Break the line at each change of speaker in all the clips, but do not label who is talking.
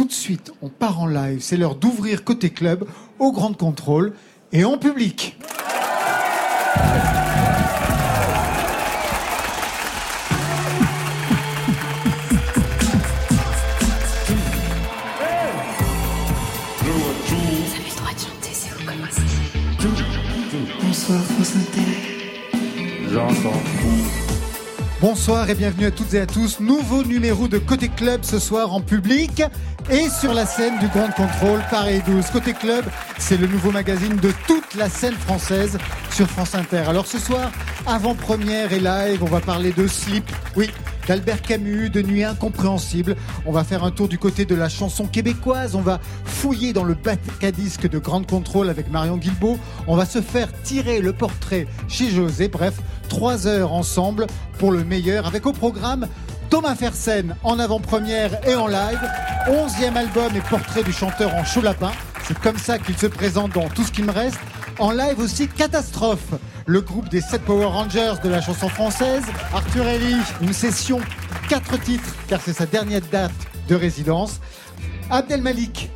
tout de suite, on part en live. C'est l'heure d'ouvrir côté club au Grand Contrôle et en public.
Bonsoir France Inter.
J'entends.
Bonsoir et bienvenue à toutes et à tous. Nouveau numéro de Côté Club ce soir en public et sur la scène du Grand Contrôle Paris 12. Côté Club, c'est le nouveau magazine de toute la scène française sur France Inter. Alors ce soir, avant-première et live, on va parler de Slip. Oui, d'Albert Camus, de Nuit incompréhensible. On va faire un tour du côté de la chanson québécoise. On va fouiller dans le bac à disque de Grande Contrôle avec Marion Guilbault. On va se faire tirer le portrait chez José. Bref, trois heures ensemble pour le meilleur avec au programme Thomas Fersen en avant-première et en live. Onzième album et portrait du chanteur en chaud lapin. C'est comme ça qu'il se présente dans Tout ce qui me reste. En live aussi, Catastrophe, le groupe des 7 Power Rangers de la chanson française. Arthur Ellie, une session, quatre titres, car c'est sa dernière date de résidence. Abdel Malik,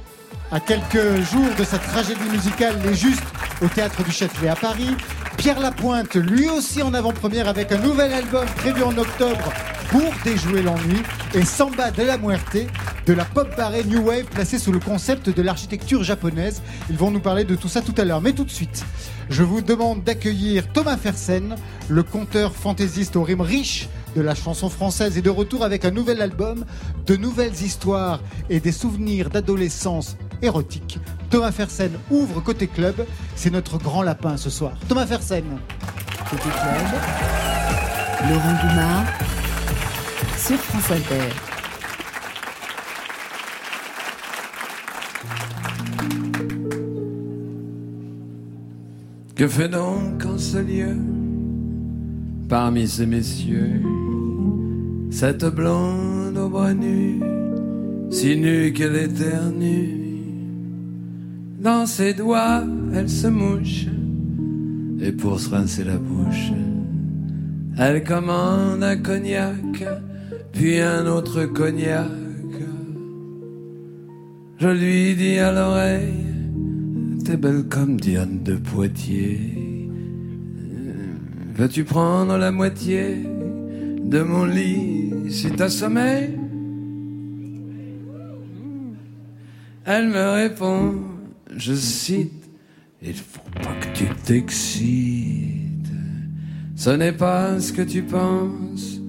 à quelques jours de sa tragédie musicale Les Justes au théâtre du Châtelet à Paris. Pierre Lapointe, lui aussi en avant-première avec un nouvel album prévu en octobre pour déjouer l'ennui. Et Samba de la Muerte, de la pop barrée New Wave placée sous le concept de l'architecture japonaise. Ils vont nous parler de tout ça tout à l'heure. Mais tout de suite, je vous demande d'accueillir Thomas Fersen, le conteur fantaisiste aux rimes riches de la chanson française et de retour avec un nouvel album, de nouvelles histoires et des souvenirs d'adolescence érotique. Thomas Fersen ouvre côté club, c'est notre grand lapin ce soir. Thomas Fersen.
Côté club. Laurent Goumard. Sur France Inter.
Que fait donc en ce lieu, parmi ces messieurs, cette blonde au bras nu, si nue qu'elle éternue Dans ses doigts, elle se mouche, et pour se rincer la bouche, elle commande un cognac, puis un autre cognac. Je lui dis à l'oreille, T'es belle comme Diane de Poitiers. Veux-tu prendre la moitié de mon lit si t'as sommeil? Elle me répond, je cite, Il faut pas que tu t'excites. Ce n'est pas ce que tu penses.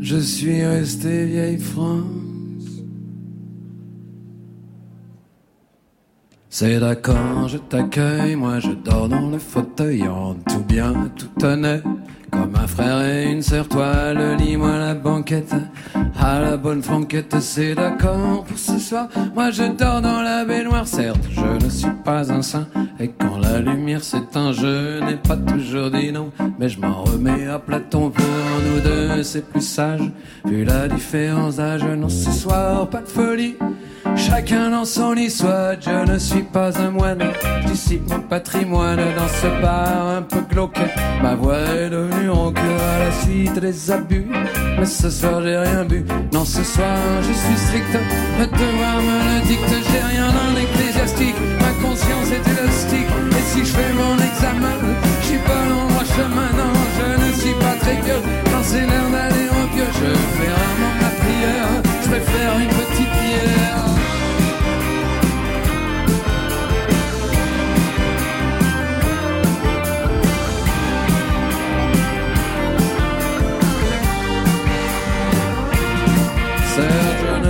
Je suis resté vieille France. C'est d'accord, je t'accueille, moi je dors dans le fauteuil en tout bien, tout honnête. Comme un frère et une sœur, toi le lit, moi la banquette. À la bonne franquette, c'est d'accord pour ce soir. Moi je dors dans la baignoire, certes, je ne suis pas un saint. Et quand la lumière s'éteint, je n'ai pas toujours dit non. Mais je m'en remets à Platon pour nous deux, c'est plus sage. Vu la différence d'âge, non ce soir, pas de folie. Chacun dans son lit, soit je ne suis pas un moine. Je dissipe mon patrimoine dans ce bar un peu glauque. Ma voix est devenue rauque à la suite des abus. Mais ce soir j'ai rien bu. Non, ce soir je suis strict. Le devoir me le dicte. J'ai rien d'un ecclésiastique. Ma conscience est élastique. Et si je fais mon examen, je suis pas dans droit chemin. Non, je ne suis pas très vieux. Quand c'est l'heure d'aller au pieu, je fais rarement ma prière. Je préfère une petite pierre.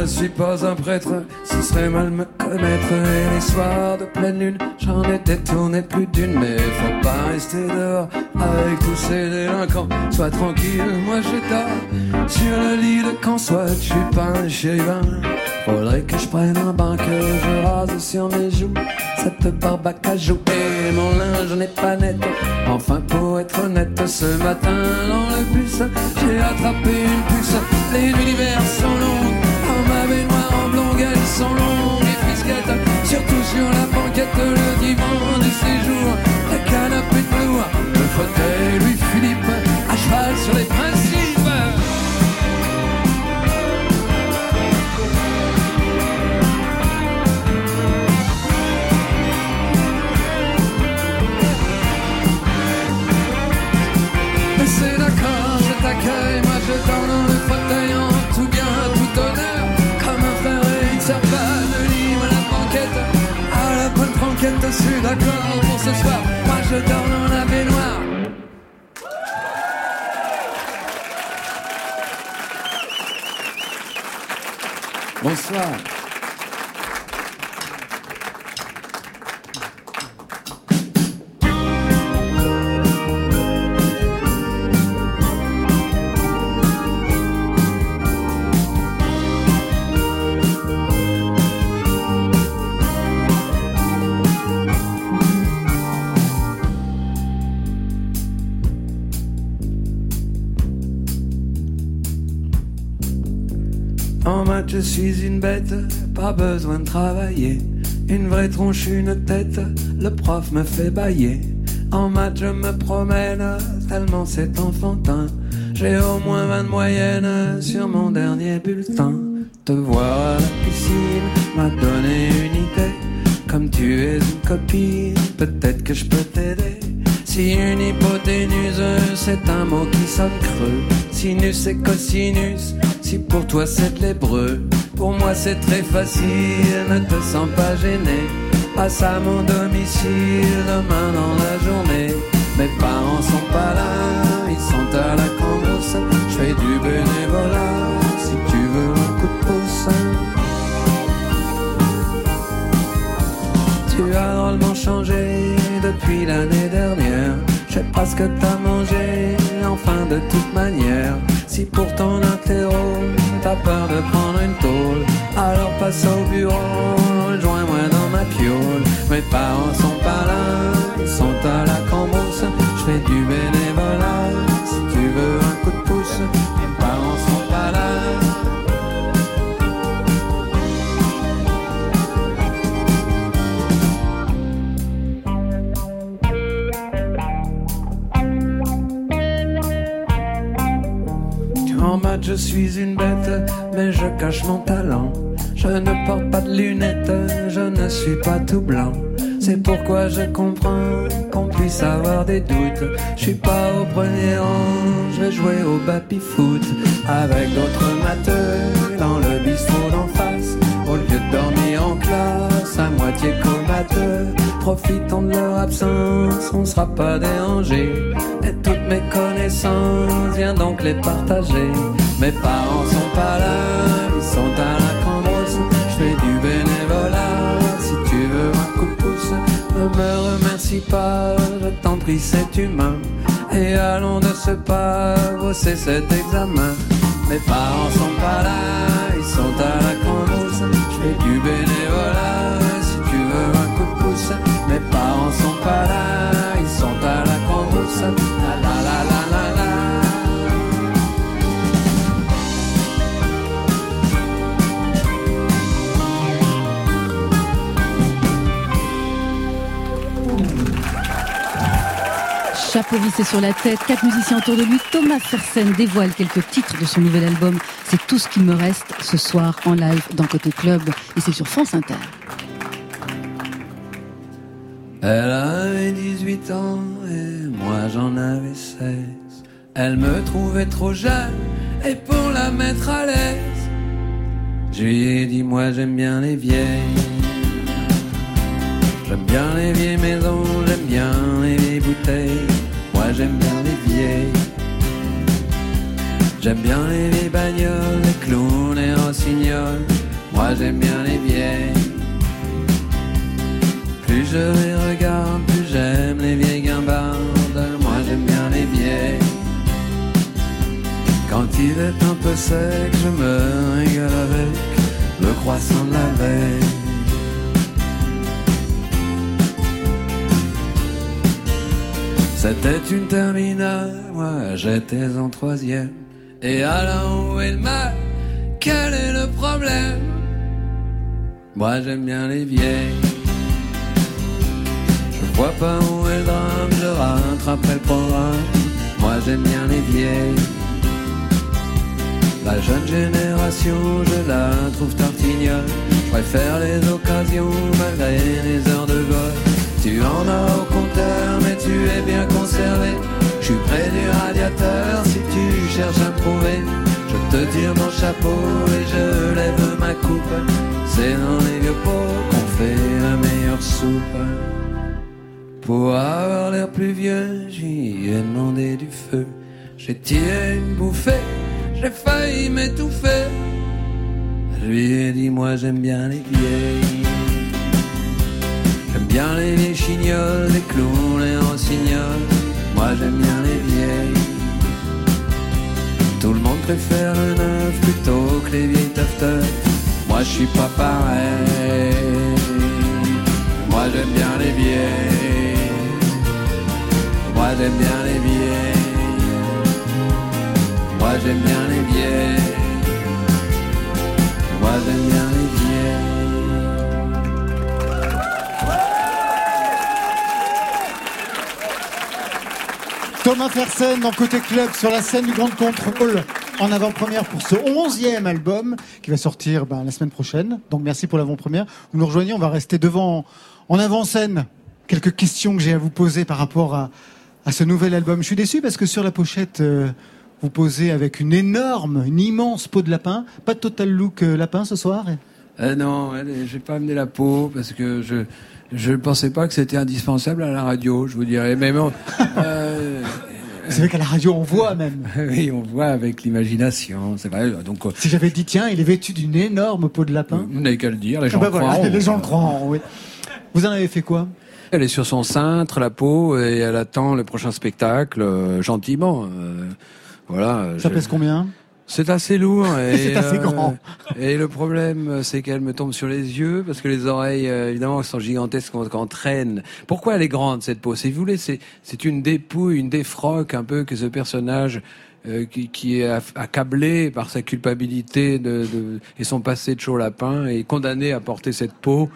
Ne suis pas un prêtre, ce serait mal me connaître. Et les soirs de pleine lune, j'en étais tourné plus d'une. Mais faut pas rester dehors avec tous ces délinquants. Sois tranquille, moi je dors sur le lit de camp. Soit je suis pas un chérubin. Faudrait que je prenne un bain, que je rase sur mes joues cette barbe à cajou. Et mon linge n'est pas net. Enfin, pour être honnête, ce matin dans le bus, j'ai attrapé une puce. Les d'hiver sont ma blongue, elles sont longues et frisquettes. Surtout suis une bête, pas besoin de travailler. Une vraie tronche, une tête, le prof me fait bailler. En maths, je me promène, tellement c'est enfantin. J'ai au moins 20 de moyenne sur mon dernier bulletin. Te voir à la piscine m'a donné une idée. Comme tu es une copine, peut-être que je peux t'aider. Si une hypoténuse, c'est un mot qui sonne creux. Sinus et cosinus, si pour toi c'est l'hébreu. Moi c'est très facile, ne te sens pas gêné. Passe à mon domicile demain dans la journée. Mes parents sont pas là, ils sont à la cambrousse. Je fais du bénévolat, si tu veux un coup de pouce. Tu as drôlement changé depuis l'année dernière. Je sais pas ce que t'as mangé, enfin de toute manière. Si pour ton interro, t'as peur de prendre une tôle, alors passe au bureau, rejoins-moi dans ma piole. Mes parents sont pas là, sont à la cambrousse. Je fais du bénévolat, je comprends qu'on puisse avoir des doutes. Je suis pas au premier rang, je vais jouer au baby foot avec d'autres matheux dans le bistrot d'en face. Au lieu de dormir en classe, à moitié comateux, profitons de leur absence, on sera pas dérangé. Et toutes mes connaissances, viens donc les partager. Mes parents sont pas là, remercie pas, je c'est humain. Et allons de ce pas bosser cet examen. Mes parents sont pas là, ils sont à la cambrousse. Je du bénévolat, si tu veux un coup de pouce. Mes parents sont pas là, ils sont à la cambrousse.
Chapeau vissé sur la tête, quatre musiciens autour de lui. Thomas Fersen dévoile quelques titres de son nouvel album. C'est tout ce qu'il me reste ce soir en live dans Côté Club. Et c'est sur France Inter.
Elle avait 18 ans et moi j'en avais 16. Elle me trouvait trop jeune et pour la mettre à l'aise, je lui ai dit moi j'aime bien les vieilles. J'aime bien les vieilles maisons, j'aime bien les vieilles bouteilles. J'aime bien les vieilles. J'aime bien les vieilles bagnoles, les clowns, les rossignols. Moi j'aime bien les vieilles. Plus je les regarde, plus j'aime les vieilles guimbardes. Moi j'aime bien les vieilles. Quand il est un peu sec, je me régale avec le croissant de la veille. C'était une terminale, moi j'étais en troisième. Et alors où est le mal Quel est le problème? Moi j'aime bien les vieilles. Je vois pas où est le drame, je rattraperai le programme. Moi j'aime bien les vieilles. La jeune génération, je la trouve tartignole. Je préfère les occasions malgré les heures de vol. Tu en as au compteur, mais tu es bien conservé. Je suis près du radiateur si tu cherches à me trouver. Je te tire mon chapeau et je lève ma coupe. C'est dans les vieux pots qu'on fait la meilleure soupe. Pour avoir l'air plus vieux, j'y ai demandé du feu. J'ai tiré une bouffée, j'ai failli m'étouffer. Je lui ai dit, moi j'aime bien les vieilles. J'aime bien les vieilles chignoles, les clowns, les rossignols. Moi j'aime bien les vieilles. Tout le monde préfère le neuf plutôt que les vieilles tough Moi je suis pas pareil. Moi j'aime bien les vieilles. Moi j'aime bien les vieilles. Moi j'aime bien les vieilles. Moi j'aime bien les vieilles.
Thomas Fersen dans Côté Club sur la scène du Grand Contrôle en avant-première pour ce onzième album qui va sortir ben, la semaine prochaine. Donc merci pour l'avant-première. Vous nous rejoignez, on va rester devant en avant-scène. Quelques questions que j'ai à vous poser par rapport à, à ce nouvel album. Je suis déçu parce que sur la pochette, euh, vous posez avec une énorme, une immense peau de lapin. Pas de total look euh, lapin ce soir
Euh, non, j'ai pas amené la peau parce que je je ne pensais pas que c'était indispensable à la radio, je vous dirais. Mais bon, euh,
C'est vrai qu'à la radio, on voit même.
oui, on voit avec l'imagination, c'est vrai. Donc, euh,
Si j'avais dit, tiens, il est vêtu d'une énorme peau de lapin.
vous n'avez qu'à le dire, les
Ah
gens
bah voilà,
croiront.
les gens le croient, oui. Vous en avez fait quoi?
Elle est sur son cintre, la peau, et elle attend le prochain spectacle euh, gentiment. euh, voilà.
Ça
je-
pèse combien?
C'est assez lourd. Et,
C'est assez grand.
Et le problème, c'est qu'elle me tombe sur les yeux parce que les oreilles, euh, évidemment, sont gigantesques quand on traîne. Pourquoi elle est grande cette peau? Si vous voulez, c'est c'est une dépouille, une défroque un peu que ce personnage. euh, qui, qui est accablé par sa culpabilité de, de- et son passé de chaud lapin et condamné à porter cette peau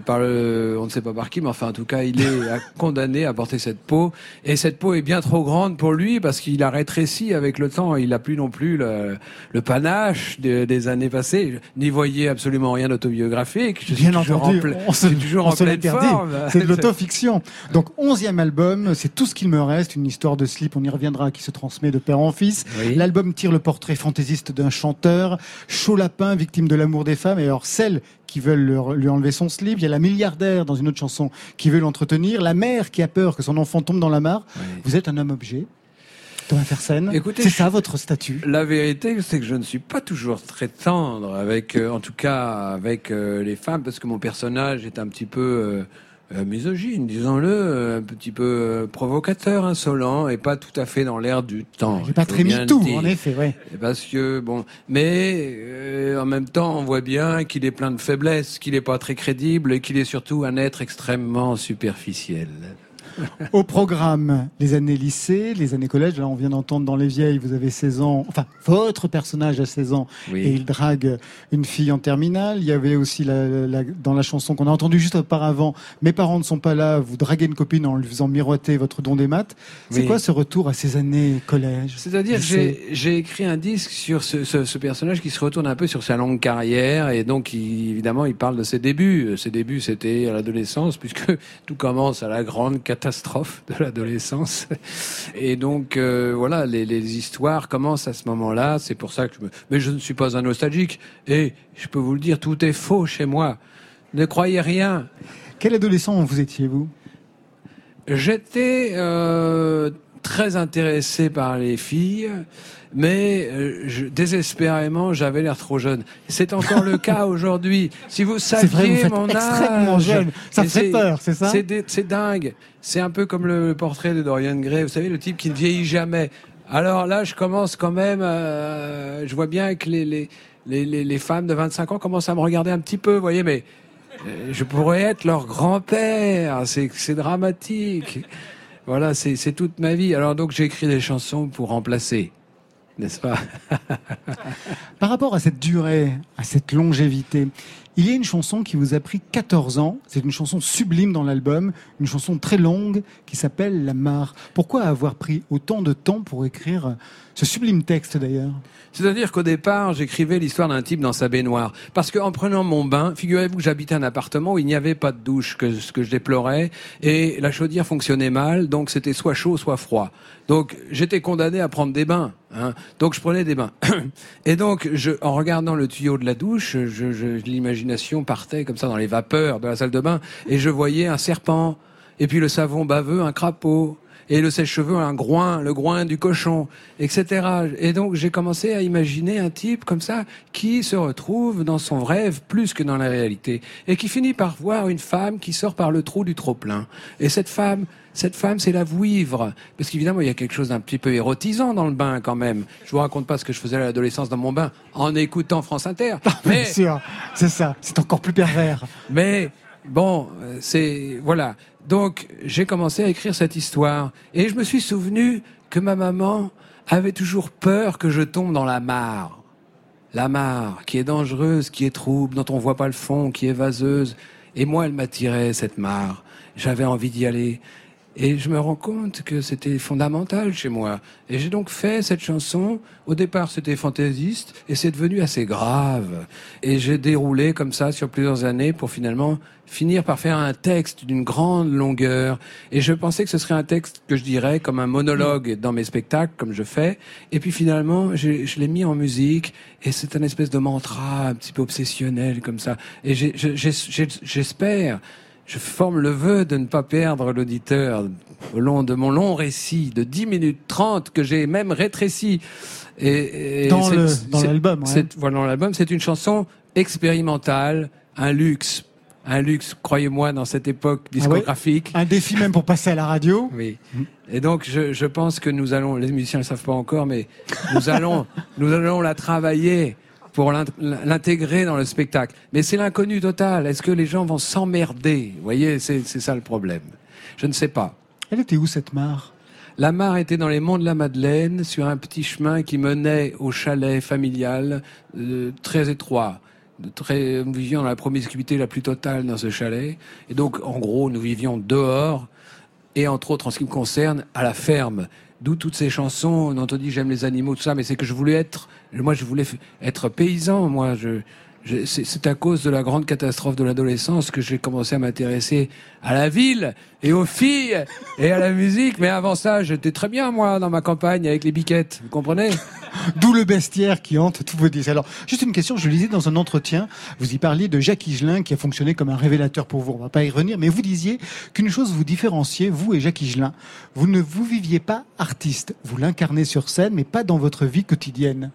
par le, on ne sait pas par qui, mais enfin en tout cas il est condamné à porter cette peau et cette peau est bien trop grande pour lui parce qu'il a rétréci avec le temps. Il n'a plus non plus le, le panache de- des années passées. N'y voyais absolument rien d'autobiographique. Je suis
Bien entendu,
en,
on se,
toujours
on
en
se
pleine forme.
C'est de l'autofiction. Donc, onzième album, c'est tout ce qu'il me reste, une histoire de slip, on y reviendra, qui se transmet de père en fils.
Oui.
L'album tire le portrait fantaisiste d'un chanteur, chaud lapin, victime de l'amour des femmes, et alors celles qui veulent lui enlever son slip. Il y a la milliardaire dans une autre chanson qui veut l'entretenir, la mère qui a peur que son enfant tombe dans la mare.
Oui.
Vous êtes un homme objet, Thomas Fersen.
Écoutez,
c'est ça votre statut?
La vérité, c'est que je ne suis pas toujours très tendre avec, euh, en tout cas, avec euh, les femmes, parce que mon personnage est un petit peu euh, misogyne, disons-le, euh, un petit peu euh, provocateur, insolent, et pas tout à fait dans l'air du temps.
Il n'est pas très
dire.
en effet, ouais.
Parce que bon, mais euh, en même temps, on voit bien qu'il est plein de faiblesses, qu'il n'est pas très crédible et qu'il est surtout un être extrêmement superficiel.
Au programme, les années lycée, les années collège. Là, on vient d'entendre dans Les Vieilles, vous avez 16 ans. Enfin, votre personnage a 16 ans
Oui.
et il drague une fille en terminale. Il y avait aussi la, la- dans la chanson qu'on a entendue juste auparavant, Mes parents ne sont pas là, vous draguez une copine en lui faisant miroiter votre don des maths. C'est
Oui.
quoi ce retour à ces années collège
C'est-à-dire, j'ai j'ai écrit un disque sur ce, ce, ce personnage qui se retourne un peu sur sa longue carrière et donc il- évidemment il parle de ses débuts. Ses débuts c'était à l'adolescence puisque tout commence à la grande catastrophe de l'adolescence et donc euh, voilà les, les histoires commencent à ce moment-là. C'est pour ça que je me... mais je ne suis pas un nostalgique et je peux vous le dire tout est faux chez moi. Ne croyez rien.
Quel adolescent vous étiez, vous?
J'étais euh, très intéressé par les filles, mais euh, je, désespérément, j'avais l'air trop jeune. C'est encore le cas aujourd'hui. Si vous saviez
vrai, vous
mon
extrêmement
âge,
jeune. Ça fait
c'est-
peur, c'est ça
C'est dingue. C'est un peu comme le portrait de Dorian Gray. Vous savez, le type qui ne vieillit jamais. Alors là, je commence quand même. euh, je vois bien que les, les, les, les, femmes de 25 ans commencent à me regarder un petit peu, vous voyez, mais euh, je pourrais être leur grand-père. C'est dramatique. Voilà, c'est c'est toute ma vie. Alors donc j'ai écrit des chansons pour remplacer, n'est-ce pas
Par rapport à cette durée, à cette longévité, il y a une chanson qui vous a pris 14 ans. C'est une chanson sublime dans l'album, une chanson très longue qui s'appelle La Mare. Pourquoi avoir pris autant de temps pour écrire ce sublime texte d'ailleurs?
C'est-à-dire qu'au départ, j'écrivais l'histoire d'un type dans sa baignoire. Parce qu'en prenant mon bain, figurez-vous que j'habitais un appartement où il n'y avait pas de douche, que ce que je déplorais, et la chaudière fonctionnait mal, donc c'était soit chaud, soit froid. Donc j'étais condamné à prendre des bains. Hein. Donc je prenais des bains. Et donc, je, en regardant le tuyau de la douche, je, je- l'imagination partait comme ça dans les vapeurs de la salle de bain, et je voyais un serpent. Et puis le savon baveux, un crapaud et le sèche-cheveux un groin, le groin du cochon, etc. Et donc j'ai commencé à imaginer un type comme ça qui se retrouve dans son rêve plus que dans la réalité et qui finit par voir une femme qui sort par le trou du trop plein. Et cette femme, cette femme, c'est la vouivre. Parce qu'évidemment, il y a quelque chose d'un petit peu érotisant dans le bain quand même. Je vous raconte pas ce que je faisais à l'adolescence dans mon bain en écoutant France Inter.
Mais, sûr, c'est ça. C'est encore plus pervers.
Mais bon, euh, c'est voilà. Donc j'ai commencé à écrire cette histoire et je me suis souvenu que ma maman avait toujours peur que je tombe dans la mare. La mare, qui est dangereuse, qui est trouble, dont on voit pas le fond, qui est vaseuse. Et moi, elle m'attirait, cette mare. J'avais envie d'y aller. Et je me rends compte que c'était fondamental chez moi. Et j'ai donc fait cette chanson. Au départ, c'était fantaisiste et c'est devenu assez grave. Et j'ai déroulé comme ça sur plusieurs années pour finalement finir par faire un texte d'une grande longueur. Et je pensais que ce serait un texte que je dirais comme un monologue dans mes spectacles, comme je fais. Et puis finalement, je, l'ai mis en musique et c'est un espèce de mantra un petit peu obsessionnel comme ça. Et j'espère je forme le vœu de ne pas perdre l'auditeur au long de mon long récit de 10 minutes 30 que j'ai même rétréci.
Et, dans l'album.
Voilà, dans l'album, c'est une chanson expérimentale, un luxe. Un luxe, croyez-moi, dans cette époque ah discographique.
un défi même pour passer à la radio.
Oui. Et donc, je, je pense que nous allons, les musiciens ne le savent pas encore, mais nous allons, nous allons la travailler pour l'intégrer dans le spectacle. Mais c'est l'inconnu total. Est-ce que les gens vont s'emmerder? Vous voyez, c'est ça le problème. Je ne sais pas.
Elle était où cette mare?
La mare était dans les monts de la Madeleine, sur un petit chemin qui menait au chalet familial, euh, très étroit. Très, nous vivions dans la promiscuité la plus totale dans ce chalet. Et donc, en gros, nous vivions dehors, et entre autres, en ce qui me concerne, à la ferme. D'où toutes ces chansons on dit j'aime les animaux, tout ça, mais c'est que je voulais être, moi je voulais être paysan, moi je, c'est à cause de la grande catastrophe de l'adolescence que j'ai commencé à m'intéresser à la ville et aux filles et à la musique. Mais avant ça, j'étais très bien, moi, dans ma campagne avec les biquettes. Vous comprenez?
D'où le bestiaire qui hante tous vos disques. Alors, juste une question, je lisais dans un entretien, vous y parliez de Jacques Higelin qui a fonctionné comme un révélateur pour vous. On va pas y revenir, mais vous disiez qu'une chose vous différenciait, vous et Jacques Higelin. Vous ne vous viviez pas artiste. Vous l'incarnez sur scène, mais pas dans votre vie quotidienne.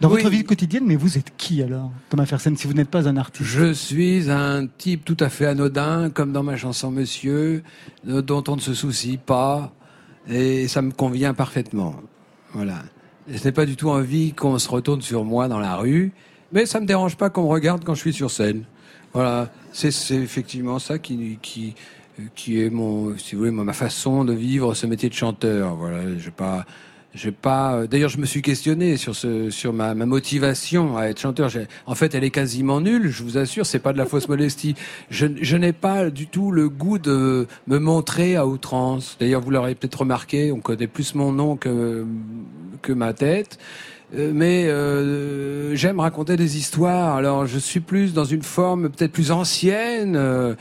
Dans votre vie quotidienne, mais vous êtes qui alors, Thomas Fersen, si vous n'êtes pas un artiste
Je suis un type tout à fait anodin, comme dans ma chanson Monsieur, euh, dont on ne se soucie pas, et ça me convient parfaitement. Voilà. Je n'ai pas du tout envie qu'on se retourne sur moi dans la rue, mais ça me dérange pas qu'on me regarde quand je suis sur scène. Voilà, c'est effectivement ça qui, qui, qui est mon, si vous voulez, ma façon de vivre ce métier de chanteur. Voilà, je pas j'ai pas. Euh, d'ailleurs, je me suis questionné sur ce, sur ma, ma motivation à être chanteur. En fait, elle est quasiment nulle. Je vous assure, c'est pas de la fausse modestie. Je, je n'ai pas du tout le goût de me montrer à outrance. D'ailleurs, vous l'aurez peut-être remarqué, on connaît plus mon nom que que ma tête. Euh, mais euh, j'aime raconter des histoires. Alors, je suis plus dans une forme peut-être plus ancienne. Euh,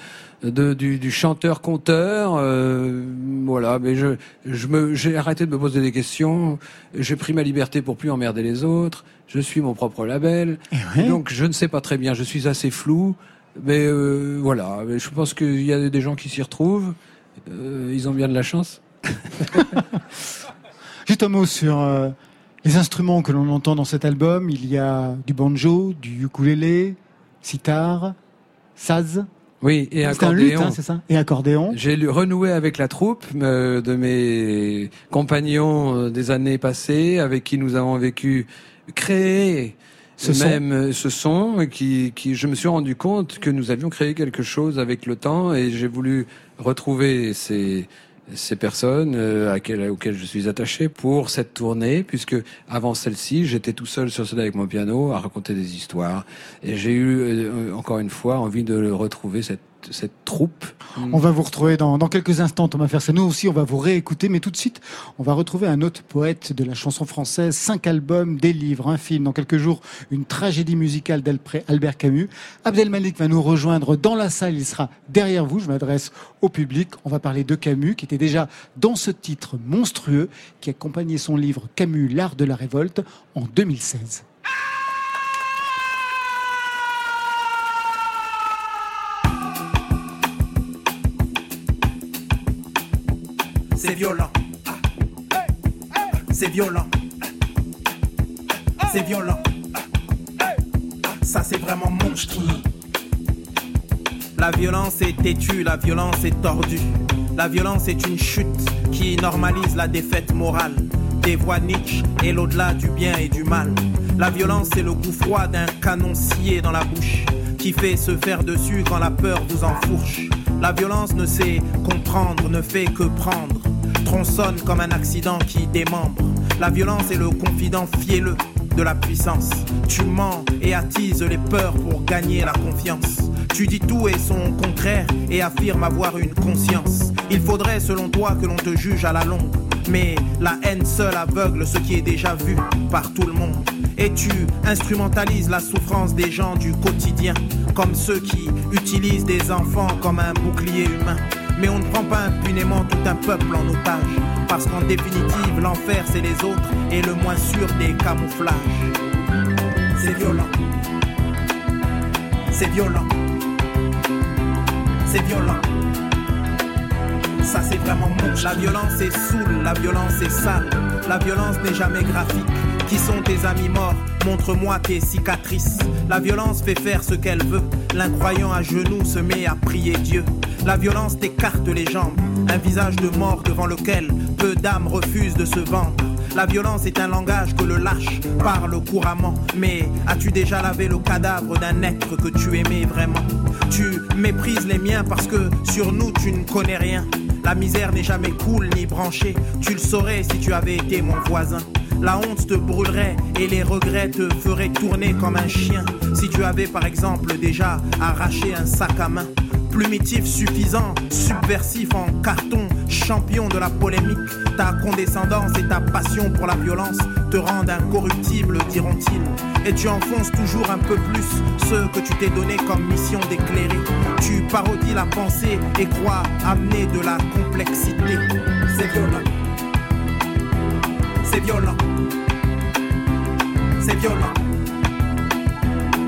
de, du, du chanteur-conteur. Euh, voilà, mais je, je me, j'ai arrêté de me poser des questions. J'ai pris ma liberté pour plus emmerder les autres. Je suis mon propre label. Eh donc je ne sais pas très bien. Je suis assez flou. Mais euh, voilà, je pense qu'il y a des gens qui s'y retrouvent. Euh, ils ont bien de la chance.
Juste un mot sur euh, les instruments que l'on entend dans cet album. Il y a du banjo, du ukulélé, sitar, saz.
Oui, et accordéon.
Hein, c'est ça Et accordéon.
J'ai renoué avec la troupe euh, de mes compagnons euh, des années passées, avec qui nous avons vécu, créer ce même euh, ce son, qui, qui, je me suis rendu compte que nous avions créé quelque chose avec le temps, et j'ai voulu retrouver ces ces personnes euh, à auxquelles je suis attaché pour cette tournée, puisque avant celle-ci, j'étais tout seul sur scène avec mon piano à raconter des histoires. Et j'ai eu, euh, encore une fois, envie de retrouver cette cette troupe.
On va vous retrouver dans, quelques instants, Thomas Fersen. Nous aussi, on va vous réécouter, mais tout de suite, on va retrouver un autre poète de la chanson française. Cinq albums, des livres, un film, dans quelques jours, une tragédie musicale d'Albert Camus. Abdelmalik va nous rejoindre dans la salle. Il sera derrière vous. Je m'adresse au public. On va parler de Camus, qui était déjà dans ce titre monstrueux, qui accompagnait son livre Camus, l'art de la révolte, en 2016.
C'est violent. C'est violent. C'est violent. Ça c'est vraiment monstrueux. La violence est têtue, la violence est tordue. La violence est une chute qui normalise la défaite morale. Dévoie Nietzsche et l'au-delà du bien et du mal. La violence est le goût froid d'un canon scié dans la bouche qui fait se faire dessus quand la peur vous enfourche. La violence ne sait comprendre, ne fait que prendre. Tronçonne comme un accident qui démembre. La violence est le confident fielleux de la puissance. Tu mens et attises les peurs pour gagner la confiance. Tu dis tout et son contraire et affirmes avoir une conscience. Il faudrait selon toi que l'on te juge à la longue. Mais la haine seule aveugle ce qui est déjà vu par tout le monde. Et tu instrumentalises la souffrance des gens du quotidien, comme ceux qui utilisent des enfants comme un bouclier humain. Mais on ne prend pas impunément tout un peuple en otage, parce qu'en définitive, l'enfer c'est les autres et le moins sûr des camouflages. C'est violent. C'est violent. C'est violent. Ça c'est vraiment moche. La violence est saoule, la violence est sale. La violence n'est jamais graphique. Qui sont tes amis morts Montre-moi tes cicatrices. La violence fait faire ce qu'elle veut. L'incroyant à genoux se met à prier Dieu. La violence t'écarte les jambes. Un visage de mort devant lequel peu d'âmes refusent de se vendre. La violence est un langage que le lâche parle couramment. Mais as-tu déjà lavé le cadavre d'un être que tu aimais vraiment? Tu méprises les miens parce que sur nous tu ne connais rien. La misère n'est jamais cool ni branchée. Tu le saurais si tu avais été mon voisin. La honte te brûlerait et les regrets te feraient tourner comme un chien. Si tu avais par exemple déjà arraché un sac à main. Plumitif suffisant, subversif en carton, champion de la polémique. Ta condescendance et ta passion pour la violence te rendent incorruptible, diront-ils. Et tu enfonces toujours un peu plus ce que tu t'es donné comme mission d'éclairer. Tu parodies la pensée et crois amener de la complexité. C'est violent. C'est violent. C'est violent.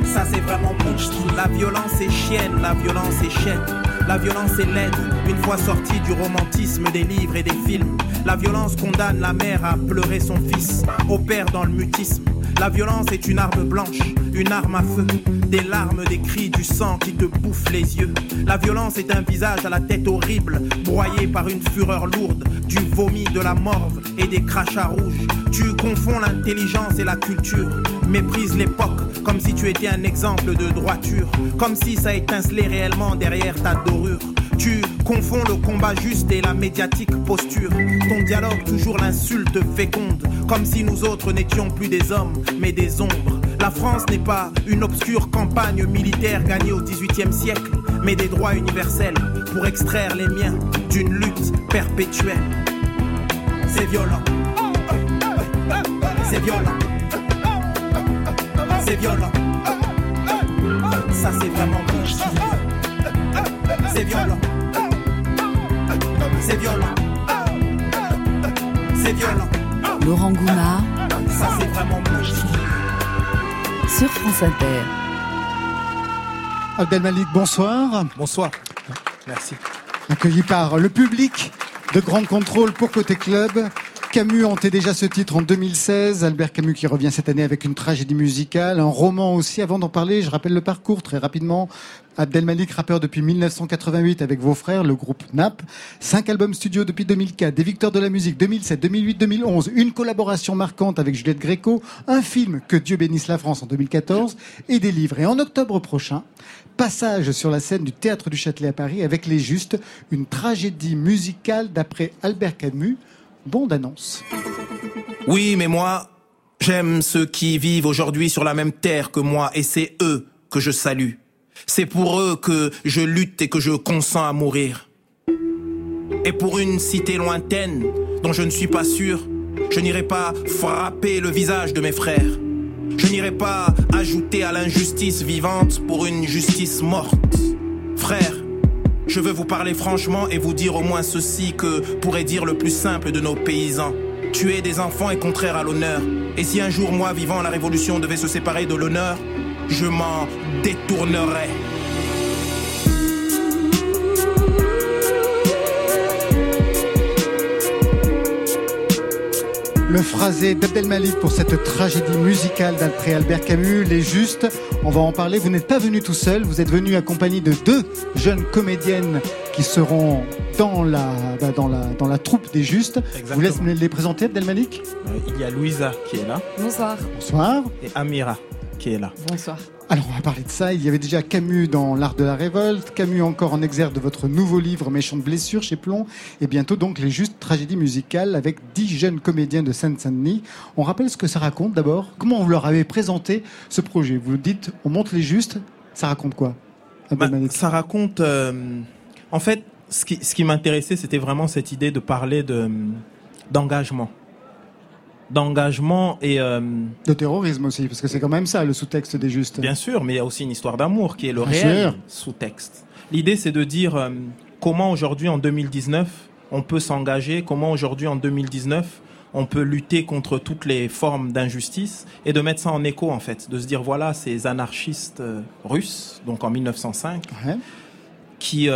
Ça c'est vraiment monstre. La violence est chienne, la violence est chienne. La violence est laide, une fois sortie du romantisme des livres et des films. La violence condamne la mère à pleurer son fils, opère dans le mutisme. La violence est une arme blanche, une arme à feu, des larmes, des cris, du sang qui te bouffe les yeux. La violence est un visage à la tête horrible, broyé par une fureur lourde, du vomi, de la morve et des crachats rouges. Tu confonds l'intelligence et la culture, méprise l'époque comme si tu étais un exemple de droiture, comme si ça étincelait réellement derrière ta dorure. Tu confonds le combat juste et la médiatique posture. Ton dialogue toujours l'insulte féconde, comme si nous autres n'étions plus des hommes, mais des ombres. La France n'est pas une obscure campagne militaire gagnée au XVIIIe siècle, mais des droits universels pour extraire les miens d'une lutte perpétuelle. C'est violent. C'est violent. C'est violent. Ça c'est vraiment bon. C'est violent. C'est violent. C'est violent.
Laurent Goumard
Ça c'est vraiment bon.
sur France Inter.
Abdelmalik, bonsoir.
Bonsoir. Merci.
Accueilli par le public de Grand Contrôle pour Côté Club. Camus hantait déjà ce titre en 2016. Albert Camus qui revient cette année avec une tragédie musicale, un roman aussi. Avant d'en parler, je rappelle le parcours très rapidement. Abdelmalik, rappeur depuis 1988 avec vos frères, le groupe NAP. Cinq albums studio depuis 2004, des victoires de la musique 2007, 2008, 2011. Une collaboration marquante avec Juliette Gréco. Un film Que Dieu bénisse la France en 2014 et des livres. Et en octobre prochain, passage sur la scène du Théâtre du Châtelet à Paris avec Les Justes, une tragédie musicale d'après Albert Camus. Bande annonce.
Oui, mais moi, j'aime ceux qui vivent aujourd'hui sur la même terre que moi, et c'est eux que je salue. C'est pour eux que je lutte et que je consens à mourir. Et pour une cité lointaine dont je ne suis pas sûr, je n'irai pas frapper le visage de mes frères. Je n'irai pas ajouter à l'injustice vivante pour une justice morte. Frères, je veux vous parler franchement et vous dire au moins ceci que pourrait dire le plus simple de nos paysans. Tuer des enfants est contraire à l'honneur. Et si un jour, moi, vivant la révolution, devait se séparer de l'honneur, je m'en détournerais.
Le phrasé d'Abdelmalik pour cette tragédie musicale d'après Albert Camus, Les Justes. On va en parler. Vous n'êtes pas venu tout seul, vous êtes venu accompagné de deux jeunes comédiennes qui seront dans la, bah, dans la, dans la troupe des Justes.
Exactement.
Vous laissez les présenter, Abdelmalik
Euh, il y a Louisa qui est là
Bonsoir.
Bonsoir.
et Amira qui est là.
Bonsoir.
Alors, on va parler de ça. Il y avait déjà Camus dans L'Art de la Révolte, Camus encore en exergue de votre nouveau livre Méchante blessure chez Plomb, et bientôt donc Les Justes tragédies musicales avec dix jeunes comédiens de Seine-Saint-Denis. On rappelle ce que ça raconte d'abord. Comment vous leur avez présenté ce projet? Vous dites, on monte Les Justes, ça raconte quoi?
Bah, ça raconte. euh, en fait, ce qui, ce qui m'intéressait, c'était vraiment cette idée de parler de d'engagement, d'engagement et euh,
De terrorisme aussi, parce que c'est quand même ça le sous-texte des Justes.
bien sûr, mais il y a aussi une histoire d'amour qui est le
Bien
réel sous-texte. L'idée, c'est de dire euh, comment aujourd'hui en 2019 on peut s'engager, comment aujourd'hui en 2019 on peut lutter contre toutes les formes d'injustice et de mettre ça en écho en fait, de se dire voilà ces anarchistes euh, russes, donc en 1905,
Ouais.
qui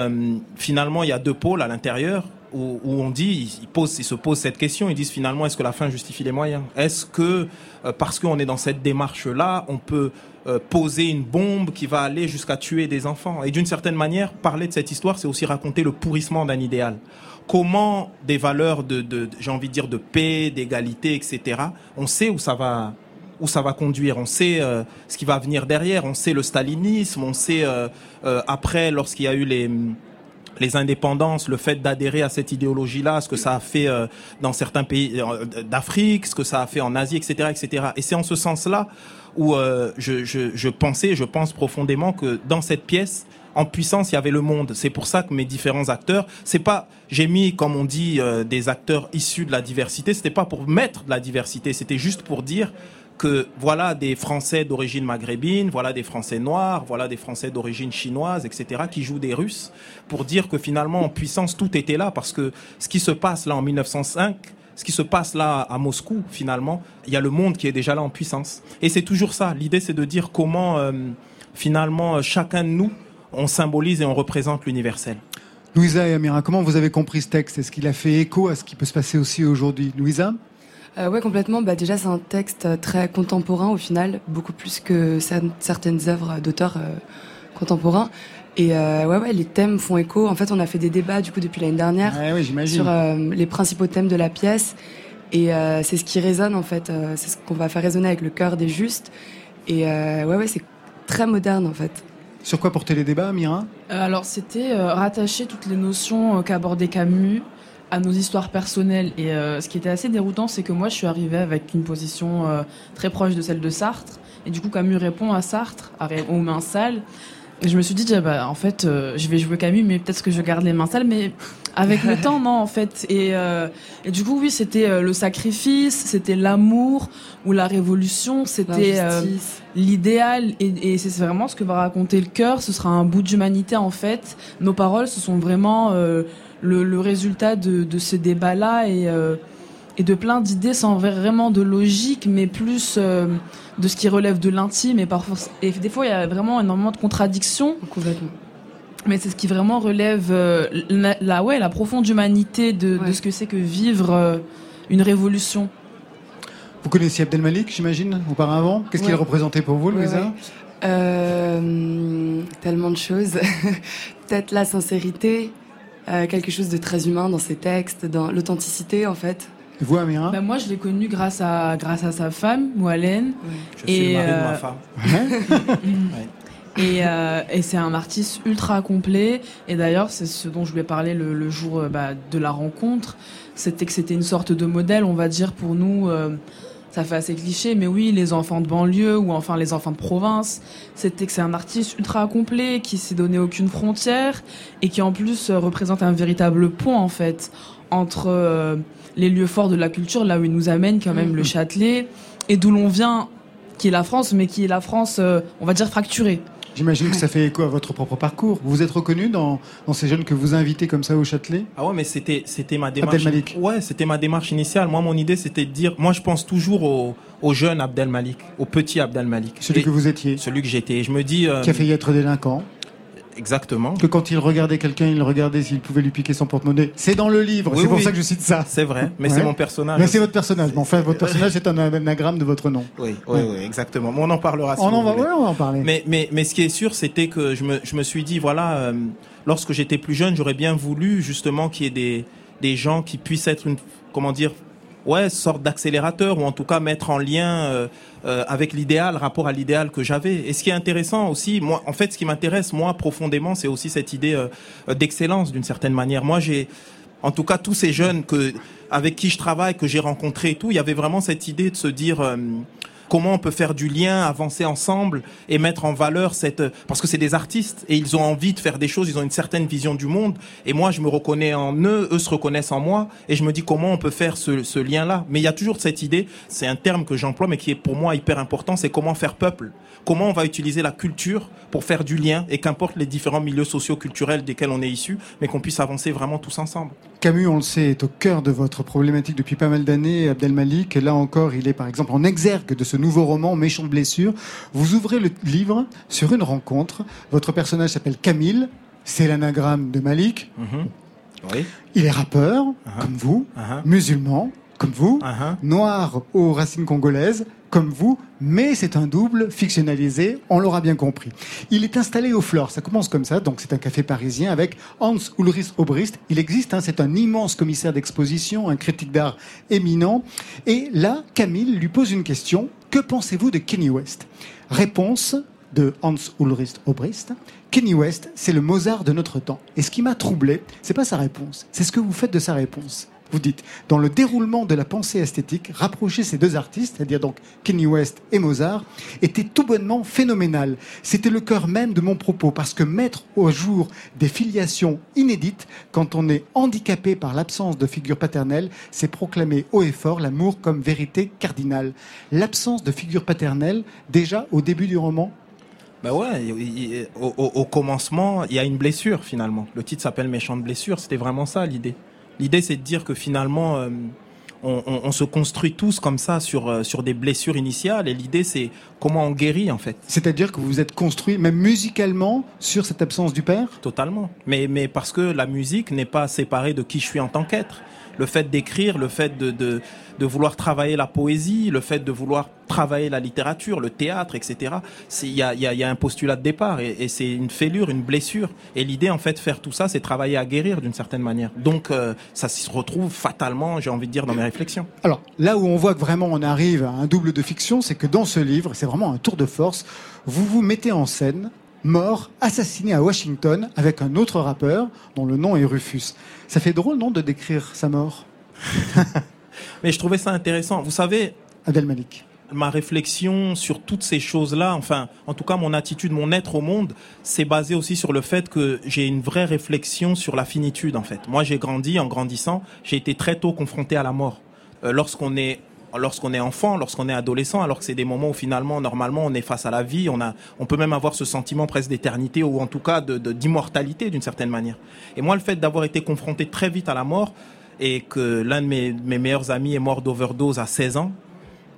finalement il y a deux pôles à l'intérieur où, on dit ils, posent, ils se posent cette question ils disent finalement est-ce que la fin justifie les moyens? Est-ce que euh, parce qu'on est dans cette démarche là on peut euh, poser une bombe qui va aller jusqu'à tuer des enfants? Et d'une certaine manière parler de cette histoire c'est aussi raconter le pourrissement d'un idéal comment des valeurs de, de j'ai envie de dire de paix d'égalité etc on sait où ça va où ça va conduire. On sait euh, ce qui va venir derrière. On sait le stalinisme. On sait euh, euh, après, lorsqu'il y a eu les les indépendances, le fait d'adhérer à cette idéologie-là, ce que ça a fait euh, dans certains pays euh, d'Afrique, ce que ça a fait en Asie, etc., etc. Et c'est en ce sens-là où euh, je, je, je pensais, je pense profondément que dans cette pièce, en puissance, il y avait le monde. C'est pour ça que mes différents acteurs, c'est pas, j'ai mis, comme on dit, euh, des acteurs issus de la diversité. C'était pas pour mettre de la diversité, c'était juste pour dire que voilà des Français d'origine maghrébine, voilà des Français noirs, voilà des Français d'origine chinoise, etc., qui jouent des Russes, pour dire que finalement en puissance tout était là, parce que ce qui se passe là en 1905, ce qui se passe là à Moscou, finalement, il y a le monde qui est déjà là en puissance. Et c'est toujours ça. L'idée, c'est de dire comment euh, finalement chacun de nous on symbolise et on représente l'universel.
Louisa et Amira, comment vous avez compris ce texte? Est-ce qu'il a fait écho à ce qui peut se passer aussi aujourd'hui? Louisa?
Euh, ouais, complètement. Bah, déjà, c'est un texte euh, très contemporain au final, beaucoup plus que cer- certaines œuvres d'auteurs euh, contemporains. Et euh, ouais, ouais, les thèmes font écho. En fait, on a fait des débats du coup depuis l'année dernière
oui,
sur euh, les principaux thèmes de la pièce. Et euh, c'est ce qui résonne en fait. euh, c'est ce qu'on va faire résonner avec le cœur des justes. Et euh, ouais, ouais, c'est très moderne en fait.
Sur quoi porter les débats, Amira
Euh, Alors, c'était euh, rattacher toutes les notions euh, qu'abordait Camus à nos histoires personnelles. Et euh, ce qui était assez déroutant, c'est que moi, je suis arrivée avec une position euh, très proche de celle de Sartre. Et du coup, Camus répond à Sartre, à aux mains sales. Et je me suis dit, ah bah, en fait, euh, je vais jouer Camus, mais peut-être que je garde les mains sales. Mais avec le temps, non, en fait. Et, euh, et du coup, oui, c'était euh, le sacrifice, c'était l'amour ou la révolution, c'était euh, l'idéal et, et c'est vraiment ce que va raconter le cœur. Ce sera un bout d'humanité en fait. Nos paroles, ce sont vraiment euh, le, le résultat de, de ce débat-là et, euh, et de plein d'idées sans vraiment de logique, mais plus euh, de ce qui relève de l'intime et parfois et des fois il y a vraiment énormément de contradictions.
Complètement.
Mais c'est ce qui vraiment relève euh, la, la- ouais, la profonde humanité de, ce que c'est que vivre euh, une révolution.
Vous connaissiez Abdelmalik, j'imagine, auparavant? Qu'est-ce qu'il représentait pour vous, Louisa?
ouais. Euh, tellement de choses. Peut-être la sincérité, euh, quelque chose de très humain dans ses textes, dans l'authenticité en fait.
Et Vous, Amira
Bah, moi, je l'ai connu grâce à, grâce à sa femme, Moalen.
Je suis
Et,
le mari de ma
euh,
femme.
Ouais.
Et, euh, et c'est un artiste ultra complet. Et d'ailleurs, c'est ce dont je lui ai parlé le, le jour bah, de la rencontre. C'était que c'était une sorte de modèle, on va dire, pour nous. Ça fait assez cliché, mais oui, les enfants de banlieue ou enfin les enfants de province. C'était que c'est un artiste ultra complet qui s'est donné aucune frontière et qui en plus euh, représente un véritable pont en fait entre euh, les lieux forts de la culture, là où il nous amène quand même
Mhm.
le Châtelet et d'où l'on vient, qui est la France, mais qui est la France, euh, on va dire fracturée.
J'imagine que ça fait écho à votre propre parcours. Vous vous êtes reconnu dans, dans ces jeunes que vous invitez comme ça au Châtelet?
Ah ouais, mais c'était c'était ma démarche.
Abdelmalik.
Ouais, c'était ma démarche initiale. Moi, mon idée, c'était de dire. Moi, je pense toujours au, au jeune Abdel Malik, au petit Abdel Malik,
Celui
Et-
que vous étiez,
celui que j'étais. Je me dis. euh,
qui a failli être délinquant.
Exactement.
Que quand il regardait quelqu'un, il regardait s'il pouvait lui piquer son porte-monnaie. C'est dans le livre,
Oui,
c'est pour
oui.
ça que je cite ça.
C'est vrai, mais
Ouais.
c'est mon personnage.
Mais c'est votre personnage. Mais enfin, votre personnage est un anagramme de votre nom.
Oui, oui,
Ouais.
oui, exactement. Mais on en parlera. si
On en va, ouais, on va en parler.
Mais, mais, mais ce qui est sûr, c'était que je me, je me suis dit, voilà, euh, lorsque j'étais plus jeune, j'aurais bien voulu justement qu'il y ait des, des gens qui puissent être une, comment dire, ouais, sorte d'accélérateur ou en tout cas mettre en lien euh, euh, avec l'idéal, rapport à l'idéal que j'avais. Et ce qui est intéressant aussi, moi, en fait, ce qui m'intéresse moi profondément, c'est aussi cette idée euh, euh, d'excellence d'une certaine manière. Moi, j'ai en tout cas tous ces jeunes que avec qui je travaille, que j'ai rencontrés et tout, il y avait vraiment cette idée de se dire comment on peut faire du lien, avancer ensemble et mettre en valeur cette parce que c'est des artistes et ils ont envie de faire des choses, ils ont une certaine vision du monde et moi je me reconnais en eux, eux se reconnaissent en moi et je me dis comment on peut faire ce, ce lien-là. Mais il y a toujours cette idée, c'est un terme que j'emploie mais qui est pour moi hyper important, c'est comment faire peuple. Comment on va utiliser la culture pour faire du lien et qu'importe les différents milieux socio-culturels desquels on est issu, mais qu'on puisse avancer vraiment tous ensemble.
Camus, on le sait, est au cœur de votre problématique depuis pas mal d'années. Abdelmalik, là encore, il est par exemple en exergue de ce nouveau roman, Méchante blessure. Vous ouvrez le livre sur une rencontre. Votre personnage s'appelle Camille. C'est l'anagramme de Malik.
Oui.
Il est rappeur,
Uh-huh.
comme vous,
Uh-huh.
musulman, comme vous,
Uh-huh.
noir aux racines congolaises, comme vous, mais c'est un double fictionnalisé, on l'aura bien compris. Il est installé au Flore, ça commence comme ça, donc c'est un café parisien avec Hans Ulrich Obrist. Il existe, hein, c'est un immense commissaire d'exposition, un critique d'art éminent. Et là, Camille lui pose une question, que pensez-vous de Kenny West? Réponse de Hans Ulrich Obrist. Kenny West, c'est le Mozart de notre temps. Et ce qui m'a troublé, c'est pas sa réponse, c'est ce que vous faites de sa réponse. Vous dites, dans le déroulement de la pensée esthétique, rapprocher ces deux artistes, c'est-à-dire donc Kenny West et Mozart, était tout bonnement phénoménal. C'était le cœur même de mon propos, parce que mettre au jour des filiations inédites, quand on est handicapé par l'absence de figure paternelle, c'est proclamer haut et fort l'amour comme vérité cardinale. L'absence de figure paternelle, déjà au début du roman,
Bah ouais, au- au commencement, il y a une blessure finalement. Le titre s'appelle Méchante blessure, c'était vraiment ça l'idée. L'idée c'est de dire que finalement, euh, on, on- on se construit tous comme ça sur, euh, sur des blessures initiales et l'idée c'est comment on guérit en fait.
c'est-à-dire que vous vous êtes construit, même musicalement, sur cette absence du père?
Totalement. Mais, mais parce que la musique n'est pas séparée de qui je suis en tant qu'être. Le fait d'écrire, le fait de, de, de vouloir travailler la poésie, le fait de vouloir travailler la littérature, le théâtre, etc. Il y a, un postulat de départ et, et c'est une fêlure, une blessure. Et l'idée, en fait, de faire tout ça, c'est travailler à guérir d'une certaine manière. Donc, euh, ça se retrouve fatalement, j'ai envie de dire, dans mes réflexions.
Alors, là où on voit que vraiment on arrive à un double de fiction, c'est que dans ce livre, c'est vraiment un tour de force, vous vous mettez en scène, mort, assassiné à Washington, avec un autre rappeur, dont le nom est Rufus. Ça fait drôle, non, de décrire sa mort,
Mais je trouvais ça intéressant. Vous savez,
Adel Malik
ma réflexion sur toutes ces choses-là, enfin, en tout cas, mon attitude, mon être au monde, c'est basé aussi sur le fait que j'ai une vraie réflexion sur la finitude, en fait. Moi, j'ai grandi, en grandissant, j'ai été très tôt confronté à la mort. Euh, lorsqu'on est lorsqu'on est enfant, lorsqu'on est adolescent, alors que c'est des moments où finalement, normalement, on est face à la vie, on a, on peut même avoir ce sentiment presque d'éternité ou en tout cas de, de- d'immortalité d'une certaine manière. Et moi, le fait d'avoir été confronté très vite à la mort et que l'un de mes, meilleurs amis est mort d'overdose à 16 ans,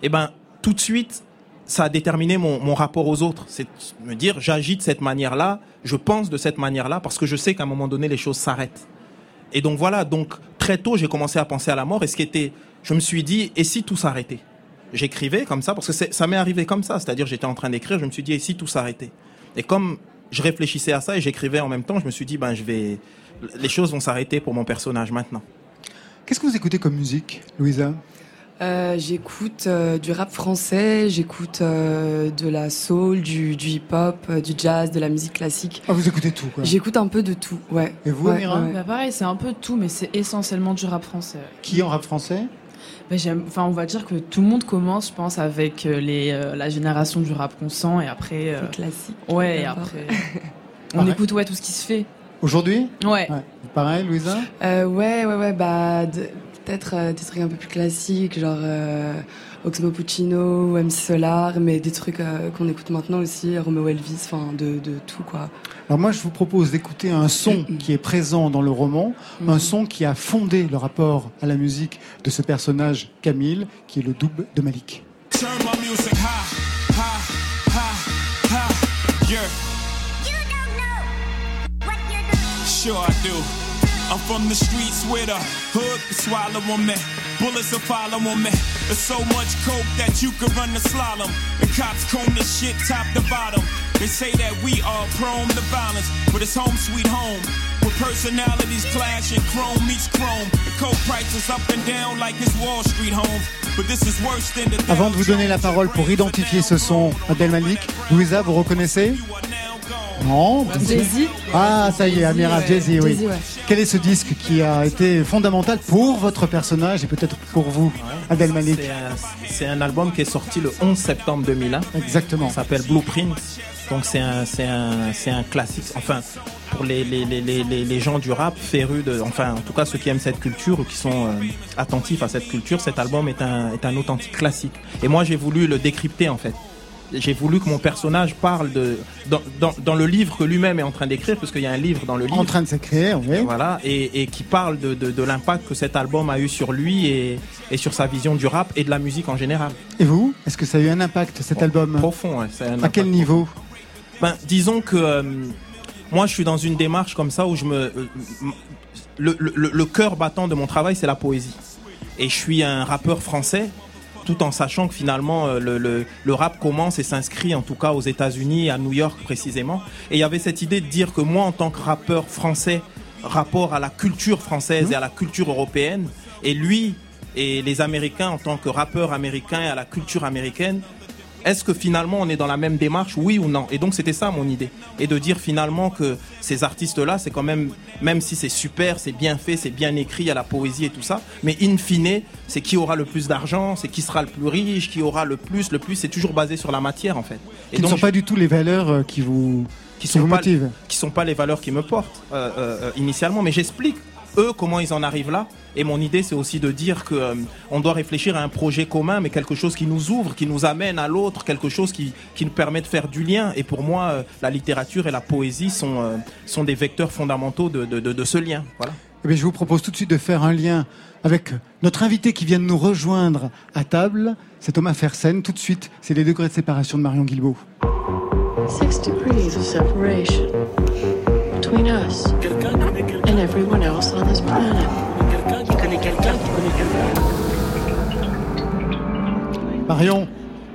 eh ben, tout de suite, ça a déterminé mon, rapport aux autres. C'est me dire, j'agis de cette manière-là, je pense de cette manière-là, parce que je sais qu'à un moment donné, les choses s'arrêtent. Et donc voilà, donc très tôt, j'ai commencé à penser à la mort, et ce qui était, je me suis dit, et si tout s'arrêtait? J'écrivais comme ça, parce que ça m'est arrivé comme ça, c'est-à-dire j'étais en train d'écrire, je me suis dit, et si tout s'arrêtait? Et comme je réfléchissais à ça et j'écrivais en même temps, je me suis dit, ben je vais, les choses vont s'arrêter pour mon personnage maintenant.
Qu'est-ce que vous écoutez comme musique, Louisa?
Euh, j'écoute euh, du rap français, j'écoute euh, de la soul, du, du hip-hop, euh, du jazz, de la musique classique.
Ah, vous écoutez tout, quoi.
J'écoute un peu de tout, ouais.
Et vous,
Ouais.
Bah pareil, c'est un peu tout, mais c'est essentiellement du rap français.
Qui en rap français?
Enfin, on va dire que tout le monde commence, je pense, avec euh, les, euh, la génération du rap conscient, et après, euh,
C'est classique.
ouais, et après, on
Pareil.
écoute ouais tout ce qui se fait.
Aujourd'hui?
Ouais.
Ouais. Pareil, Louisa?
Euh, ouais, ouais, ouais, bah peut-être euh, des trucs un peu plus classiques, genre euh, Oxmo Puccino, ou MC Solar, mais des trucs euh, qu'on écoute maintenant aussi, Romeo Elvis, enfin de, de tout quoi.
Alors moi, je vous propose d'écouter un son qui est présent dans le roman, un son qui a fondé le rapport à la musique de ce personnage, Camille, qui est le double de Malik.
Turn my music high, high, high, high. Yeah. sure I do. I'm from the streets where the hood can swallow on me. Bullets will follow on me. There's so much coke that you could run the slalom. And cops comb the shit top to bottom. They say that we are prone to violence, but it's home sweet home. Where personalities clash and chrome meets chrome. The coke prices up and down like it's Wall Street home. But this is worse than the
Avant de vous donner la parole pour identifier ce son, Abdel Malik, Louisa, vous reconnaissez? Non
Jay-Z
Ah, ça y est, Amira, Jay-Z, oui.
Jay-Z, ouais.
Quel est ce disque qui a été fondamental pour votre personnage et peut-être pour vous, Abdel Malik?
C'est un, c'est un album qui est sorti le 11 septembre 2001.
Exactement.
Ça s'appelle Blueprint. Donc c'est un, c'est un, c'est un classique. Enfin, pour les, les, les, les, les- gens du rap férus de, enfin, en tout cas ceux qui aiment cette culture ou qui sont euh, attentifs à cette culture, cet album est un, est un authentique classique. Et moi, j'ai voulu le décrypter en fait. J'ai voulu que mon personnage parle de dans, dans, dans le livre que lui-même est en train d'écrire, parce qu'il y a un livre dans le livre.
En train de s'écrire, oui.
Voilà, et, et qui parle de, de, de l'impact que cet album a eu sur lui et, et sur sa vision du rap et de la musique en général.
Et vous Est-ce que ça a eu un impact, cet album?
Profond, ouais, c'est un
À quel niveau?
Ben, disons que euh, moi, je suis dans une démarche comme ça où je me. euh, le, cœur battant de mon travail, c'est la poésie. Et je suis un rappeur français, tout en sachant que finalement, euh, le, le, le rap commence et s'inscrit, en tout cas aux États-Unis, à New York précisément. Et il y avait cette idée de dire que moi, en tant que rappeur français, rapport à la culture française et à la culture européenne, et lui et les Américains, en tant que rappeur américain et à la culture américaine, est-ce que finalement on est dans la même démarche, oui ou non? Et donc c'était ça mon idée. Et de dire finalement que ces artistes-là, c'est quand même, même si c'est super, c'est bien fait, c'est bien écrit, il y a la poésie et tout ça, mais in fine, c'est qui aura le plus d'argent, c'est qui sera le plus riche, qui aura le plus, le plus, c'est toujours basé sur la matière en fait.
Qui ne sont pas du tout les valeurs euh, qui vous,
qui
qui
sont
vous
pas,
motivent.
qui sont pas les valeurs qui me portent euh, euh, initialement, mais j'explique eux comment ils en arrivent là. Et mon idée, c'est aussi de dire que euh, on doit réfléchir à un projet commun, mais quelque chose qui nous ouvre, qui nous amène à l'autre, quelque chose qui, qui nous permet de faire du lien. Et pour moi, euh, la littérature et la poésie sont, euh, sont des vecteurs fondamentaux de, de, de, de ce lien. Voilà.
Eh bien, je vous propose tout de suite de faire un lien avec notre invité qui vient de nous rejoindre à table. C'est Thomas Fersen. Tout de suite, c'est les degrés de séparation de Marion Guilbault. Marion,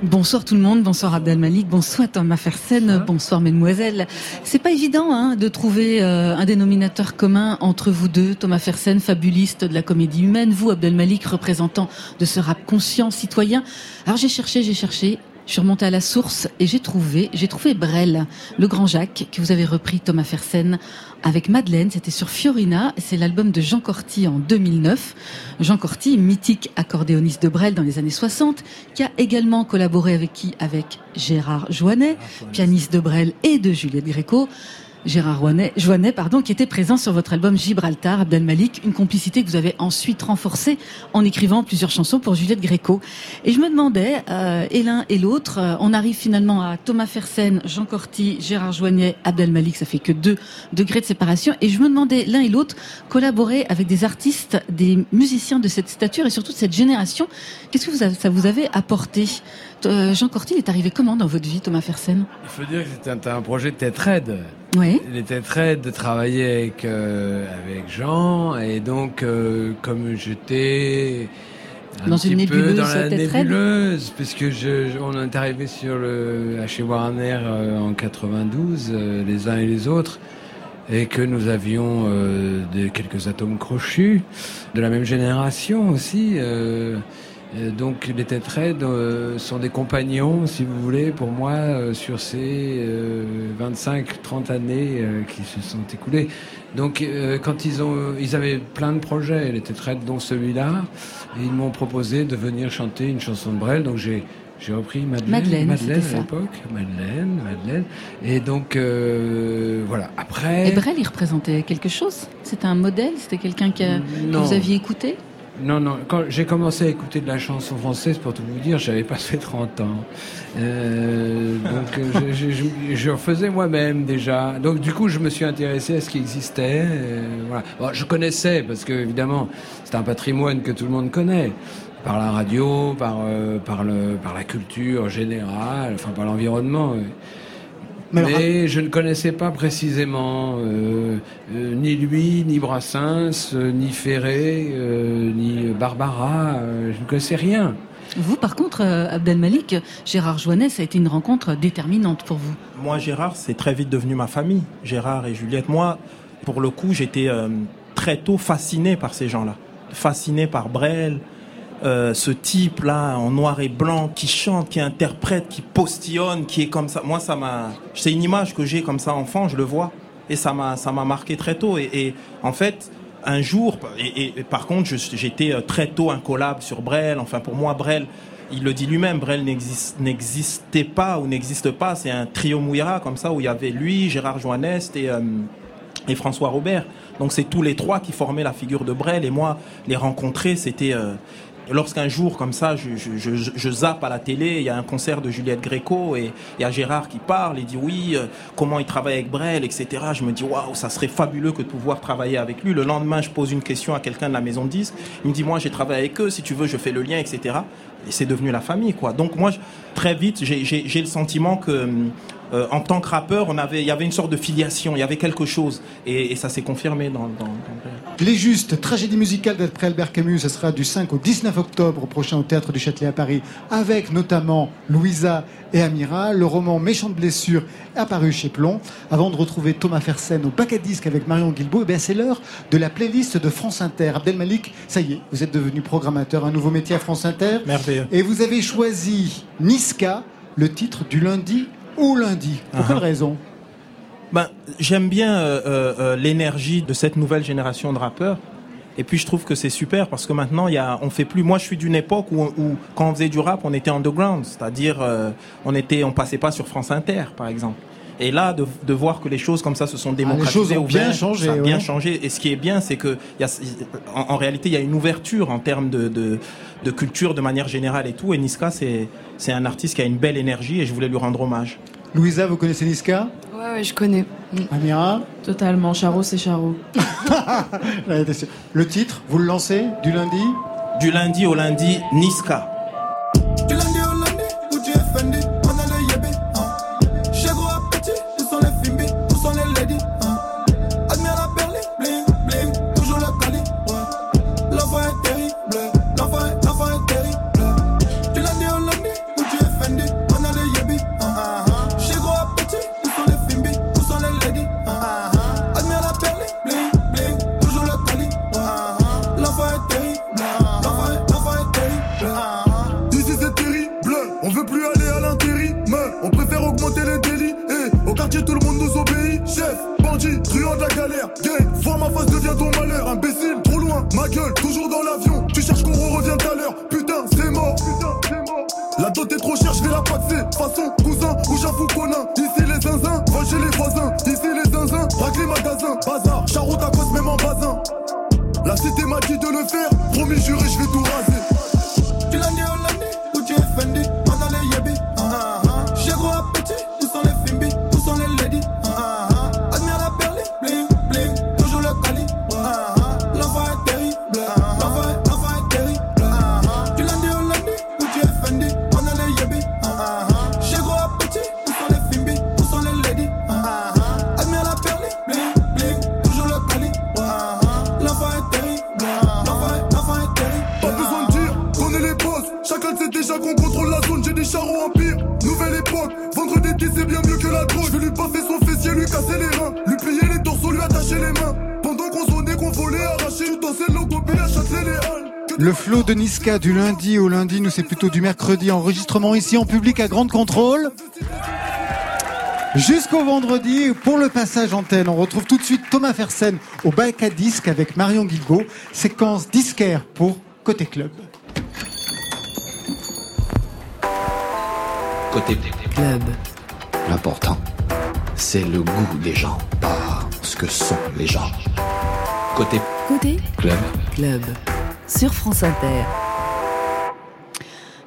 Bonsoir tout le monde, bonsoir Abdel Malik, bonsoir Thomas Fersen, bonsoir mesdemoiselles. C'est pas évident hein, de trouver euh, un dénominateur commun entre vous deux, Thomas Fersen, fabuliste de la comédie humaine, vous Abdel Malik, représentant de ce rap conscient, citoyen. Alors j'ai cherché, j'ai cherché, je suis remontée à la source et j'ai trouvé, j'ai trouvé Brel, le grand Jacques, que vous avez repris Thomas Fersen avec Madeleine, c'était sur Fiorina, c'est l'album de Jean Corty en 2009. Jean Corty, mythique accordéoniste de Brel dans les années 60, qui a également collaboré avec qui? Avec Gérard Joannet, pianiste de Brel et de Juliette Gréco. Gérard Joannet, Joannet, pardon, qui était présent sur votre album Gibraltar, Abdel Malik, une complicité que vous avez ensuite renforcée en écrivant plusieurs chansons pour Juliette Gréco. Et je me demandais, euh, et l'un et l'autre, euh, on arrive finalement à Thomas Fersen, Jean Corty, Gérard Joannet, Abdel Malik, ça fait que deux degrés de séparation. Et je me demandais, l'un et l'autre, collaborer avec des artistes, des musiciens de cette stature et surtout de cette génération. Qu'est-ce que vous ça vous avait apporté? Euh, Jean Corty il est arrivé comment dans votre vie, Thomas Fersen
Il faut dire que c'était un, un projet de Tetraide.
Oui.
Les Tetraide de travailler avec, euh, avec Jean, et donc, euh, comme j'étais un
Dans
petit
une
peu
nébuleuse
dans la nébuleuse, puisque je, je- on est arrivé sur le, à chez Warner euh, en 92, euh, les uns et les autres, et que nous avions euh, quelques atomes crochus, de la même génération aussi. euh, donc les euh, sont des compagnons, si vous voulez, pour moi, euh, sur ces euh, 25-30 années euh, qui se sont écoulées. Donc euh, quand ils ont, ils avaient plein de projets, les Tetraid, dont celui-là, ils m'ont proposé de venir chanter une chanson de Brel. Donc j'ai j'ai repris Madeleine,
Madeleine, c'était
à l'époque, Madeleine, Madeleine. Et donc euh, voilà. Après.
Et Brel, il représentait quelque chose? C'était un modèle? C'était quelqu'un que, vous aviez écouté?
Non, non. Quand j'ai commencé à écouter de la chanson française, pour tout vous dire, j'avais pas fait 30 ans. Euh, donc, euh, je, je, je, faisais moi-même déjà. Donc, du coup, je me suis intéressé à ce qui existait. euh, voilà. Bon, je connaissais parce que évidemment, c'est un patrimoine que tout le monde connaît par la radio, par euh, par le par la culture générale, enfin par l'environnement. Mais, je ne connaissais pas précisément euh, euh, ni lui, ni Brassens, euh, ni Ferré, ni Barbara. je ne connaissais rien.
Vous, par contre, Abdel Malik, Gérard Joannès a été une rencontre déterminante pour vous.
Moi, Gérard, c'est très vite devenu ma famille. Gérard et Juliette. Moi, pour le coup, j'étais très tôt fasciné par ces gens-là. Fasciné par Brel, euh, ce type-là en noir et blanc qui chante, qui interprète, qui postillonne, qui est comme ça. Moi, ça m'a. C'est une image que j'ai comme ça enfant, je le vois, et ça m'a ça m'a marqué très tôt. Et, en fait, un jour, et, par contre, j'étais euh, très tôt un collab sur Brel. Enfin, pour moi, Brel. Il le dit lui-même, Brel n'existait pas ou n'existe pas. C'est un trio mouillera comme ça où il y avait lui, Gérard Joannest et, euh, et François Robert. Donc c'est tous les trois qui formaient la figure de Brel et moi les rencontrer c'était lorsqu'un jour, comme ça, je, je, zappe à la télé, il y a un concert de Juliette Gréco et il y a Gérard qui parle et dit oui, euh, comment il travaille avec Brel, etc. Je me dis waouh, ça serait fabuleux que de pouvoir travailler avec lui. Le lendemain, je pose une question à quelqu'un de la maison de disques. Il me dit moi, j'ai travaillé avec eux, si tu veux, je fais le lien, etc. Et c'est devenu la famille, quoi. Donc moi, très vite, j'ai le sentiment que euh, en tant que rappeur, on avait, il y avait une sorte de filiation, il y avait quelque chose, et, ça s'est confirmé dans, dans,
Les Justes, tragédie musicale d'après Albert Camus, ce sera du 5 au 19 octobre prochain au Théâtre du Châtelet à Paris, avec notamment Louisa et Amira. Le roman Méchante blessure apparu chez Plomb. Avant de retrouver Thomas Fersen au bac à disque avec Marion Guilbault, eh c'est l'heure de la playlist de France Inter. Abdel Malik, ça y est, vous êtes devenu programmateur, un nouveau métier à France Inter.
Merveilleux.
Et vous avez choisi Niska, le titre du lundi ou lundi. Pour quelle uh-huh. raison?
Ben, J'aime bien euh, euh, euh, l'énergie de cette nouvelle génération de rappeurs. Et puis je trouve que c'est super parce que maintenant il y a, on fait plus. Moi je suis d'une époque où, quand on faisait du rap on était underground, c'est-à-dire on était, on passait pas sur France Inter par exemple. Et là, de, voir que les choses comme ça se sont ah, démocratisées,
les choses ont bien changé,
ça a bien changé. Et ce qui est bien, c'est que y a, en, réalité, il y a une ouverture en termes de, de, de, culture de manière générale et tout. Et Niska, c'est c'est un artiste qui a une belle énergie et je voulais lui rendre hommage.
Louisa, vous connaissez Niska?
Ouais, ouais, je connais.
Mm. Amira?
Totalement. Charo, c'est Charo.
le titre, vous le lancez du lundi?
Du lundi au lundi, Niska.
du lundi
chef, bandit, truand de la galère. Gay, vois ma face, devient ton malheur, imbécile, trop loin, ma gueule, toujours dans l'avion.
Au lundi, nous c'est plutôt du mercredi. Enregistrement ici en public à Grande Contrôle. Jusqu'au vendredi, pour le passage antenne, on retrouve tout de suite Thomas Fersen au bac à disque avec Marion Guilgaud. Séquence disquaire pour Côté Club.
Côté Club. L'important, c'est le goût des gens, pas ce que sont les gens. Côté
Côté Club. Club. Sur France Inter.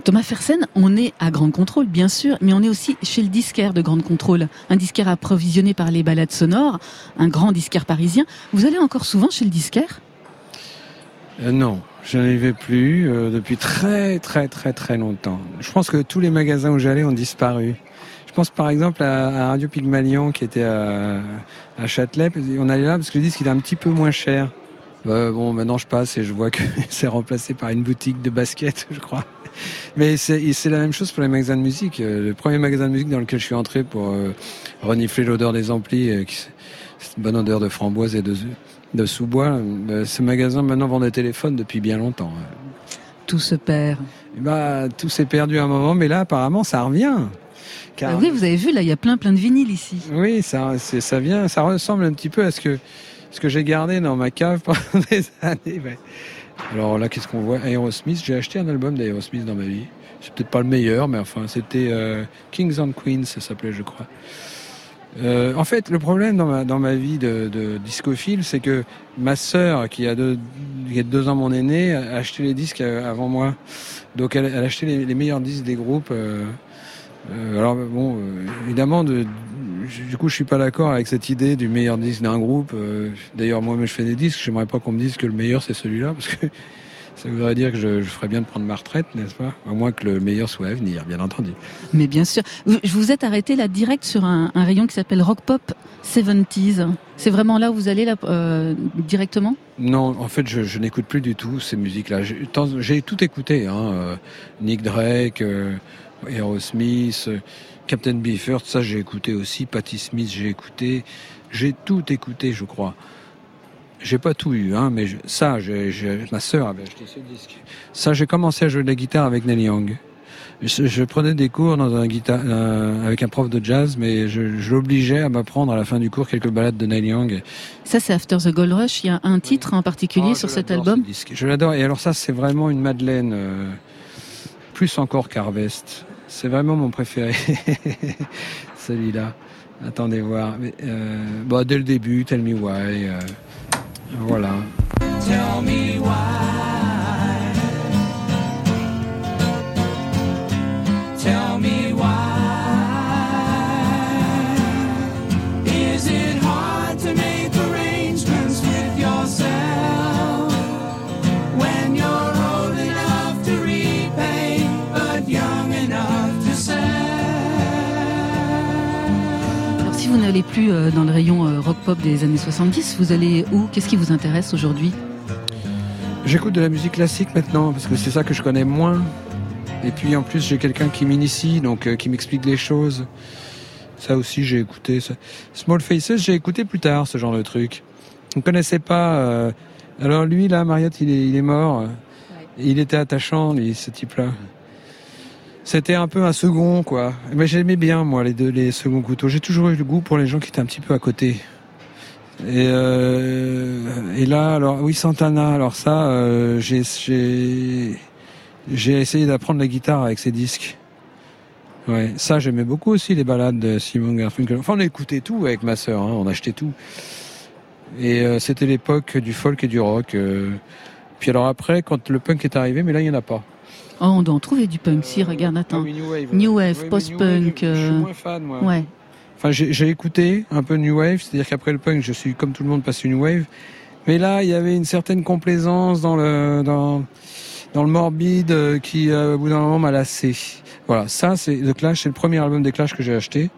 Thomas Fersen, on est à Grande Contrôle, bien sûr, mais on est aussi chez le disquaire de Grande Contrôle, un disquaire approvisionné par les balades sonores, un grand disquaire parisien. Vous allez encore souvent chez le disquaire?
Euh, Non, je n'y vais plus euh, depuis très très très très longtemps. Je pense que tous les magasins où j'allais ont disparu. Je pense par exemple à, Radio Pygmalion qui était à, Châtelet. On allait là parce que le disque est un petit peu moins cher. Bah, bon, maintenant je passe et je vois que c'est remplacé par une boutique de basket, je crois. Mais c'est la même chose pour les magasins de musique. Euh, le premier magasin de musique dans lequel je suis entré pour euh, renifler l'odeur des amplis, euh, c'est une bonne odeur de framboise et de, de sous-bois. ce magasin maintenant vend des téléphones depuis bien longtemps.
Tout se perd.
Bah, tout s'est perdu à un moment, mais là apparemment ça revient.
Ah oui, vous avez vu, là, il y a plein, plein de vinyles ici.
Oui, ça, ça vient, ça ressemble un petit peu à ce que, ce que j'ai gardé dans ma cave pendant des années. Alors là, qu'est-ce qu'on voit? Aerosmith, j'ai acheté un album d'Aerosmith dans ma vie. C'est peut-être pas le meilleur, mais enfin, c'était euh, Kings and Queens, ça s'appelait, je crois. Euh, en fait, le problème dans ma, dans ma vie de, de discophile, c'est que ma sœur, qui a deux, qui deux ans mon aîné, a acheté les disques avant moi. Donc elle, a acheté les, meilleurs disques des groupes. Euh, euh, alors bon, euh, évidemment, de, du coup, je suis pas d'accord avec cette idée du meilleur disque d'un groupe. Euh, d'ailleurs, moi, je fais des disques, j'aimerais pas qu'on me dise que le meilleur c'est celui-là, parce que ça voudrait dire que je, je, ferais bien de prendre ma retraite, n'est-ce pas? À moins que le meilleur soit à venir, bien entendu.
Mais bien sûr. Je vous êtes arrêté là direct sur un, un rayon qui s'appelle Rock Pop 70s. C'est vraiment là où vous allez là euh, directement?
Non, en fait, je, je n'écoute plus du tout ces musiques-là. J'ai tout écouté, hein, Nick Drake. Aerosmith, Captain Beefheart, ça j'ai écouté aussi, Patti Smith j'ai écouté, j'ai tout écouté je crois. J'ai pas tout eu, hein, mais ça, ma sœur avait acheté ce disque. Ça, j'ai commencé à jouer de la guitare avec Neil Young. Je, prenais des cours dans un guitare, euh, avec un prof de jazz, mais je, l'obligeais à m'apprendre à la fin du cours quelques balades de Neil Young.
Ça, c'est After the Gold Rush. Il y a un titre en particulier oh, sur cet album.
je l'adore. Et alors ça, c'est vraiment une Madeleine, euh, plus encore qu'Harvest. C'est vraiment mon préféré, celui-là. Attendez voir. Mais, euh, bon, dès le début, Tell Me Why. Euh, voilà.
N'allez plus euh, dans le rayon euh, rock pop des années 70, vous allez où? Qu'est-ce qui vous intéresse aujourd'hui?
J'écoute de la musique classique maintenant parce que c'est ça que je connais moins. Et puis en plus j'ai quelqu'un qui m'initie, donc euh, qui m'explique les choses. Ça aussi j'ai écouté. Ça. Small Faces j'ai écouté plus tard ce genre de truc. On ne connaissait pas. Alors lui là, Mariotte, il est, il est mort. Il était attachant, lui, ce type-là. C'était un peu un second, quoi. Mais j'aimais bien, moi, les deux, les seconds couteaux. J'ai toujours eu le goût pour les gens qui étaient un petit peu à côté. Et, euh, là, alors, oui, Santana, alors ça, euh, j'ai, essayé d'apprendre la guitare avec ces disques. Ouais, ça, j'aimais beaucoup aussi les balades de Simon Garfunkel. Enfin, on écoutait tout avec ma sœur, hein, on achetait tout. Et euh, c'était l'époque du folk et du rock. Euh. Puis alors après, quand le punk est arrivé, mais là, il n'y en a pas.
Oh, on doit en trouver du punk. Si, regarde, attends. new Wave, post-punk.
Je, suis euh, moins fan, moi. Ouais. Enfin, j'ai écouté un peu New Wave, c'est-à-dire qu'après le punk, je suis comme tout le monde passé New Wave. Mais là, il y avait une certaine complaisance dans le dans dans le morbide euh, qui, euh, au bout d'un moment, m'a lassé. Voilà, ça, c'est The Clash, c'est le premier album des Clash que j'ai acheté,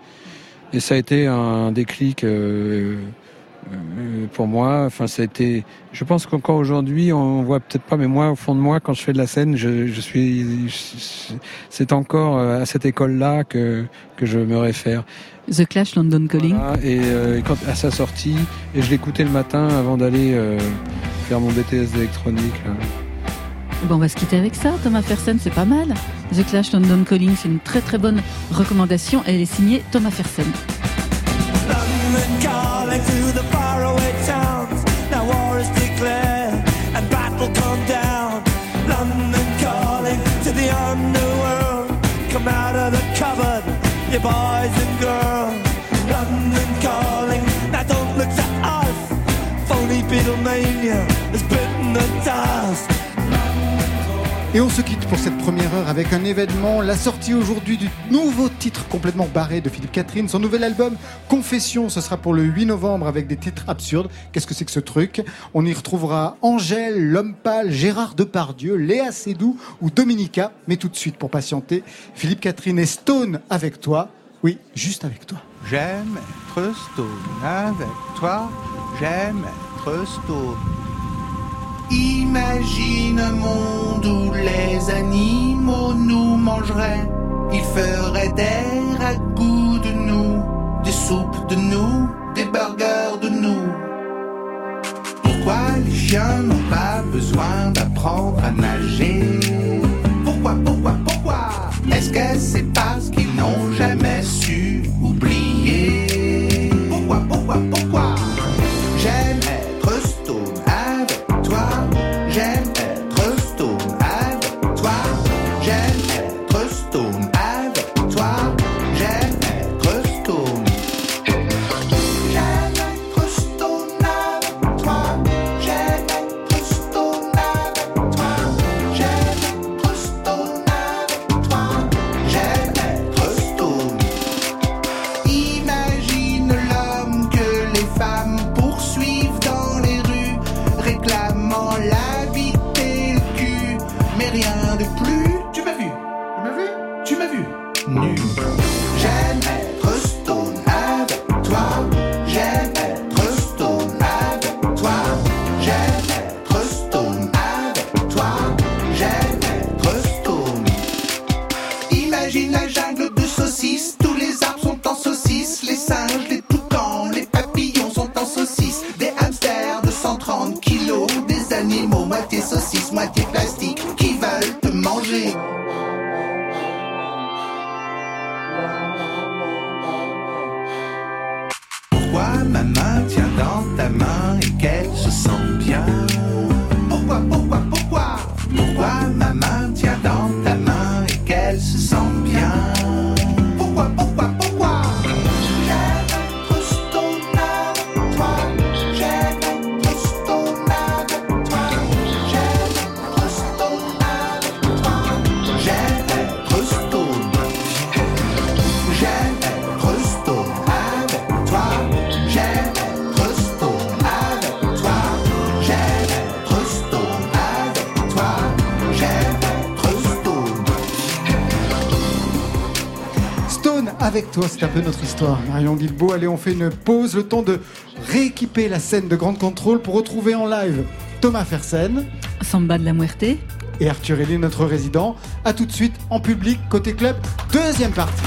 et ça a été un déclic. Euh, pour moi, enfin, ça a été. Je pense qu'encore aujourd'hui, on voit peut-être pas, mais moi, au fond de moi, quand je fais de la scène, je, je suis. C'est encore euh, à cette école-là que que je me réfère.
The Clash London Calling.
et euh, quand à sa sortie, et je l'écoutais le matin avant d'aller faire mon BTS d'électronique.
Bon, on va se quitter avec ça, Thomas Fersen, c'est pas mal. The Clash London Calling, c'est une très très bonne recommandation. Elle est signée Thomas Fersen.
boys Et on se quitte pour cette première heure avec un événement, la sortie aujourd'hui du nouveau titre complètement barré de Philippe Catherine, son nouvel album Confession, ce sera pour le 8 novembre avec des titres absurdes. Qu'est-ce que c'est que ce truc? On y retrouvera Angèle, L'Homme Pâle, Gérard Depardieu, Léa Seydoux ou Dominica. Mais tout de suite, pour patienter, Philippe Catherine et Stone avec toi. Oui, juste avec toi.
J'aime être stone avec toi. J'aime être stone. Imagine un monde où les animaux nous mangeraient. Ils feraient des ragoûts de nous, des soupes de nous, des burgers de nous. Pourquoi les chiens n'ont pas besoin d'apprendre à nager? Pourquoi, pourquoi, pourquoi? Est-ce que c'est parce qu'ils n'ont jamais su oublier? Moitié saucisses, moitié plastique, qui veulent te manger. Pourquoi ma main tient dans ta main et qu'elle se sent bien? Avec toi,
c'est un peu notre histoire. Marion Guilbeault, allez, on fait une pause, le temps de rééquiper la scène de Grande Contrôle pour retrouver en live Thomas Fersen.
Samba de la Muerte.
Et Arthur Elie, notre résident. A tout de suite en public, côté club, deuxième partie.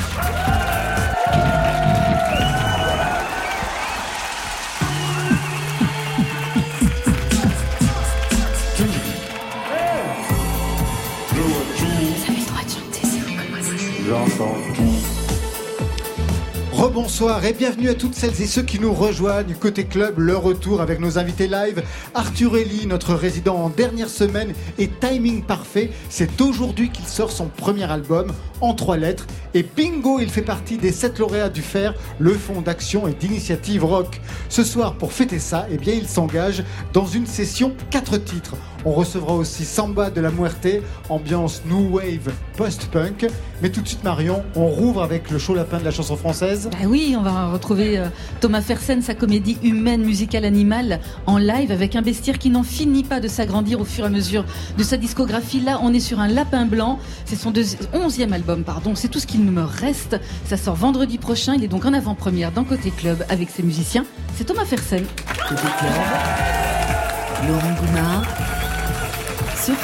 Rebonsoir et bienvenue à toutes celles et ceux qui nous rejoignent côté club, le retour avec nos invités live. Arthur Elie, notre résident en dernière semaine et timing parfait, c'est aujourd'hui qu'il sort son premier album en trois lettres et bingo, il fait partie des sept lauréats du FAIR, le fonds d'action et d'initiative rock. Ce soir, pour fêter ça, eh bien, il s'engage dans une session quatre titres. On recevra aussi Samba de la Muerte, ambiance new wave post-punk. Mais tout de suite, Marion, on rouvre avec le chaud lapin de la chanson française.
Bah oui, on va retrouver euh, Thomas Fersen, sa comédie humaine, musicale, animale, en live avec un bestiaire qui n'en finit pas de s'agrandir au fur et à mesure de sa discographie. Là, on est sur un lapin blanc. C'est son onzième album, pardon. C'est tout ce qu'il me reste. Ça sort vendredi prochain. Il est donc en avant-première dans Côté Club avec ses musiciens. C'est Thomas Fersen.
Côté club, Laurent Gounard
Elle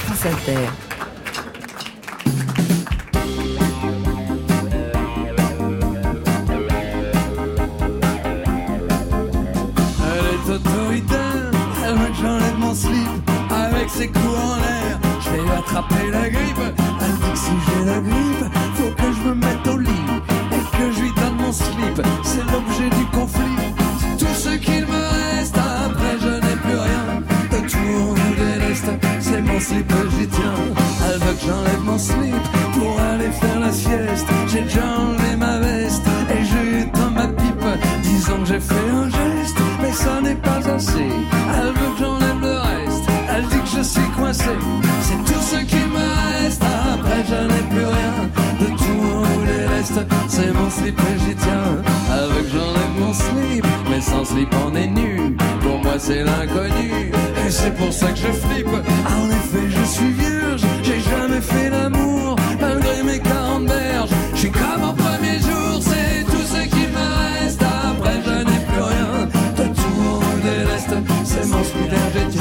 est autoritaire, elle veut que j'enlève mon slip avec ses coups en l'air. Je vais attraper la grippe. Elle dit que si j'ai la grippe, faut que je me mette au lit et que je lui donne mon slip. C'est l'objet du conflit. Tout ce qu'il me mon slip, j'y tiens. Elle veut que j'enlève mon slip pour aller faire la sieste. J'ai déjà enlevé ma veste et j'ai éteint ma pipe. Disons que j'ai fait un geste, mais ça n'est pas assez. Elle veut que j'enlève le reste. Elle dit que je suis coincé. C'est tout ce qui me reste. Après, je n'ai plus rien. De tout les reste. C'est mon slip et j'y tiens. Que j'enlève mon slip, mais sans slip on est nu. Pour moi, c'est l'inconnu. Et c'est pour ça que je flippe. Ah, en effet, je suis vierge, j'ai jamais fait l'amour, malgré mes 40 berges. Je suis comme en premier jour, c'est tout ce qui me reste. Après, je n'ai plus rien, de tout déleste, c'est mon scolaire, j'ai dit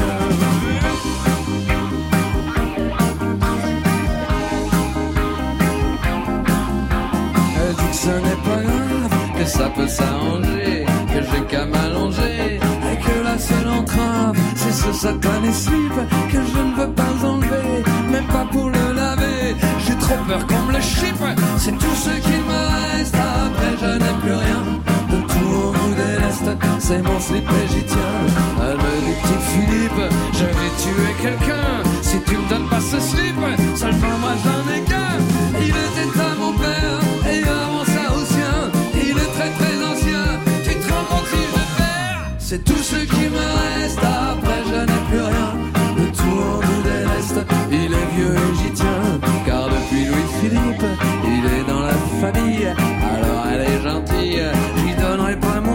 que ce n'est pas grave, que ça peut s'arranger, que j'ai qu'à mal ce satané slip que je ne veux pas enlever, même pas pour le laver. J'ai trop peur qu'on me le chip, c'est tout ce qu'il me reste. Après, je n'ai plus rien de tout au bout de l'Est, c'est mon slip et j'y tiens. Elle me dit, petit Philippe, je vais tuer quelqu'un si tu me donnes pas ce slip. Seulement, moi j'en ai qu'un, il était à mon père et avant ça au sien. Il est très très ancien, tu te rends compte si je perds? C'est tout ce qui me reste, après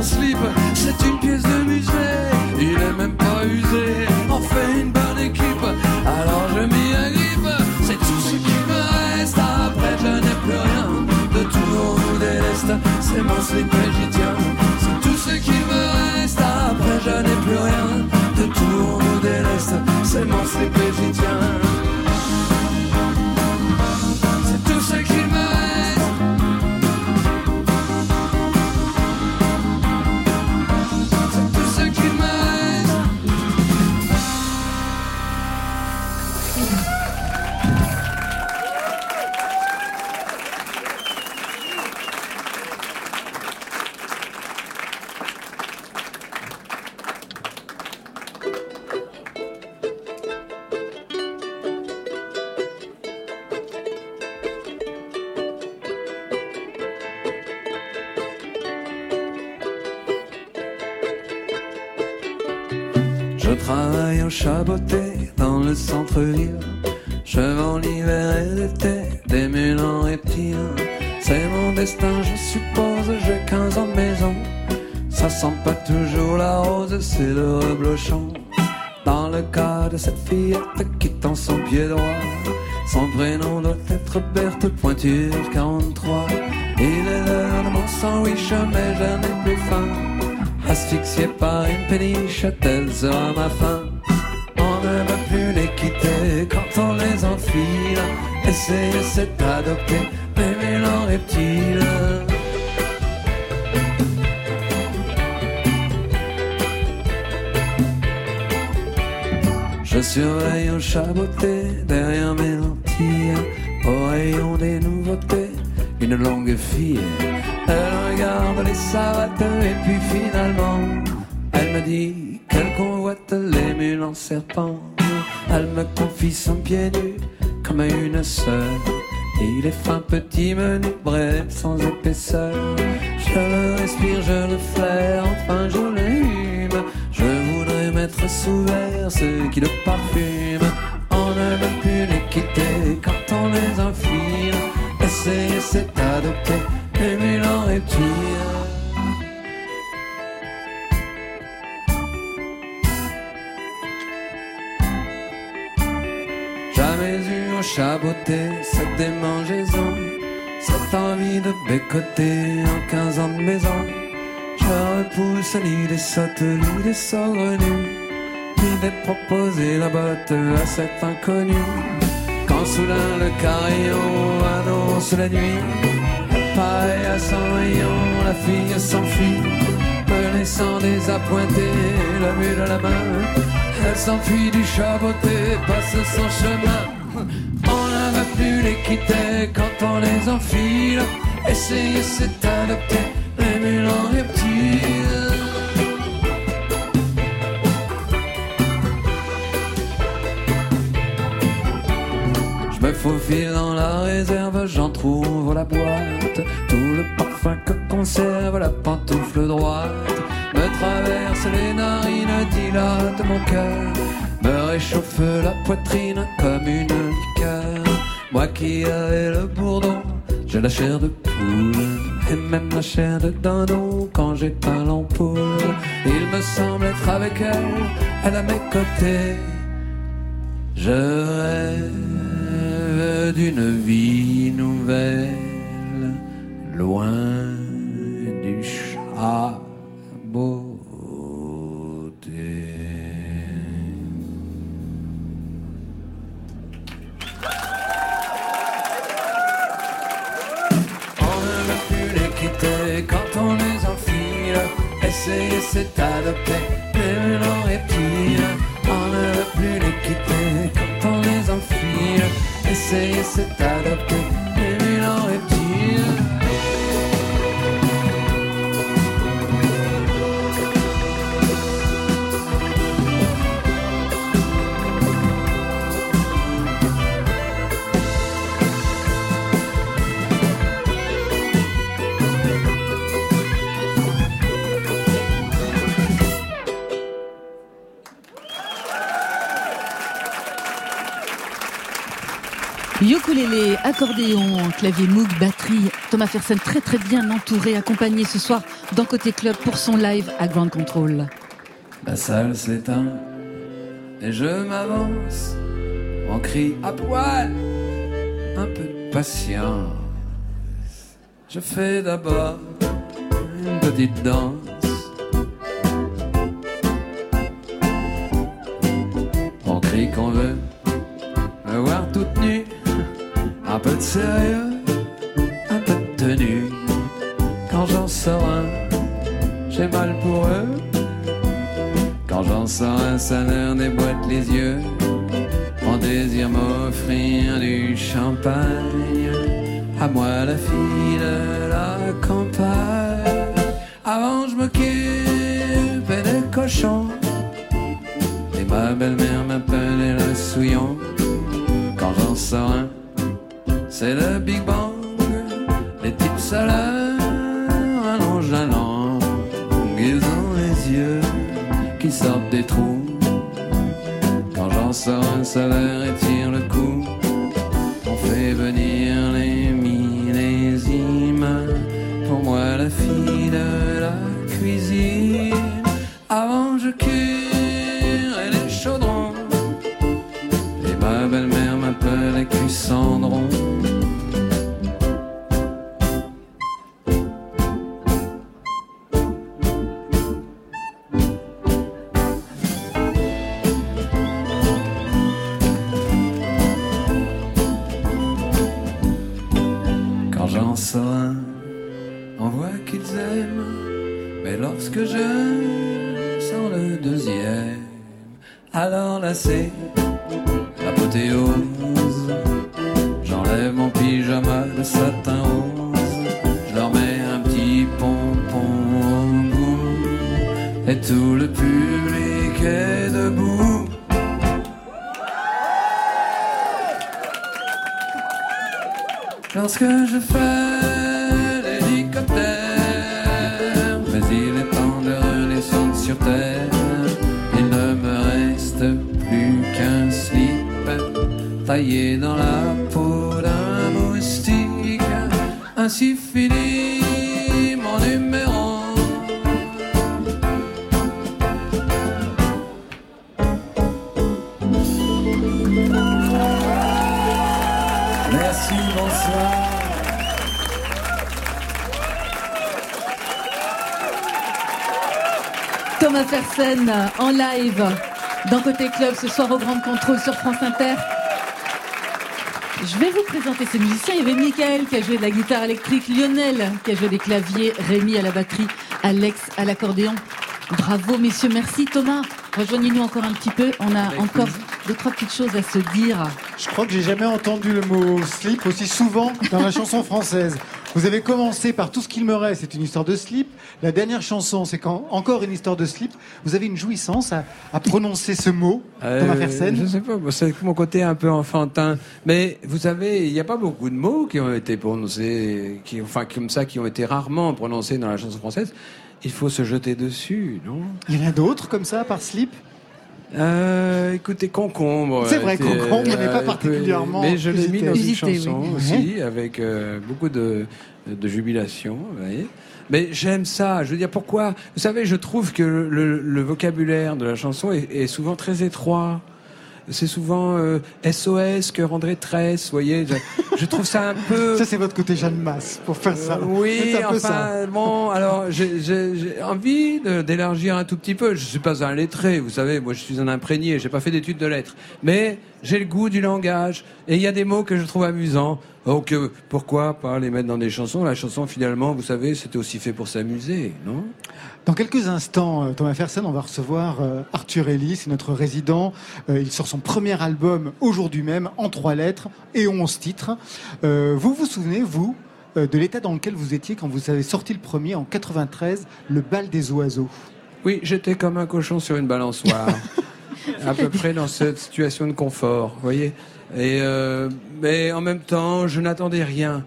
mon. C'est une pièce de musée, il est même pas usé. On fait une bonne équipe, alors je m'y agrippe. C'est tout ce qui me reste, après je n'ai plus rien de tout de l'Est. C'est mon slip et j'y tiens, c'est tout ce qui me reste, après je n'ai plus rien de tout de l'Est. C'est mon slip et C'est mon destin, je suppose, j'ai 15 ans de maison. Ça sent pas toujours la rose, c'est le reblochon. Dans le cas de cette fillette qui son pied droit, son prénom doit être Berthe Pointure 43. Il est l'heure de mon sandwich, mais je n'ai plus faim. Asphyxié par une péniche, telle sera ma fin. On ne va plus les quitter quand on les enfile. Essayer c'est adopter des mélans reptiles. Je surveille au chaboté derrière mes lentilles, au rayon des nouveautés, une longue fille. Elle regarde les savates et puis finalement, elle me dit qu'elle convoite les mules en serpent. Elle me confie son pied nu comme une sœur. Il est fin, petit, menu, bref, sans épaisseur. Je le respire, je le flaire, enfin je. Je voudrais mettre sous verre ceux qui le parfument. On ne peut plus les quitter quand on les enfile. Essayer, c'est adopter les mules en reptiles. Chaboté cette démangeaison, cette envie de bécoter en 15 ans de maison. Je repousse l'idée sotte, l'idée saugrenue, l'idée de proposer la botte à cet inconnu? Quand soudain le carillon annonce la nuit, pareil à son rayon, la fille s'enfuit, me laissant désappointé, la mule à la main. Elle s'enfuit du chaboté, passe son chemin. On ne va plus les quitter quand on les enfile. Essayer, c'est adopter les en reptiles. Je me faufile dans la réserve, j'en trouve la boîte. Tout le parfum que conserve la pantoufle droite me traverse les narines, dilate mon cœur, me réchauffe la poitrine comme une liqueur. Moi qui avais le bourdon, j'ai la chair de poule et même la chair de dindon quand j'éteins l'ampoule. Il me semble être avec elle, elle à mes côtés. Je rêve d'une vie nouvelle, loin du chaboté. C'est adopter les mélanges reptiles. On ne veut plus les quitter quand on les enfile. Essayer, c'est adopter
Ukulélé, accordéon, clavier Moog, batterie. Thomas Fersen très très bien entouré, accompagné ce soir dans Côté Club pour son live à Grand Control.
La salle s'éteint et je m'avance en cri à poil, un peu de patience. Je fais d'abord une petite danse. On crie qu'on veut me voir toute nue, un peu de sérieux, un peu de tenue. Quand j'en sors un, j'ai mal pour eux. Quand j'en sors un, ça leur déboîte les yeux. On désire m'offrir du champagne. À moi la fille de la campagne. Avant je m'occupais des cochons. Et ma belle-mère m'appelait le souillon. Quand j'en sors un, c'est le Big Bang. Les types salaires allongent la langue. Ils ont les yeux qui sortent des trous. Quand j'en sors un, ça leur étire le cou. On fait venir les millésimes. Pour moi, la fille de
en live dans Côté Club ce soir au Grand Contrôle sur France Inter. Je vais vous présenter ces musiciens. Il y avait Michael qui a joué de la guitare électrique, Lionel qui a joué des claviers, Rémi à la batterie, Alex à l'accordéon. Bravo messieurs, merci Thomas. Rejoignez-nous encore un petit peu. On a encore deux, trois petites choses à se dire.
Je crois que j'ai jamais entendu le mot slip aussi souvent dans la chanson française. Vous avez commencé par tout ce qu'il me reste, c'est une histoire de slip. La dernière chanson, c'est quand encore une histoire de slip. Vous avez une jouissance à, à prononcer ce mot, Thomas
Euh,
Fersen.
Je sais pas, c'est mon côté un peu enfantin. Mais vous savez, il n'y a pas beaucoup de mots qui ont été prononcés, qui, enfin comme ça, qui ont été rarement prononcés dans la chanson française. Il faut se jeter dessus, non?
Il y en a d'autres comme ça, par slip?
Euh, Écoutez, concombre.
C'est vrai, concombre n'est pas
euh,
particulièrement
Mais je l'ai mis dans une
oui.
chanson aussi, avec euh, beaucoup de, de jubilation. Vous voyez mais j'aime ça. Je veux dire, pourquoi? Vous savez, je trouve que le, le vocabulaire de la chanson est, est souvent très étroit. C'est souvent euh, SOS, cœur en détresse, vous voyez. Je, je trouve ça un peu...
Ça, c'est votre côté Jeanne Masse pour faire ça.
Euh, oui,
C'est un peu
enfin,
ça.
bon, alors j'ai- envie d'élargir un tout petit peu. Je suis pas un lettré, vous savez, moi je suis un imprégné, j'ai pas fait d'études de lettres. Mais j'ai le goût du langage, et il y a des mots que je trouve amusants. Donc euh, pourquoi pas les mettre dans des chansons? La chanson finalement, vous savez, c'était aussi fait pour s'amuser, non?
Dans quelques instants, euh, Thomas Fersen, on va recevoir euh, Arthur Ellis, c'est notre résident. il sort son premier album aujourd'hui même, en trois lettres et onze titres. vous vous souvenez, vous, de l'état dans lequel vous étiez quand vous avez sorti le premier en 93, Le bal des oiseaux?
Oui, j'étais comme un cochon sur une balançoire. à peu près dans cette situation de confort, vous voyez. Et euh, mais en même temps, je n'attendais rien.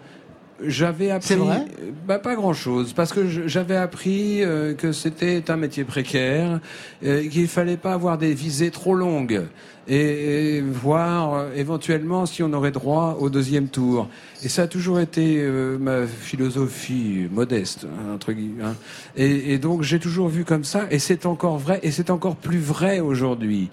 J'avais appris,
vrai
bah, pas grand chose, parce que j'avais appris euh, que c'était un métier précaire, euh, qu'il fallait pas avoir des visées trop longues et, voir euh, éventuellement si on aurait droit au deuxième tour. Et ça a toujours été euh, ma philosophie modeste, hein, entre guillemets. Hein. Et, et donc j'ai toujours vu comme ça, et c'est encore vrai, et c'est encore plus vrai aujourd'hui.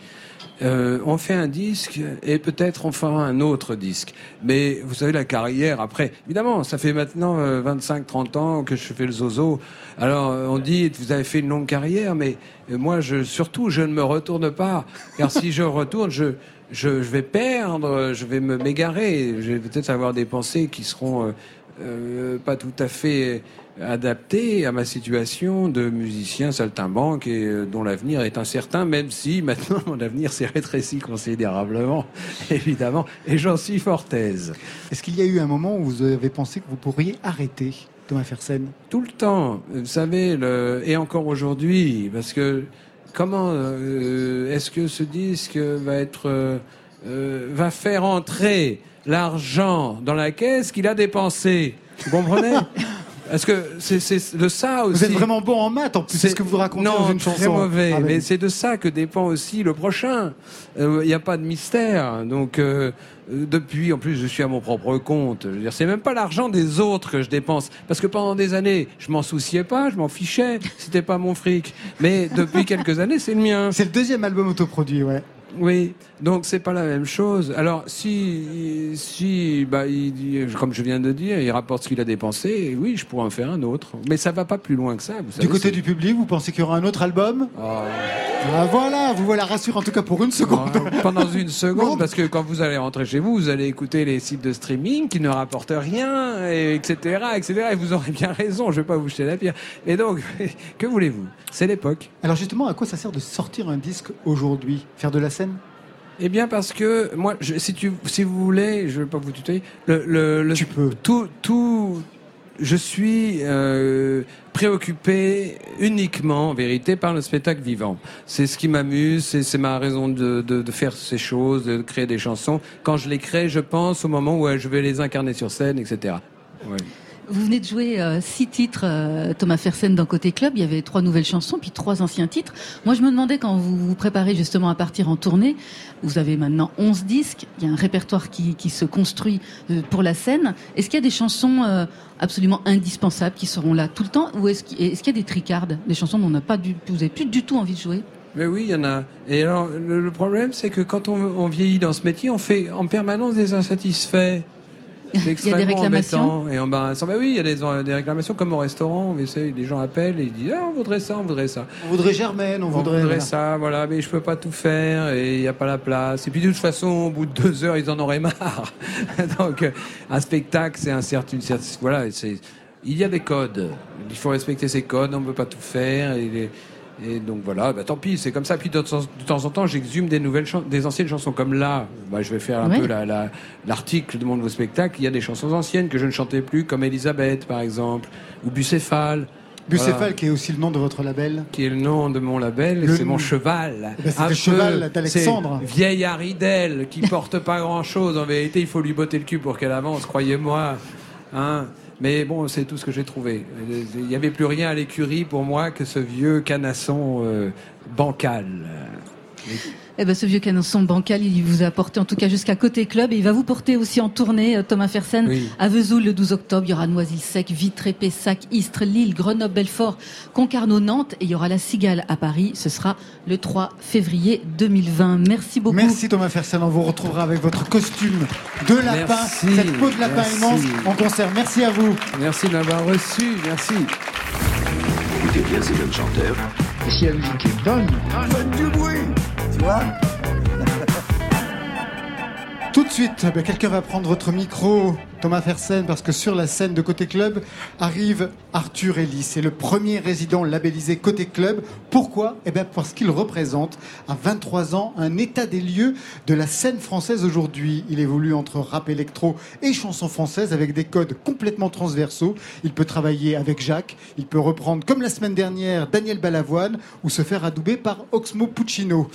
Euh, on fait un disque et peut-être on fera un autre disque. Mais vous savez, la carrière, après, évidemment, ça fait maintenant 25-30 ans que je fais le zozo. Alors, on dit, vous avez fait une longue carrière, mais moi, je, surtout, je ne me retourne pas. Car si je retourne, je, je, vais perdre, je vais me m'égarer. Je vais peut-être avoir des pensées qui seront euh, euh, pas tout à fait adaptées à ma situation de musicien saltimbanque et euh, dont l'avenir est incertain, même si maintenant mon avenir s'est rétréci considérablement, évidemment, et j'en suis fort aise.
Est-ce qu'il y a eu un moment où vous avez pensé que vous pourriez arrêter Thomas Fersen?
Tout le temps, vous savez, le... et encore aujourd'hui, parce que comment euh, est-ce que ce disque va être euh, va faire entrer l'argent dans la caisse qu'il a dépensé? Vous comprenez? Est-ce que c'est de ça aussi?
Vous êtes vraiment bon en maths en plus, c'est ce que vous racontez
non,
dans une chanson.
c'est mauvais, ah, mais c'est de ça que dépend aussi le prochain. Il euh, n'y a pas de mystère. Donc, euh, depuis, en plus, je suis à mon propre compte. Je veux dire, c'est même pas l'argent des autres que je dépense. Parce que pendant des années, je m'en souciais pas, je m'en fichais. C'était pas mon fric. Mais depuis quelques années, c'est le mien.
C'est le deuxième album autoproduit, ouais.
Oui, donc c'est pas la même chose. Alors si, si, bah, il, comme je viens de dire, il rapporte ce qu'il a dépensé. oui, je pourrais en faire un autre, mais ça va pas plus loin que ça.
du côté du public, vous pensez qu'il y aura un autre album ah. ah, Voilà, vous voilà rassuré en tout cas pour une seconde.
pendant une seconde, parce que quand vous allez rentrer chez vous, vous allez écouter les sites de streaming qui ne rapportent rien, et etc., etc. Et vous aurez bien raison. Je vais pas vous jeter la pierre. Et donc, que voulez-vous? C'est l'époque.
Alors justement, à quoi ça sert de sortir un disque aujourd'hui? Faire de la
eh bien, parce que moi, si, tu, si vous voulez, je ne vais pas vous tutoyer, le, le,
tu peux.
Tout, tout, je suis euh, préoccupé uniquement, en vérité, par le spectacle vivant. C'est ce qui m'amuse, c'est ma raison de, de, de, faire ces choses, de créer des chansons. Quand je les crée, je pense au moment où je vais les incarner sur scène, etc. Ouais.
Vous venez de jouer euh, six titres, euh, Thomas Fersen, dans Côté Club. Il y avait trois nouvelles chansons, puis trois anciens titres. Moi, je me demandais, quand vous vous préparez justement à partir en tournée, vous avez maintenant 11 disques, il y a un répertoire qui, se construit euh, pour la scène. Est-ce qu'il y a des chansons absolument indispensables qui seront là tout le temps Ou est-ce qu'il y a des tricardes, des chansons dont on n'a pas vous n'avez plus du tout envie de jouer?
Mais oui, il y en a. Et alors, le, le problème, c'est que quand on, on, vieillit dans ce métier, on fait en permanence des insatisfaits.
Il y a des réclamations
et embarrassant. Bah oui, il y a des, des, réclamations comme au restaurant. Savez, les gens appellent et ils disent ah, on voudrait ça, on voudrait ça.
On voudrait Germaine, on, voudrait,
ça, voilà. Mais je peux pas tout faire et il n'y a pas la place. Et puis de toute façon, au bout de deux heures, ils en auraient marre. Donc un spectacle, c'est un certain, voilà, c'est il y a des codes. Il faut respecter ces codes. On ne peut pas tout faire. Et et donc voilà, bah, tant pis, c'est comme ça. Puis de temps, en temps, j'exhume des nouvelles des anciennes chansons. Comme là, bah, je vais faire un peu l'article de mon nouveau spectacle. Il y a des chansons anciennes que je ne chantais plus, comme Elisabeth par exemple, ou Bucéphale.
Bucéphale, qui est aussi le nom de votre label.
Qui est le nom de mon label, c'est mon cheval.
Eh ben, c'est le cheval d'Alexandre.
Vieille Haridelle, qui porte pas grand chose. En vérité, il faut lui botter le cul pour qu'elle avance, croyez-moi. Hein mais bon, c'est tout ce que j'ai trouvé. Il n'y avait plus rien à l'écurie pour moi que ce vieux canasson euh, bancal.
Eh ben, ce vieux canasson bancal, il vous a porté en tout cas jusqu'à côté club et il va vous porter aussi en tournée, euh, Thomas Fersen, à Vesoul le 12 octobre. Il y aura Noisy-le-Sec, Vitré, Pessac, Istres, Lille, Grenoble, Belfort, Concarneau, Nantes et il y aura la Cigale à Paris. Ce sera le 3 février 2020. Merci beaucoup.
Merci Thomas Fersen. On vous retrouvera avec votre costume de lapin, cette peau de lapin immense en concert. Merci à vous.
Merci de m'avoir reçu. Merci.
Écoutez bien ces jeunes chanteurs.
Et si la musique est bonne,
faites du bruit. Tu vois
Tout de suite, eh quelqu'un va prendre votre micro, Thomas Fersen, parce que sur la scène de Côté Club arrive Arthur Ellis. C'est le premier résident labellisé Côté Club. Pourquoi? Eh bien parce qu'il représente à 23 ans un état des lieux de la scène française aujourd'hui. Il évolue entre rap électro et chanson française avec des codes complètement transversaux. Il peut travailler avec Jacques, il peut reprendre comme la semaine dernière Daniel Balavoine ou se faire adouber par Oxmo Puccino.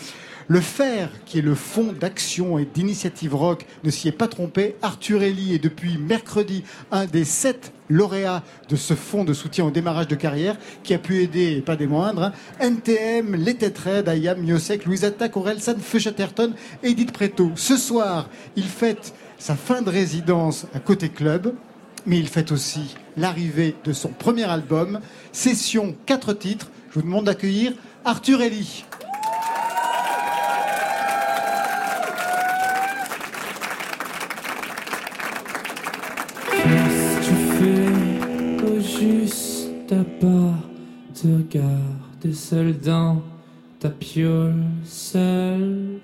Le fer, qui est le fond d'action et d'initiative rock, ne s'y est pas trompé. Arthur Ellie est depuis mercredi un des sept lauréats de ce fonds de soutien au démarrage de carrière qui a pu aider, et pas des moindres, NTM, Les Têtes Ayam, Miosek, Louis Attac, Aurel San, Edith Preto. Ce soir, il fête sa fin de résidence à Côté Club, mais il fête aussi l'arrivée de son premier album, Session 4 titres. Je vous demande d'accueillir Arthur Ellie.
T'as pas te regarder seul dans ta piole, seul.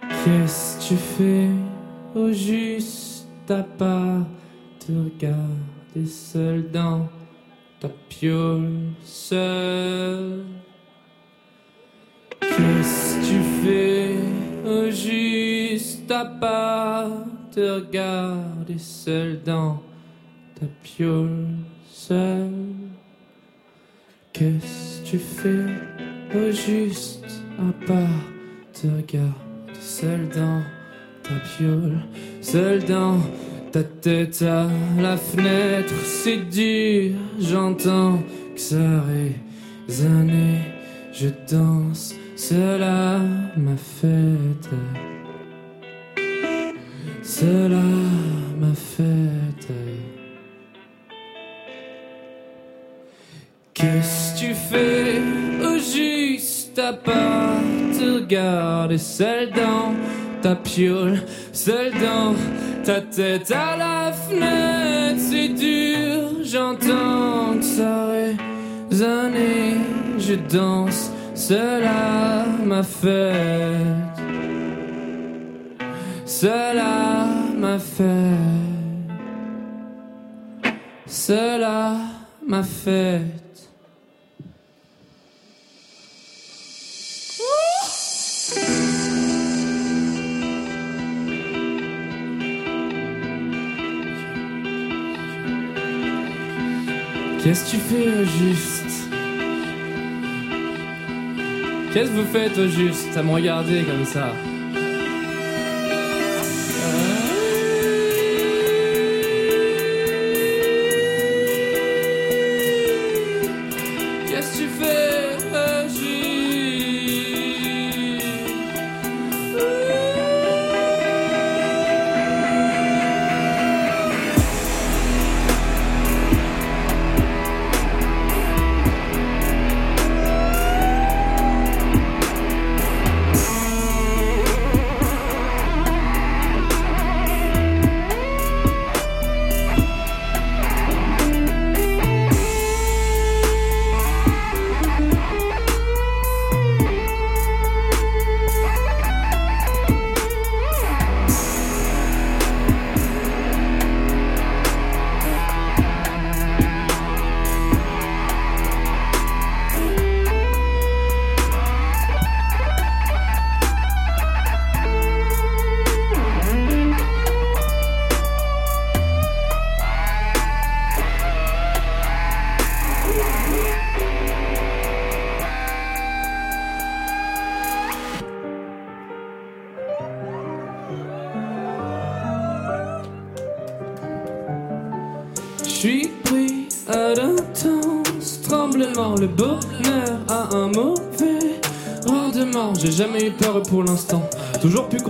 Qu'est-ce que tu fais au juste? T'as pas te regarder seul dans ta piole, seul. Qu'est-ce que tu fais au juste? T'as pas te regarder seul dans ta piole seul. Qu'est-ce que tu fais au juste à part te regarder seul dans ta piole, seul dans ta tête à la fenêtre, c'est dur, j'entends que ça résonne, je danse, cela ma fête, cela ma fête. Qu'est-ce que tu fais au juste à part te regarder seul dans ta piole, seul dans ta tête à la fenêtre, c'est dur, j'entends que ça résonne, je danse, cela m'a fait, cela m'a fait, cela m'a fait. Qu'est-ce que tu fais au juste Qu'est-ce que vous faites au juste à me regarder comme ça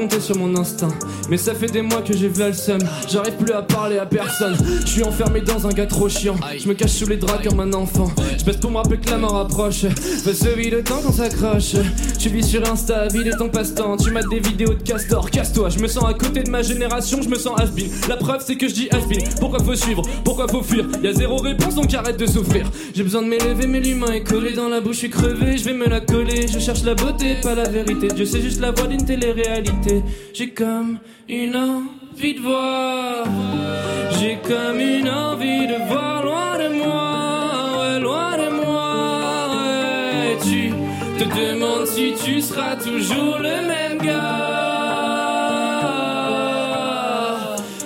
compter sur mon instinct. Mais ça fait des mois que j'ai vu le seum. J'arrive plus à parler à personne. Je suis enfermé dans un gars trop chiant. Je me cache sous les draps comme un enfant. Je passe pour me rappeler que la mort approche. Fais ce le temps qu'on s'accroche. Tu vis sur Insta, vide ton passe-temps. Tu mates des vidéos de castor, casse-toi. Je me sens à côté de ma génération, je me sens has La preuve, c'est que je dis has Pourquoi faut suivre? Pourquoi faut fuir? Y'a zéro réponse, donc arrête de souffrir. J'ai besoin de m'élever, mais l'humain est collé dans la bouche, je suis crevé. Je vais me la coller. Je cherche la beauté, pas la vérité. Dieu, c'est juste la voix d'une télé-réalité. J'ai comme une envie de voir. J'ai comme une envie de voir si tu seras toujours le même gars.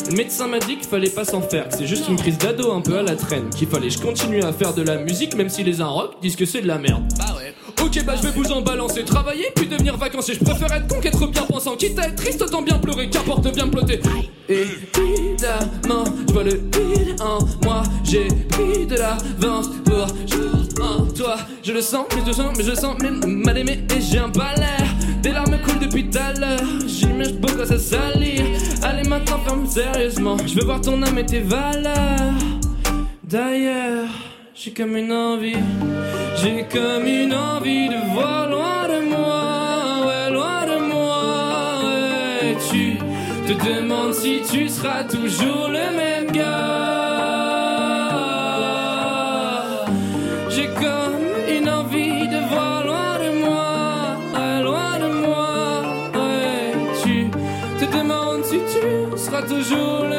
Le médecin m'a dit qu'il fallait pas s'en faire, que c'est juste une crise d'ado un peu à la traîne, qu'il fallait que je continue à faire de la musique même si les rock disent que c'est de la merde. Bah ouais. Ok bah je vais vous en balancer, travailler puis devenir vacancier. Je préfère être con qu'être bien pensant, quitte à être triste autant bien pleurer, qu'importe bien plotter. Évidemment, je vois le vide en moi, j'ai pris de l'avance pour toi. Je le sens, mais je sens, mais je sens, mais mal aimé et j'ai un balai. Des larmes coulent depuis tout à l'heure, j'imagine beaucoup ça salir. Allez maintenant ferme sérieusement, je veux voir ton âme et tes valeurs. D'ailleurs, j'ai comme une envie, j'ai comme une envie de voir loin de moi, ouais, loin de moi. Ouais. Tu te demandes si tu seras toujours le même gars. Toujours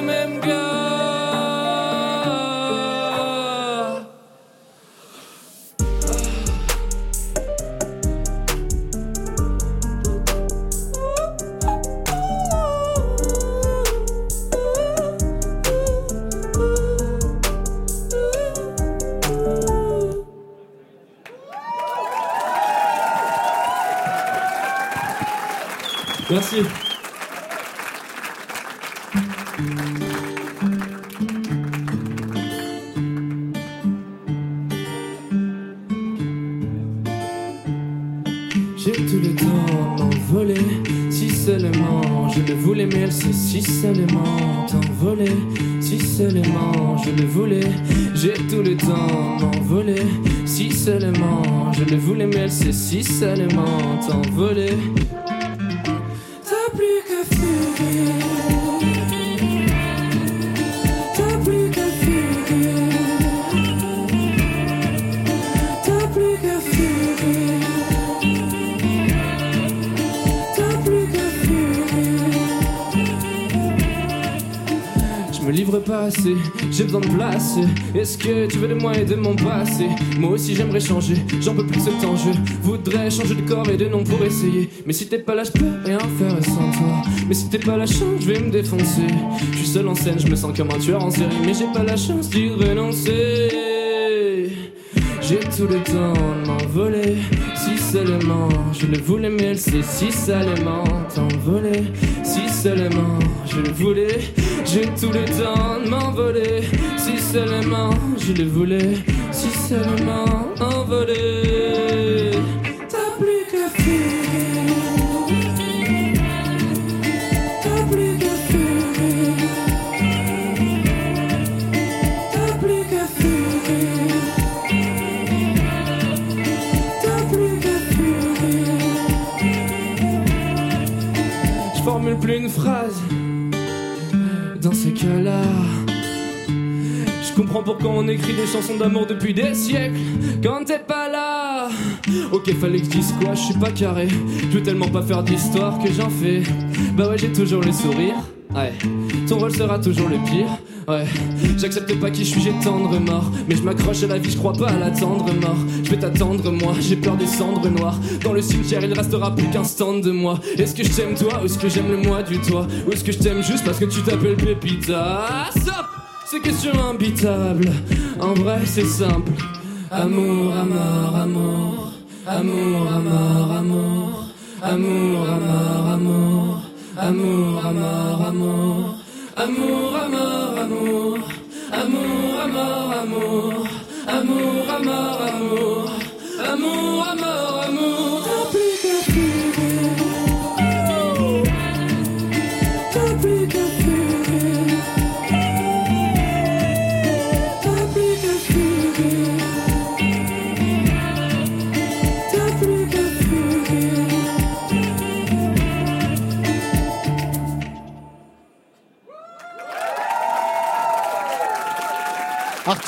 Est-ce que tu veux de moi et de mon passé? Moi aussi j'aimerais changer, j'en peux plus ce temps. Je voudrais changer de corps et de nom pour essayer. Mais si t'es pas là, je peux rien faire sans toi. Mais si t'es pas la chance, je vais me défoncer. Je suis seul en scène, je me sens comme un tueur en série. Mais j'ai pas la chance d'y renoncer. J'ai tout le temps de m'envoler. Si seulement je le voulais, mais elle sait si salement t'envoler. Si seulement je le voulais. J'ai tout le temps de m'envoler. Si seulement je le voulais. Si seulement envoler. T'as plus qu'à fuir. T'as plus qu'à fuir. T'as plus qu'à fuir. T'as plus qu'à fuir. Je formule plus une phrase là Je pourquoi on écrit des chansons d'amour depuis des siècles quand t'es pas là. Ok, fallait que je dise quoi, je suis pas carré. Je veux tellement pas faire d'histoire que j'en fais. Bah ouais, j'ai toujours le sourire. Ouais, ton rôle sera toujours le pire. Ouais, j'accepte pas qui je suis, j'ai tendre mort. Mais je m'accroche à la vie, je crois pas à l'attendre mort. Je vais t'attendre, moi, j'ai peur des cendres noires. Dans le cimetière, il restera plus qu'un stand de moi. Est-ce que je t'aime toi, ou est-ce que j'aime le moi du toi? Ou est-ce que je t'aime juste parce que tu t'appelles Pépita? Stop C'est question imbitable. En vrai, c'est simple. Amour, amour. Amour, amour, amour. Amour, amour, amour. Amour, amour, amour. Amour, amour, amour. Amour, amour, amour. Amour, amour, amour. Amour,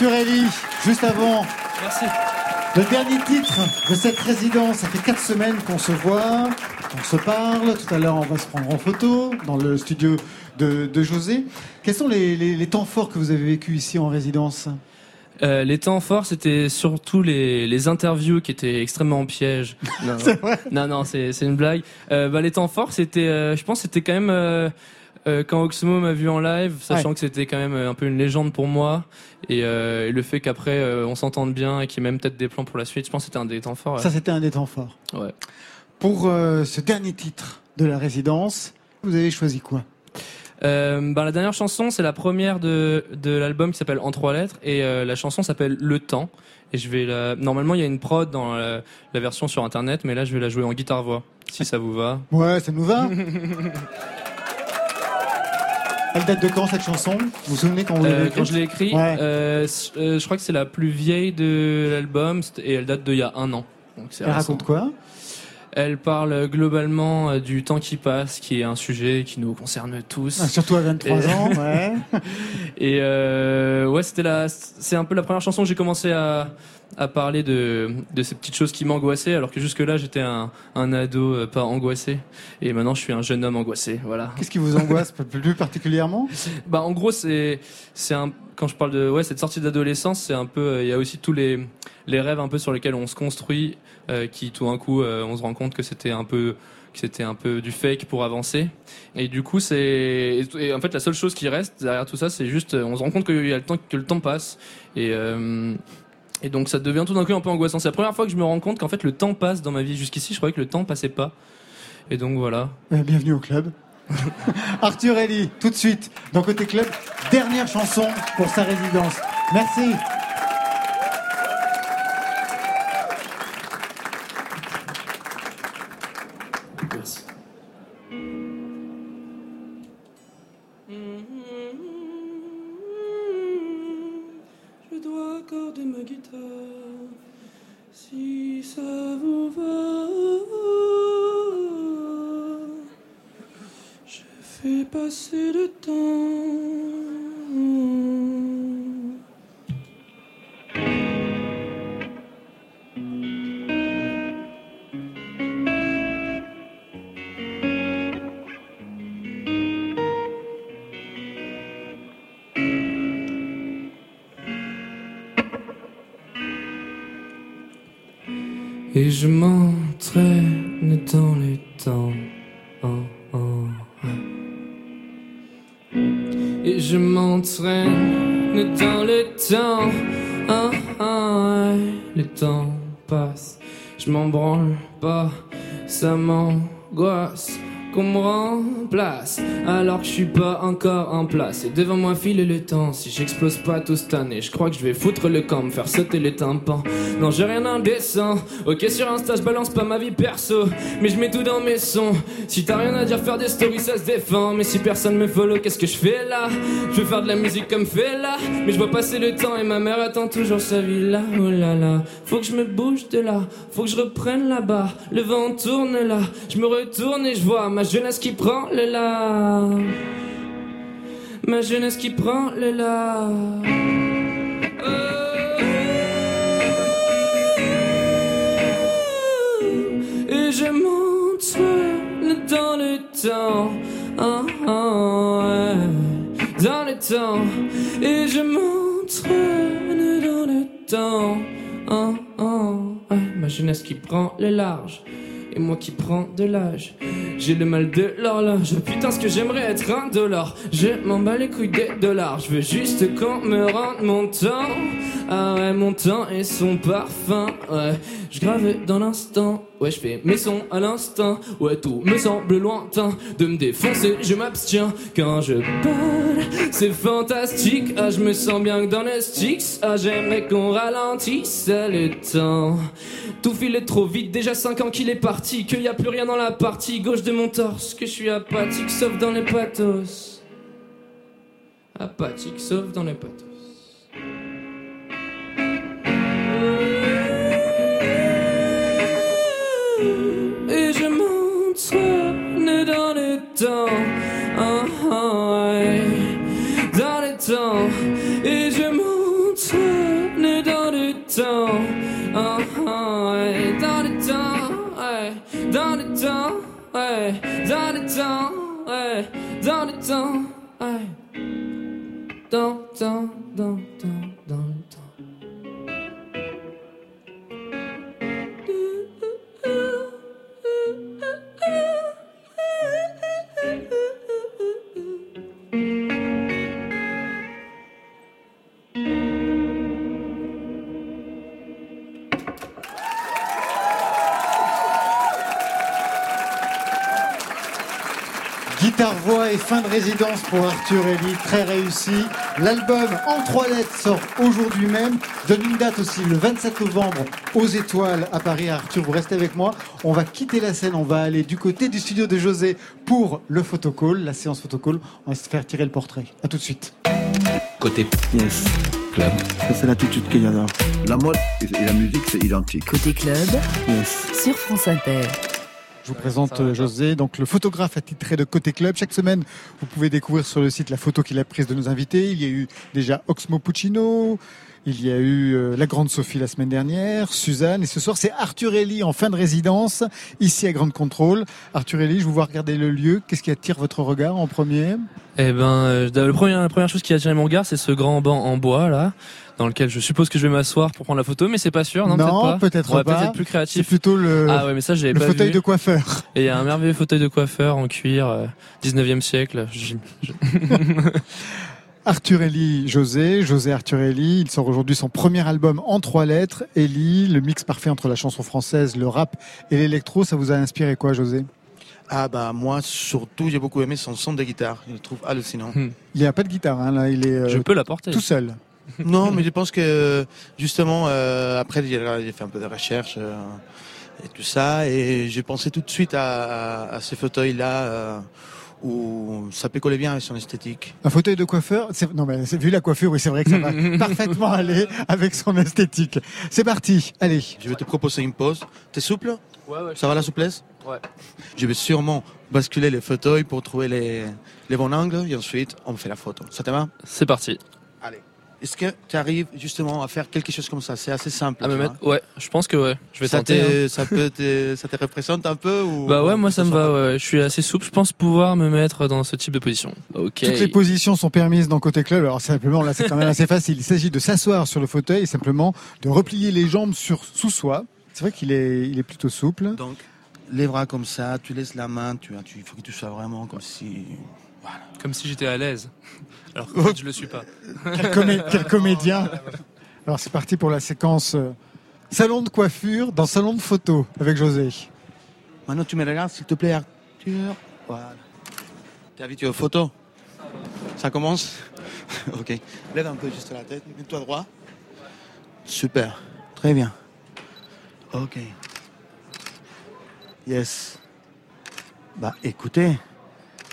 Arthur Ellie, juste avant.
Merci.
Le dernier titre de cette résidence, ça fait quatre semaines qu'on se voit, qu'on se parle. Tout à l'heure, on va se prendre en photo dans le studio de, de José. Quels sont les, les, les, temps forts que vous avez vécu ici en résidence?
Euh, les temps forts, c'était surtout les, les, interviews qui étaient extrêmement pièges.
Non, c'est vrai?
Non, non, c'est une blague. Euh, bah, les temps forts, c'était, euh, je pense, c'était quand même euh, euh, quand Oxmo m'a vu en live, sachant
Ouais.
que c'était quand même un peu une légende pour moi, et, euh, et le fait qu'après euh, on s'entende bien et qu'il y ait même peut-être des plans pour la suite, je pense que c'était un des temps forts. ouais.
Ça, c'était un des temps forts.
Ouais.
Pour euh, ce dernier titre de la résidence, vous avez choisi quoi?
Euh, bah, la dernière chanson, c'est la première de, de l'album qui s'appelle En trois lettres et euh, la chanson s'appelle Le Temps. Et je vais la... Normalement, il y a une prod dans la, la version sur internet, mais là, je vais la jouer en guitare-voix, si ça vous va.
Ouais, ça nous va. Elle date de quand cette chanson Vous vous souvenez quand vous l'avez
Euh,
écrite
quand je l'ai écrit,
Ouais.
euh, euh, je crois que c'est la plus vieille de l'album et elle date d'il y a un an. Donc
Elle
récent.
raconte quoi
Elle parle globalement euh, du temps qui passe, qui est un sujet qui nous concerne tous.
Ah, Surtout à 23
Et-
ans, ouais.
Et euh, ouais, c'était la, c'est un peu la première chanson que j'ai commencé à, à parler de, de ces petites choses qui m'angoissaient, alors que jusque-là j'étais un, un ado euh, pas angoissé, et maintenant je suis un jeune homme angoissé. Voilà.
Qu'est-ce qui vous angoisse plus particulièrement?
Bah en gros c'est c'est un quand je parle de ouais cette sortie d'adolescence c'est un peu euh, il y a aussi tous les les rêves un peu sur lesquels on se construit qui tout d'un coup euh, on se rend compte que c'était un peu que c'était un peu du fake pour avancer et du coup c'est en fait la seule chose qui reste derrière tout ça c'est juste euh, on se rend compte qu'il y a le temps que le temps passe et euh, et donc ça devient tout d'un coup un peu angoissant. C'est la première fois que je me rends compte qu'en fait le temps passe dans ma vie. Jusqu'ici, je croyais que le temps passait pas. Et donc voilà.
Euh, Bienvenue au club. Arthur Ellie, tout de suite, dans Côté Club, dernière chanson pour sa résidence. Merci.
Vous va. Je fais passer le temps. Je m'entraîne dans le temps. Oh, oh. Et je m'entraîne dans le temps. Oh, oh. Le temps passe. Je m'en branle pas. Ça m'angoisse. Qu'on me remplace alors que je suis pas encore en place. Et devant moi file le temps. Si j'explose pas tout cette année, je crois que je vais foutre le camp, me faire sauter les tympans. Non, j'ai rien indécent. Ok, sur Insta, je balance pas ma vie perso. Mais je mets tout dans mes sons. Si t'as rien à dire, faire des stories, ça se défend. Mais si personne me follow, qu'est-ce que je fais là? Je veux faire de la musique comme fait là. Mais je vois passer le temps et ma mère attend toujours sa vie là. Oh là là. Faut que je me bouge de là. Faut que je reprenne là-bas. Le vent tourne là. Je me retourne et je vois ma jeunesse qui prend le large. Ma jeunesse qui prend le large. Et je m'entraîne dans le temps. Ah, ouais. Dans le temps. Et je m'entraîne dans le temps. Ma jeunesse qui prend le large. Et moi qui prends de l'âge. J'ai le mal de l'horloge. Putain, ce que j'aimerais être un dollar. Je m'en bats les couilles des dollars. Je veux juste qu'on me rende mon temps. Ah ouais, mon temps et son parfum. Ouais, je grave dans l'instant. Ouais, je fais mes sons à l'instinct. Ouais, tout me semble lointain. De me défoncer, je m'abstiens. Quand je parle, c'est fantastique. Ah, je me sens bien que dans le sticks. Ah, j'aimerais qu'on ralentisse le temps. Tout file trop vite, déjà 5 ans qu'il est parti parti, qu'il n'y a plus rien dans la partie gauche de mon torse, que je suis apathique sauf dans les pathos. Apathique sauf dans les pathos. Et je m'entraîne dans le temps, ah, ah, dans le temps. Et je m'entraîne
dans le temps, oh, ouais le temps, ouais, dans le temps, ouais, dans, dans, dans, dans,
Guitare-voix et fin de résidence pour Arthur Ellie, très réussi. L'album En trois lettres sort aujourd'hui même. Donne une date aussi, le 27 novembre, aux Étoiles à Paris. Arthur, vous restez avec moi. On va quitter la scène, on va aller du côté du studio de José pour le photocall, la séance photocall. On va se faire tirer le portrait. À tout de suite.
Côté
Yes.
club.
Ça, c'est l'attitude qu'il y a là.
La mode et la musique, c'est identique.
Côté club,
Yes.
sur France Inter.
Je vous présente euh, José, donc le photographe attitré de Côté Club. Chaque semaine, vous pouvez découvrir sur le site la photo qu'il a prise de nos invités. Il y a eu déjà Oxmo Puccino, il y a eu euh, la Grande Sophie la semaine dernière, Suzanne, et ce soir c'est Arthur Ellie en fin de résidence, ici à Grande Contrôle. Arthur Ellie, je vous vois regarder le lieu. Qu'est-ce qui attire votre regard en premier?
Eh ben, euh, le premier, la première chose qui a attiré mon regard, c'est ce grand banc en bois là, dans lequel je suppose que je vais m'asseoir pour prendre la photo, mais c'est pas sûr, non,
Non,
peut-être
peut-être
pas. On va peut-être être plus
C'est
créatif.
plutôt le,
Ah ouais, mais ça,
le
pas
fauteuil
vu.
de coiffeur.
Et il y a un merveilleux fauteuil de coiffeur en cuir, euh, 19e siècle. Je-
Arthur Ellie, José, José Arthur Ellie, il sort aujourd'hui son premier album en trois lettres, Ellie, le mix parfait entre la chanson française, le rap et l'électro, ça vous a inspiré quoi José?
Ah bah moi surtout j'ai beaucoup aimé son son de guitare, je le trouve hallucinant.
Hmm.
Il n'y a pas de guitare, hein, là, il est euh,
Je peux la porter.
tout seul.
Non mais je pense que justement euh, après j'ai fait un peu de recherche euh, et tout ça et j'ai pensé tout de suite à, à ce fauteuil là où ça peut coller bien avec son esthétique.
Un fauteuil de coiffeur, c'est- non mais vu la coiffure, oui c'est vrai que ça va parfaitement aller avec son esthétique. C'est parti, allez.
Je vais te proposer une pause. T'es souple?
Ouais, ouais.
Ça va la souplesse?
Ouais.
Je vais sûrement basculer le fauteuil pour trouver les, les bons angles et ensuite on fait la photo. Ça te va?
C'est parti.
Est-ce que tu arrives justement à faire quelque chose comme ça? C'est assez simple.
À me mettre. Ouais, je pense que ouais. Je vais
ça,
tenter.
te,
hein.
ça, peut te, ça te représente un peu ou...
Bah ouais, moi ça me va. Ouais. Je suis assez souple. Je pense pouvoir me mettre dans ce type de position. Ok.
Toutes les positions sont permises dans Côté Club. Alors simplement, là c'est quand même assez facile. Il s'agit de s'asseoir sur le fauteuil et simplement de replier les jambes sur, sous soi. C'est vrai qu'il est, il est plutôt souple.
Donc, les bras comme ça, tu laisses la main, tu, tu, il faut que tu sois vraiment comme si... Voilà.
Comme si j'étais à l'aise. Alors fait, je le suis pas.
Quel, comé- quel comédien Alors c'est parti pour la séquence euh, salon de coiffure dans salon de photo avec José.
Maintenant, tu me regardes, s'il te plaît, Arthur. Voilà. T'es habitué aux photos Ça commence Ok. Lève un peu juste la tête, mets-toi droit. Super. Très bien. Ok. Yes. Bah, écoutez,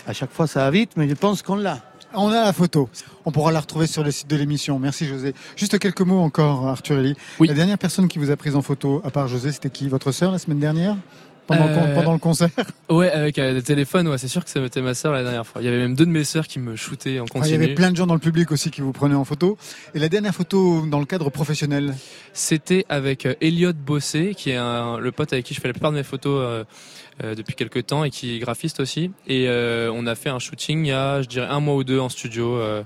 à chaque fois ça va vite, mais je pense qu'on l'a.
On a la photo. On pourra la retrouver sur le site de l'émission. Merci José. Juste quelques mots encore, Arthur Elie.
Oui.
La dernière personne qui vous a prise en photo, à part José, c'était qui? Votre sœur la semaine dernière? Pendant, le
Euh,
pendant le concert?
Ouais, avec euh, des téléphones, ouais, c'est sûr que c'était ma sœur la dernière fois. Il y avait même deux de mes sœurs qui me shootaient en
Ah, Il y
continu.
avait plein de gens dans le public aussi qui vous prenaient en photo. Et la dernière photo dans le cadre professionnel?
C'était avec euh, Elliot Bossé, qui est un- le pote avec qui je fais la plupart de mes photos euh, depuis quelques temps et qui est graphiste aussi. Et euh, on a fait un shooting il y a, je dirais, un mois ou deux en studio. euh, où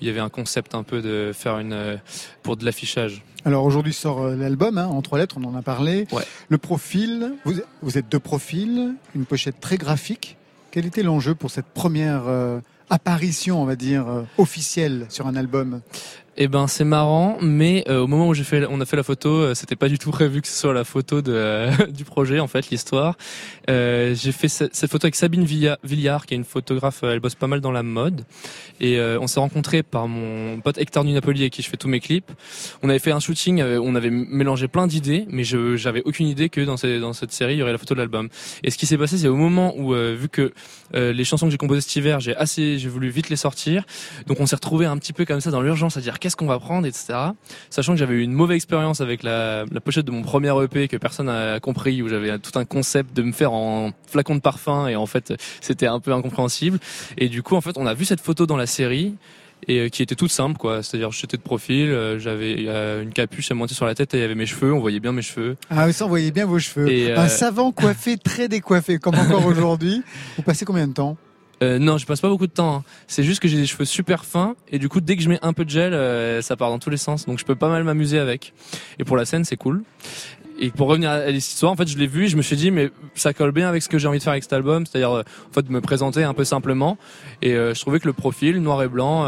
il y avait un concept un peu de faire une euh, pour de l'affichage.
Alors aujourd'hui sort euh, l'album, hein, en trois lettres, on en a parlé.
Ouais.
Le profil, vous, vous êtes deux profils, une pochette très graphique. Quel était l'enjeu pour cette première euh, apparition, on va dire, euh, officielle sur un album?
Eh ben c'est marrant, mais euh, au moment où j'ai fait, on a fait la photo, euh, c'était pas du tout prévu que ce soit la photo de, euh, du projet en fait, l'histoire. Euh, j'ai fait ce- cette photo avec Sabine Villa- Villiard, qui est une photographe, euh, elle bosse pas mal dans la mode, et euh, on s'est rencontrés par mon pote Hector du Napoli avec qui je fais tous mes clips. On avait fait un shooting, on avait mélangé plein d'idées, mais je j'avais aucune idée que dans, cette série il y aurait la photo de l'album. Et ce qui s'est passé, c'est au moment où, vu que les chansons que j'ai composées cet hiver, j'ai assez, j'ai voulu vite les sortir, donc on s'est retrouvé un petit peu comme ça dans l'urgence à dire qu'est-ce qu'on va prendre, etc. Sachant que j'avais eu une mauvaise expérience avec la, la pochette de mon premier EP que personne n'a compris, où j'avais tout un concept de me faire en flacon de parfum et en fait c'était un peu incompréhensible. Et du coup en fait on a vu cette photo dans la série et qui était toute simple quoi. C'est-à-dire j'étais de profil, j'avais une capuche à monter sur la tête et il y avait mes cheveux, on voyait bien mes cheveux.
Ah oui, ça on voyait bien vos cheveux. Un savant coiffé, très décoiffé comme encore aujourd'hui. Vous passez combien de temps?
Euh, non, je passe pas beaucoup de temps. Hein. C'est juste que j'ai des cheveux super fins et du coup dès que je mets un peu de gel, euh, ça part dans tous les sens. Donc je peux pas mal m'amuser avec. Et pour la scène, c'est cool. Et pour revenir à l'histoire, en fait, je l'ai vu et je me suis dit, mais ça colle bien avec ce que j'ai envie de faire avec cet album, c'est-à-dire euh, en fait de me présenter un peu simplement. Et je trouvais que le profil noir et blanc,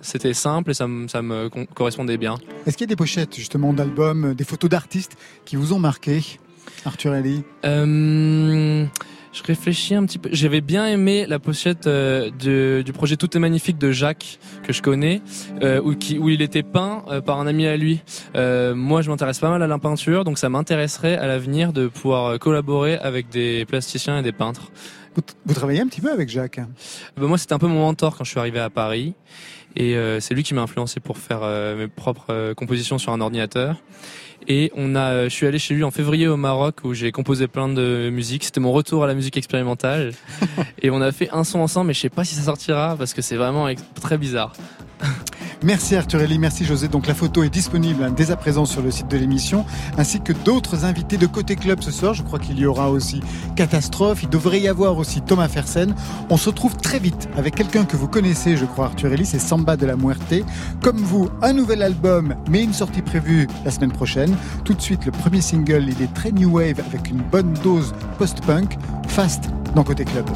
c'était simple et ça, ça me correspondait bien.
Est-ce qu'il y a des pochettes justement d'albums, des photos d'artistes qui vous ont marqué, Arthur Ellie?
Je réfléchis un petit peu. J'avais bien aimé la pochette euh, du projet Tout est magnifique de Jacques que je connais, euh, où, qui, où il était peint euh, par un ami à lui. moi, je m'intéresse pas mal à la peinture, donc ça m'intéresserait à l'avenir de pouvoir collaborer avec des plasticiens et des peintres.
Vous, travaillez un petit peu avec Jacques
ben, Moi, c'était un peu mon mentor quand je suis arrivé à Paris. Et c'est lui qui m'a influencé pour faire mes propres compositions sur un ordinateur. Et on a, je suis allé chez lui en février au Maroc où j'ai composé plein de musique. C'était mon retour à la musique expérimentale. et on a fait un son ensemble, mais je sais pas si ça sortira parce que c'est vraiment très bizarre.
Merci Arthur Elie, merci José. Donc la photo est disponible hein, dès à présent sur le site de l'émission, ainsi que d'autres invités de Côté Club ce soir. Je crois qu'il y aura aussi Catastrophe, il devrait y avoir aussi Thomas Fersen. On se retrouve très vite avec quelqu'un que vous connaissez, je crois Arthur Elie, c'est Samba de la Muerte. Comme vous, un nouvel album, mais une sortie prévue la semaine prochaine. Tout de suite, le premier single, il est très new wave avec une bonne dose post-punk, fast dans Côté Club.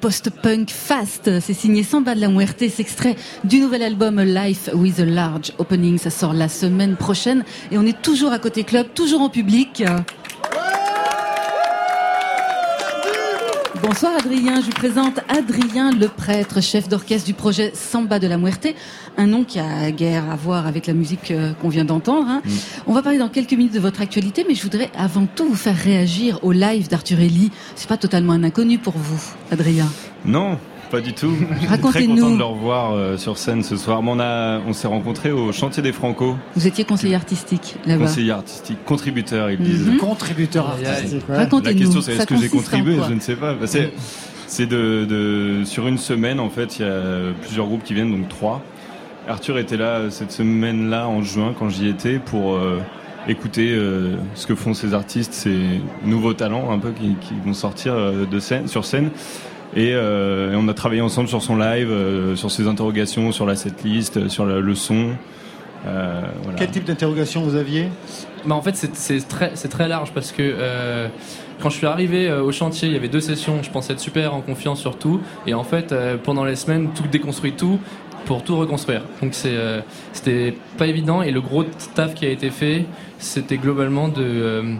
Post-punk fast. C'est signé Samba de la Muerte, c'est extrait du nouvel album Life with a Large Opening. Ça sort la semaine prochaine et on est toujours à côté club, toujours en public. Bonsoir Adrien, je vous présente Adrien le prêtre, chef d'orchestre du projet Samba de la Muerte, un nom qui a guère à voir avec la musique euh, qu'on vient d'entendre. Hein. Mm. On va parler dans quelques minutes de votre actualité, mais je voudrais avant tout vous faire réagir au live d'Arthur Ellie. C'est pas totalement un inconnu pour vous, Adrien
Non, pas du tout.
Racontez-nous.
Très content de le revoir euh, sur scène ce soir. on a, on s'est rencontrés au chantier des Franco.
Vous étiez conseiller artistique là-bas.
Conseiller artistique, contributeur, ils disent.
Mhm. Contributeur artistique.
Racontez-nous.
La question c'est est-ce que j'ai contribué Je ne sais pas. C'est, c'est de, de, sur une semaine en fait, il y a plusieurs groupes qui viennent, donc trois. Arthur était là cette semaine-là en juin quand j'y étais pour euh, écouter euh, ce que font ces artistes, ces nouveaux talents un peu qui, qui vont sortir de scène, sur scène. Euh, et, on a travaillé ensemble sur son live, euh, sur ses interrogations, sur la setlist, euh, sur le, son.
Voilà. Quel type d'interrogation vous aviez?
Bah En fait, c'est très, très large parce que quand je suis arrivé au chantier, il y avait deux sessions. Je pensais être super en confiance sur tout. Et en fait, pendant les semaines, tout déconstruit tout pour tout reconstruire. Donc c'était pas évident. Et le gros taf qui a été fait, c'était globalement de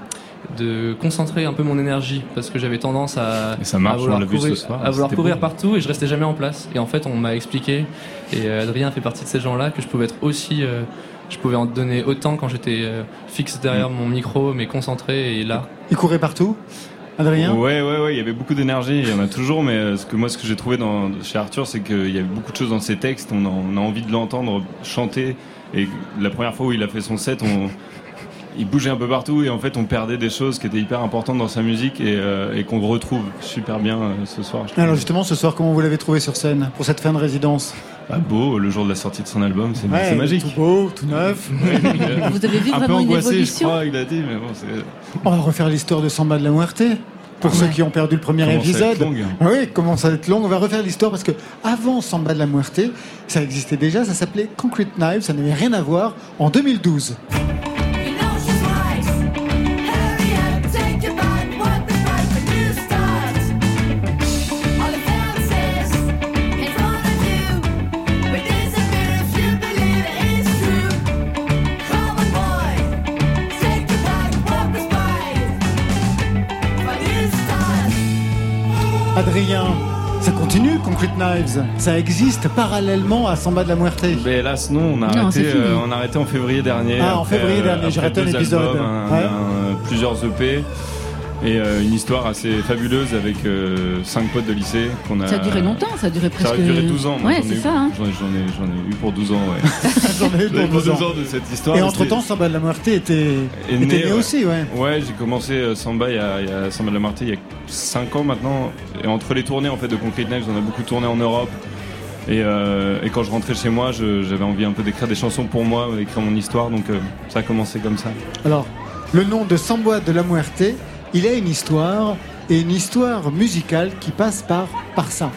de concentrer un peu mon énergie parce que j'avais tendance à,
ça marche,
vouloir,
courir,
à vouloir courir partout et je restais jamais en place. Et en fait, on m'a expliqué, et euh, Adrien fait partie de ces gens-là, que je pouvais être aussi. Euh, je pouvais en donner autant quand j'étais euh, fixe derrière mm. mon micro, mais concentré et là.
Il courait partout Adrien?
Ouais, ouais, ouais, il y avait beaucoup d'énergie, il y en a toujours, mais ce que moi, ce que j'ai trouvé dans, chez Arthur, c'est qu'il y avait beaucoup de choses dans ses textes, on a, on a envie de l'entendre chanter, et la première fois où il a fait son set, on, il bougeait un peu partout et en fait on perdait des choses qui étaient hyper importantes dans sa musique et, euh, qu'on retrouve super bien euh, ce soir.
Alors justement ce soir comment vous l'avez trouvé sur scène pour cette fin de résidence?
Bah, beau, le jour de la sortie de son album, c'est magique.
Tout beau, tout neuf.
vous avez vu
un
vraiment
peu angoissé,
une
je crois, il a dit, mais bon,
On va refaire l'histoire de Samba de la Muerte. Pour ceux qui ont perdu le premier épisode. Oui, commence à être long. On va refaire l'histoire parce que avant Samba de la Muerte, ça existait déjà, ça s'appelait Concrete Knife, ça n'avait rien à voir en 2012. Ça continue, Concrete Knives. Ça existe parallèlement à Samba de la Muerte.
Mais hélas, non, on a, arrêté, euh, on a arrêté en février dernier.
Ah, en février dernier, j'ai raté un épisode.
plusieurs EP. Et euh, une histoire assez fabuleuse avec euh, cinq potes de lycée qu'on a.
Ça a duré longtemps, ça a duré presque.
Ça a duré 12 ans.
Ouais, c'est ça. Hein.
J'en ai, ai, eu pour 12 ans, ouais.
j'en ai eu pour 12 ans.
de cette histoire.
Et entre temps, Samba de la Muerte était, était né, aussi, ouais.
Ouais, j'ai commencé euh, Samba il y, a, il y a Samba de la Muerte il y a 5 ans maintenant. Et entre les tournées en fait de Concrete Knives, on a beaucoup tourné en Europe. Et, euh, et, quand je rentrais chez moi, j'avais envie un peu d'écrire des chansons pour moi, d'écrire mon histoire, donc ça a commencé comme ça.
Alors, le nom de Samba de la Muerte, il a une histoire et une histoire musicale qui passe par, par ça.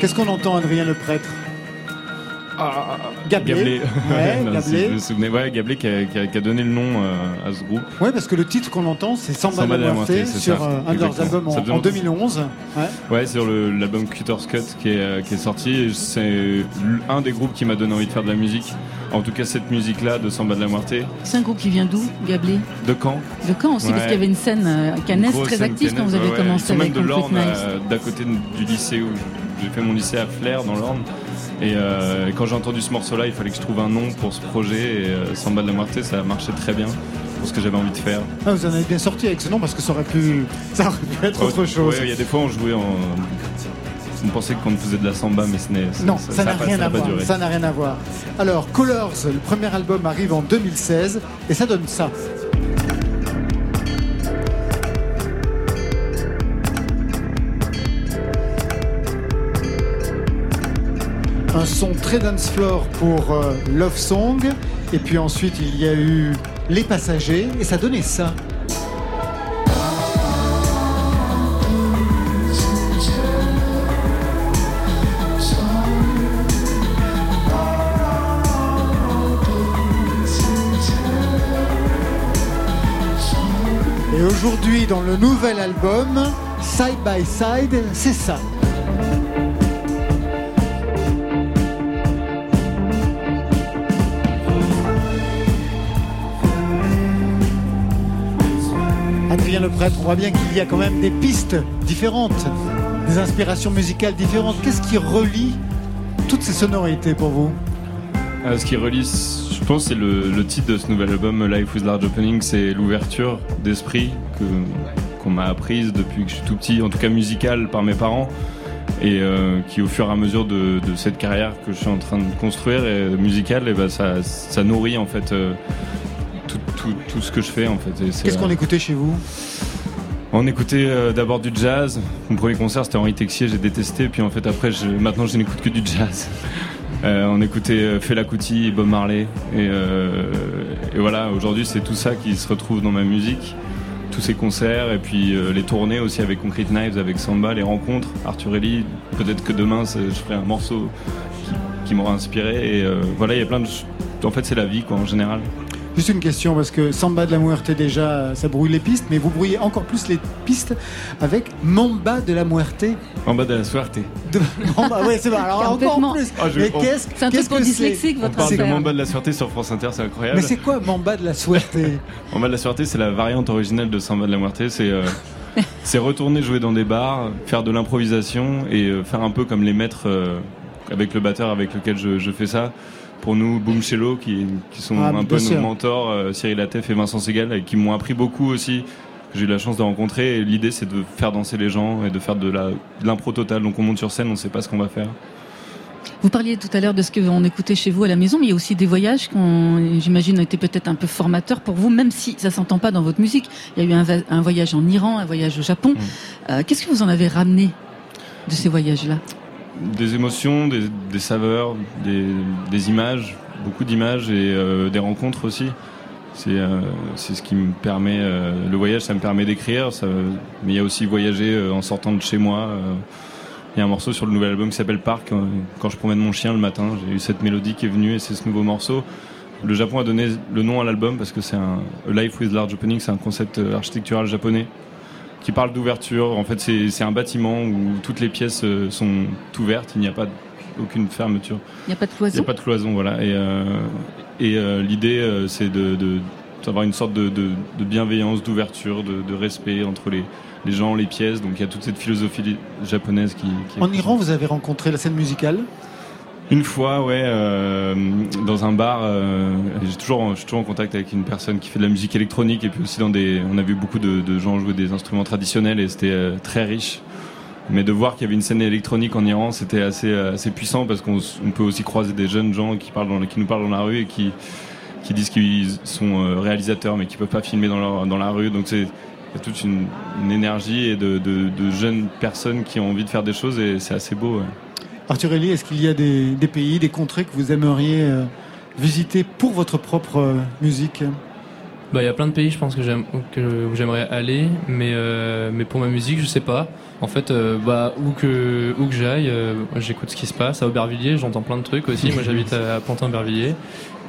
Qu'est-ce qu'on entend, Adrien le prêtre?
Ah, Gablé. Ouais, Gablé. Ouais, Gablé qui a, qui, a, qui a, donné le nom euh, à ce groupe.
Ouais, parce que le titre qu'on entend, c'est Samba, Samba de la Muerte sur euh, un de leurs albums en, en 2011.
Ouais, ouais sur l'album Cutter's Cut qui est, euh, qui est sorti. C'est un des groupes qui m'a donné envie de faire de la musique. En tout cas, cette musique-là de Samba de la Muerte.
C'est un groupe qui vient d'où, Gablé?
De Caen.
De Caen aussi, parce qu'il y avait une scène euh, canesse très active quand vous avez commencé avec
de l'Orne, d'à côté du lycée où j'ai fait mon lycée à Flers, dans l'Orne. Euh, et, quand j'ai entendu ce morceau-là, il fallait que je trouve un nom pour ce projet. Et euh, Samba de la Muerte, ça a marché très bien pour ce que j'avais envie de faire.
Ah, vous en avez bien sorti avec ce nom parce que ça aurait pu, ça aurait pu être autre chose.
il y a des fois on jouait en. On pensait qu'on faisait de la samba, mais ce n'est.
Non, ça n'a rien à voir. Ça n'a rien à voir. Alors, Colors, le premier album arrive en 2016 et ça donne ça. un son très dance floor pour euh, Love Song. Et puis ensuite, il y a eu Les Passagers. Et ça donnait ça. Et aujourd'hui, dans le nouvel album, Side by Side, c'est ça. On voit bien qu'il y a quand même des pistes différentes, des inspirations musicales différentes. Qu'est-ce qui relie toutes ces sonorités pour vous?
Euh, Ce qui relie, je pense, c'est le, titre de ce nouvel album, Life with Large Opening, c'est l'ouverture d'esprit qu'on m'a apprise depuis que je suis tout petit, en tout cas musicale par mes parents. Et euh, qui au fur et à mesure de, cette carrière que je suis en train de construire et musicale et ben ça, ça nourrit en fait euh, tout, ce que je fais en fait.
Qu'est-ce qu'on écoutait chez vous?
on écoutait euh, d'abord du jazz. Mon premier concert c'était Henri Texier, j'ai détesté. Puis en fait après, je, maintenant je n'écoute que du jazz. Euh, on écoutait euh, Fela Kuti et Bob Marley. Et, et voilà, aujourd'hui c'est tout ça qui se retrouve dans ma musique. Tous ces concerts et puis les tournées aussi avec Concrete Knives, avec Samba, les rencontres. Arthur Ellie, peut-être que demain je ferai un morceau qui, qui m'aura inspiré. Et voilà, il y a plein de. En fait, c'est la vie quoi en général.
Juste une question, parce que Samba de la Muerte, déjà, ça brouille les pistes, mais vous brouillez encore plus les pistes avec Mamba de la Muerte.
Mamba de la Suerte.
Mamba, oui, c'est bon. Alors encore plus.
Ah, mais qu'est-ce C'est un truc pour dyslexique, votre
On parle de Mamba de la Suerte sur France Inter, c'est incroyable.
Mais c'est quoi Mamba de la Suerte?
Mamba de la Suerte, c'est la variante originale de Samba de la Muerte. C'est. Euh, c'est retourner jouer dans des bars, faire de l'improvisation et euh, faire un peu comme les maîtres euh, avec le batteur avec lequel je, je fais ça pour nous Boom Cello qui, qui sont ah, un peu nos mentors, euh, Cyril Latef et Vincent Segal, et qui m'ont appris beaucoup aussi. J'ai eu la chance de rencontrer. L'idée, c'est de faire danser les gens et de faire de l'impro totale. Donc on monte sur scène, on ne sait pas ce qu'on va faire.
Vous parliez tout à l'heure de ce que on écoutait chez vous à la maison, mais il y a aussi des voyages qui, j'imagine, ont été peut-être un peu formateurs pour vous, même si ça s'entend pas dans votre musique. Il y a eu un, voyage en Iran, un voyage au Japon. Mm. Euh, qu'est-ce que vous en avez ramené de ces voyages-là?
Des émotions, des, saveurs, des, images, beaucoup d'images et euh, des rencontres aussi. Euh, c'est ce qui me permet. Euh, le voyage, ça me permet d'écrire, mais il y a aussi voyager en sortant de chez moi. Il y a un morceau sur le nouvel album qui s'appelle Parc. Quand je promène mon chien le matin, j'ai eu cette mélodie qui est venue et c'est ce nouveau morceau. Le Japon a donné le nom à l'album parce que c'est un Life with Large Opening, c'est un concept architectural japonais qui parle d'ouverture. En fait, c'est un bâtiment où toutes les pièces euh, sont ouvertes, il n'y a pas aucune fermeture.
Il n'y a pas de cloison.
Il n'y a pas de cloison, voilà. Et, euh, et euh, l'idée, c'est de, d'avoir une sorte de, de, bienveillance, d'ouverture, de, respect entre les, les gens, les pièces. Donc il y a toute cette philosophie japonaise qui. qui
en Iran, vous avez rencontré la scène musicale?
Une fois, ouais, euh, dans un bar, euh, j'ai toujours, je suis toujours en contact avec une personne qui fait de la musique électronique et puis aussi dans des, on a vu beaucoup de, gens jouer des instruments traditionnels et c'était euh, très riche. Mais de voir qu'il y avait une scène électronique en Iran, c'était assez, assez puissant parce qu'on peut aussi croiser des jeunes gens qui parlent, dans, qui nous parlent dans la rue et qui, qui disent qu'ils sont réalisateurs mais qui peuvent pas filmer dans, leur, dans la rue. Donc c'est il y a toute une, une énergie et de, de, de, jeunes personnes qui ont envie de faire des choses et c'est assez beau.
Arthur Elie, est-ce qu'il y a des, pays, des contrées que vous aimeriez euh, visiter pour votre propre euh, musique?
Bah, il y a plein de pays, je pense que j'aime que j'aimerais aller, mais euh, mais pour ma musique, je sais pas. En fait, bah où que où que j'aille, j'écoute ce qui se passe à Aubervilliers, j'entends plein de trucs aussi. Moi, j'habite à, Pantin-Aubervilliers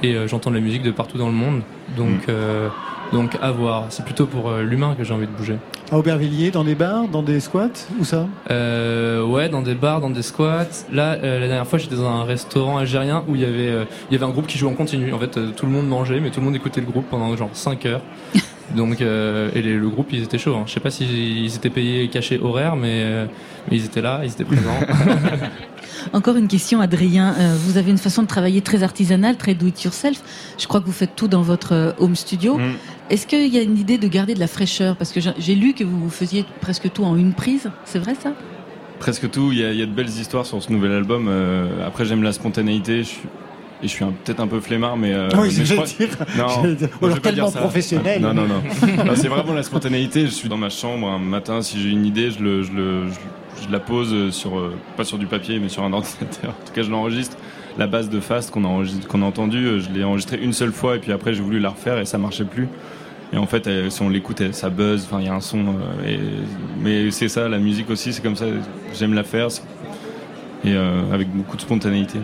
et j'entends de la musique de partout dans le monde. Donc mm. Donc à voir. C'est plutôt pour euh, l'humain que j'ai envie de bouger.
À Aubervilliers, dans des bars, dans des squats, où ça?
Euh, Ouais, dans des bars, dans des squats. Là, euh, la dernière fois, j'étais dans un restaurant algérien où il y avait, euh, il y avait un groupe qui jouait en continu. En fait, tout le monde mangeait, mais tout le monde écoutait le groupe pendant genre 5 heures. Donc, et le groupe, ils étaient chauds. Hein. Je sais pas s'ils étaient payés cachés horaires, mais, mais ils étaient là, ils étaient présents.
Encore une question, Adrien. Euh, vous avez une façon de travailler très artisanale, très do-it-yourself. Je crois que vous faites tout dans votre euh, home studio. Mm. Est-ce qu'il y a une idée de garder de la fraîcheur? Parce que j'ai lu que vous faisiez presque tout en une prise. C'est vrai ça?
Presque tout. Il y, a, de belles histoires sur ce nouvel album. Euh, après, j'aime la spontanéité. Je suis et je suis peut-être un peu flemmard, mais.
Euh, oui, je crois... dire. Non, tellement professionnel.
Non, non, non. c'est vraiment la spontanéité. Je suis dans ma chambre un matin, si j'ai une idée, je, le, je, le, je, la pose sur, euh, pas sur du papier, mais sur un ordinateur. En tout cas, je l'enregistre. La base de Fast qu'on a, entendue, euh, je l'ai enregistrée une seule fois, et puis après, j'ai voulu la refaire et ça marchait plus. Et en fait, si on l'écoute, ça buzz, enfin, il y a un son. Mais c'est ça, la musique aussi, c'est comme ça. J'aime la faire. Et avec beaucoup de spontanéité.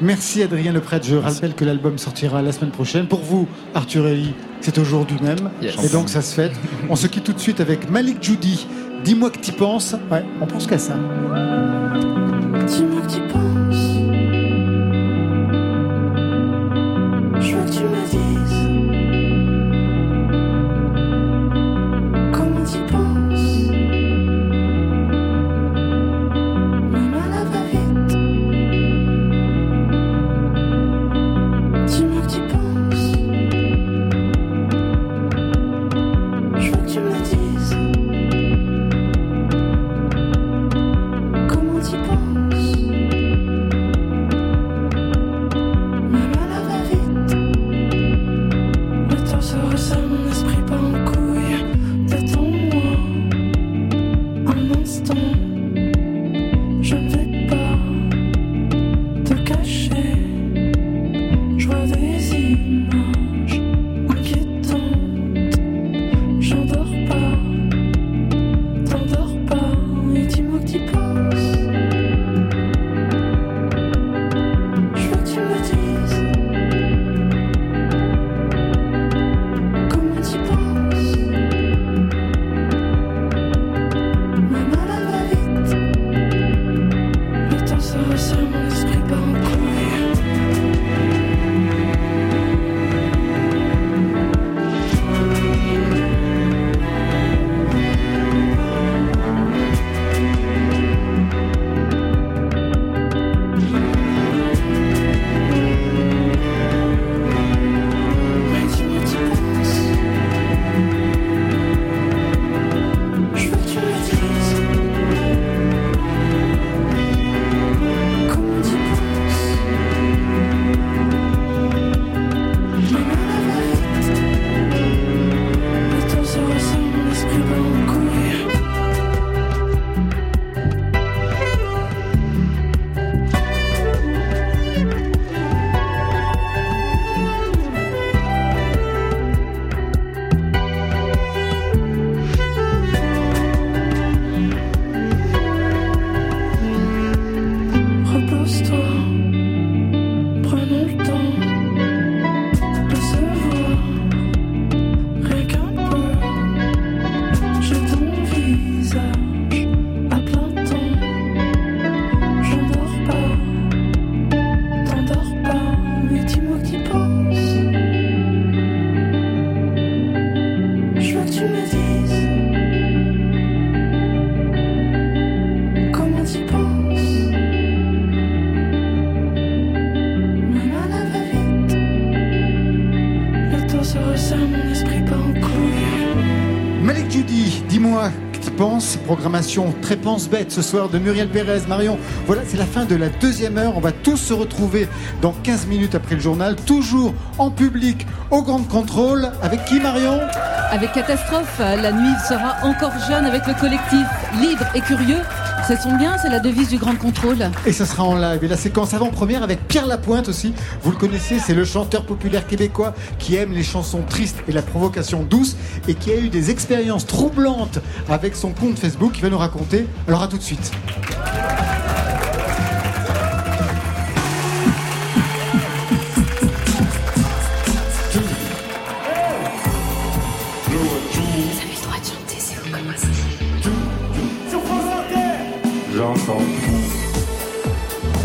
Merci Adrien Leprêtre. Je rappelle que l'album sortira la semaine prochaine. Pour vous, Arthur Ellie, c'est aujourd'hui même. Et donc ça se fait. On se quitte tout de suite avec Malik Judy. Dis-moi que tu penses. Ouais, on pense qu'à ça.
Dis-moi que tu penses. Je veux que tu me dises.
Programmation très pense-bête ce soir de Muriel Pérez. Marion, voilà, c'est la fin de la deuxième heure. On va tous se retrouver dans 15 minutes après le journal, toujours en public au Grand Contrôle. Avec qui, Marion?
Avec Catastrophe, la nuit sera encore jeune avec le collectif Libre et Curieux. Ça sonne bien, c'est la devise du Grand Contrôle.
Et ça sera en live. Et la séquence avant-première avec Pierre Lapointe aussi. Vous le connaissez, c'est le chanteur populaire québécois qui aime les chansons tristes et la provocation douce et qui a eu des expériences troublantes avec son compte Facebook. Il va nous raconter. Alors à tout de suite.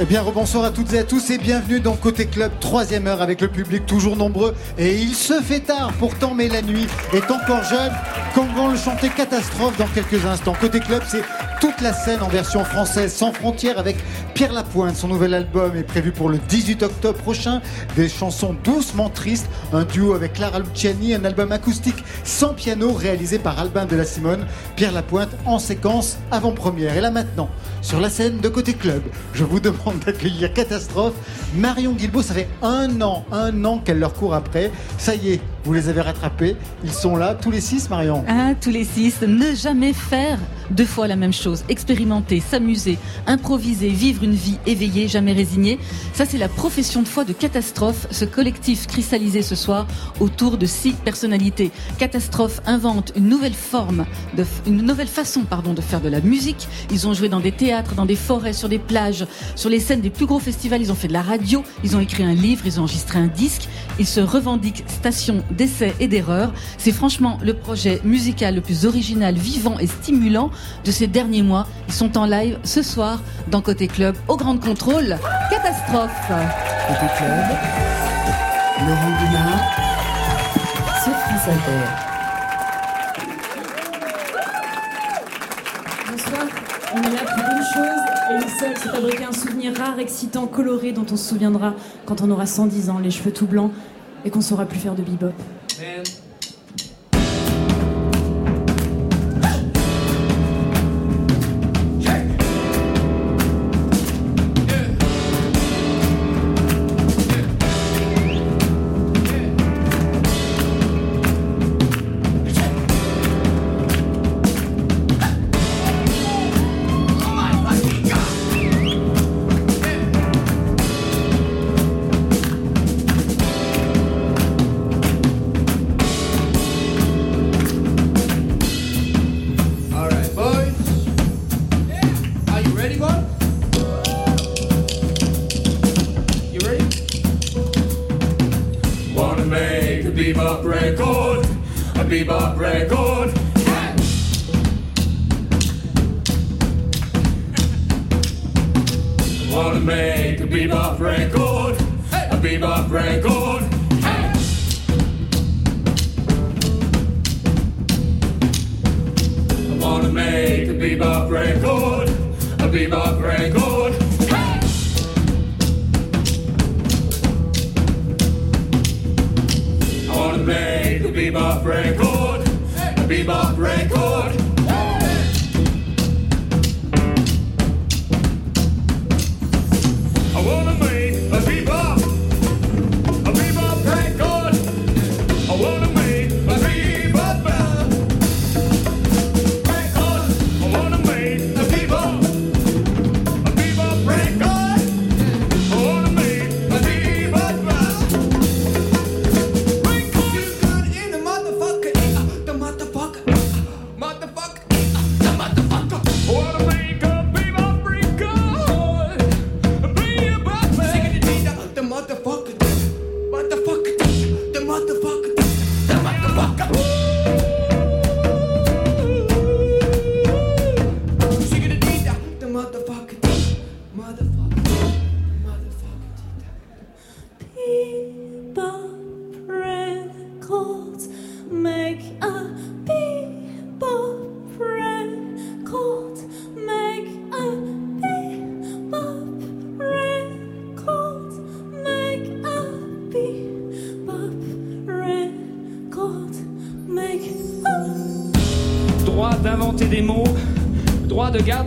Eh bien, rebonsoir à toutes et à tous et bienvenue dans Côté Club, troisième heure avec le public toujours nombreux. Et il se fait tard pourtant, mais la nuit est encore jeune. Quand vont le chanter Catastrophe dans quelques instants. Côté Club, c'est toute la scène en version française, sans frontières, avec Pierre Lapointe. Son nouvel album est prévu pour le 18 octobre prochain. Des chansons doucement tristes, un duo avec Clara Luciani, un album acoustique sans piano réalisé par Albin de la Simone. Pierre Lapointe en séquence avant-première. Et là maintenant, sur la scène de Côté Club, je vous demande d'accueillir Catastrophe. Marion Guilbault, ça fait un an, un an qu'elle leur court après. Ça y est, vous les avez rattrapés. Ils sont là, tous les six, Marion.
Ah, tous les six. Ne jamais faire deux fois la même chose. Expérimenter, s'amuser, improviser, vivre une vie éveillée, jamais résignée. Ça, c'est la profession de foi de Catastrophe, ce collectif cristallisé ce soir autour de six personnalités. Catastrophe invente une nouvelle forme, de, une nouvelle façon, pardon, de faire de la musique. Ils ont joué dans des théâtres, dans des forêts, sur des plages, sur les scènes des plus gros festivals. Ils ont fait de la radio, ils ont écrit un livre, ils ont enregistré un disque. Ils se revendiquent station d'essais et d'erreurs. C'est franchement le projet musical le plus original, vivant et stimulant de ces derniers mois. Ils sont en live ce soir dans Côté Club au Grand Contrôle. Catastrophe.
Côté Club, Laurent Gounard sur France Inter.
Bonsoir, on est là pour une chose et une seule, c'est fabriquer un souvenir rare, excitant, coloré dont on se souviendra quand on aura 110 ans, les cheveux tout blancs et qu'on saura plus faire de bebop.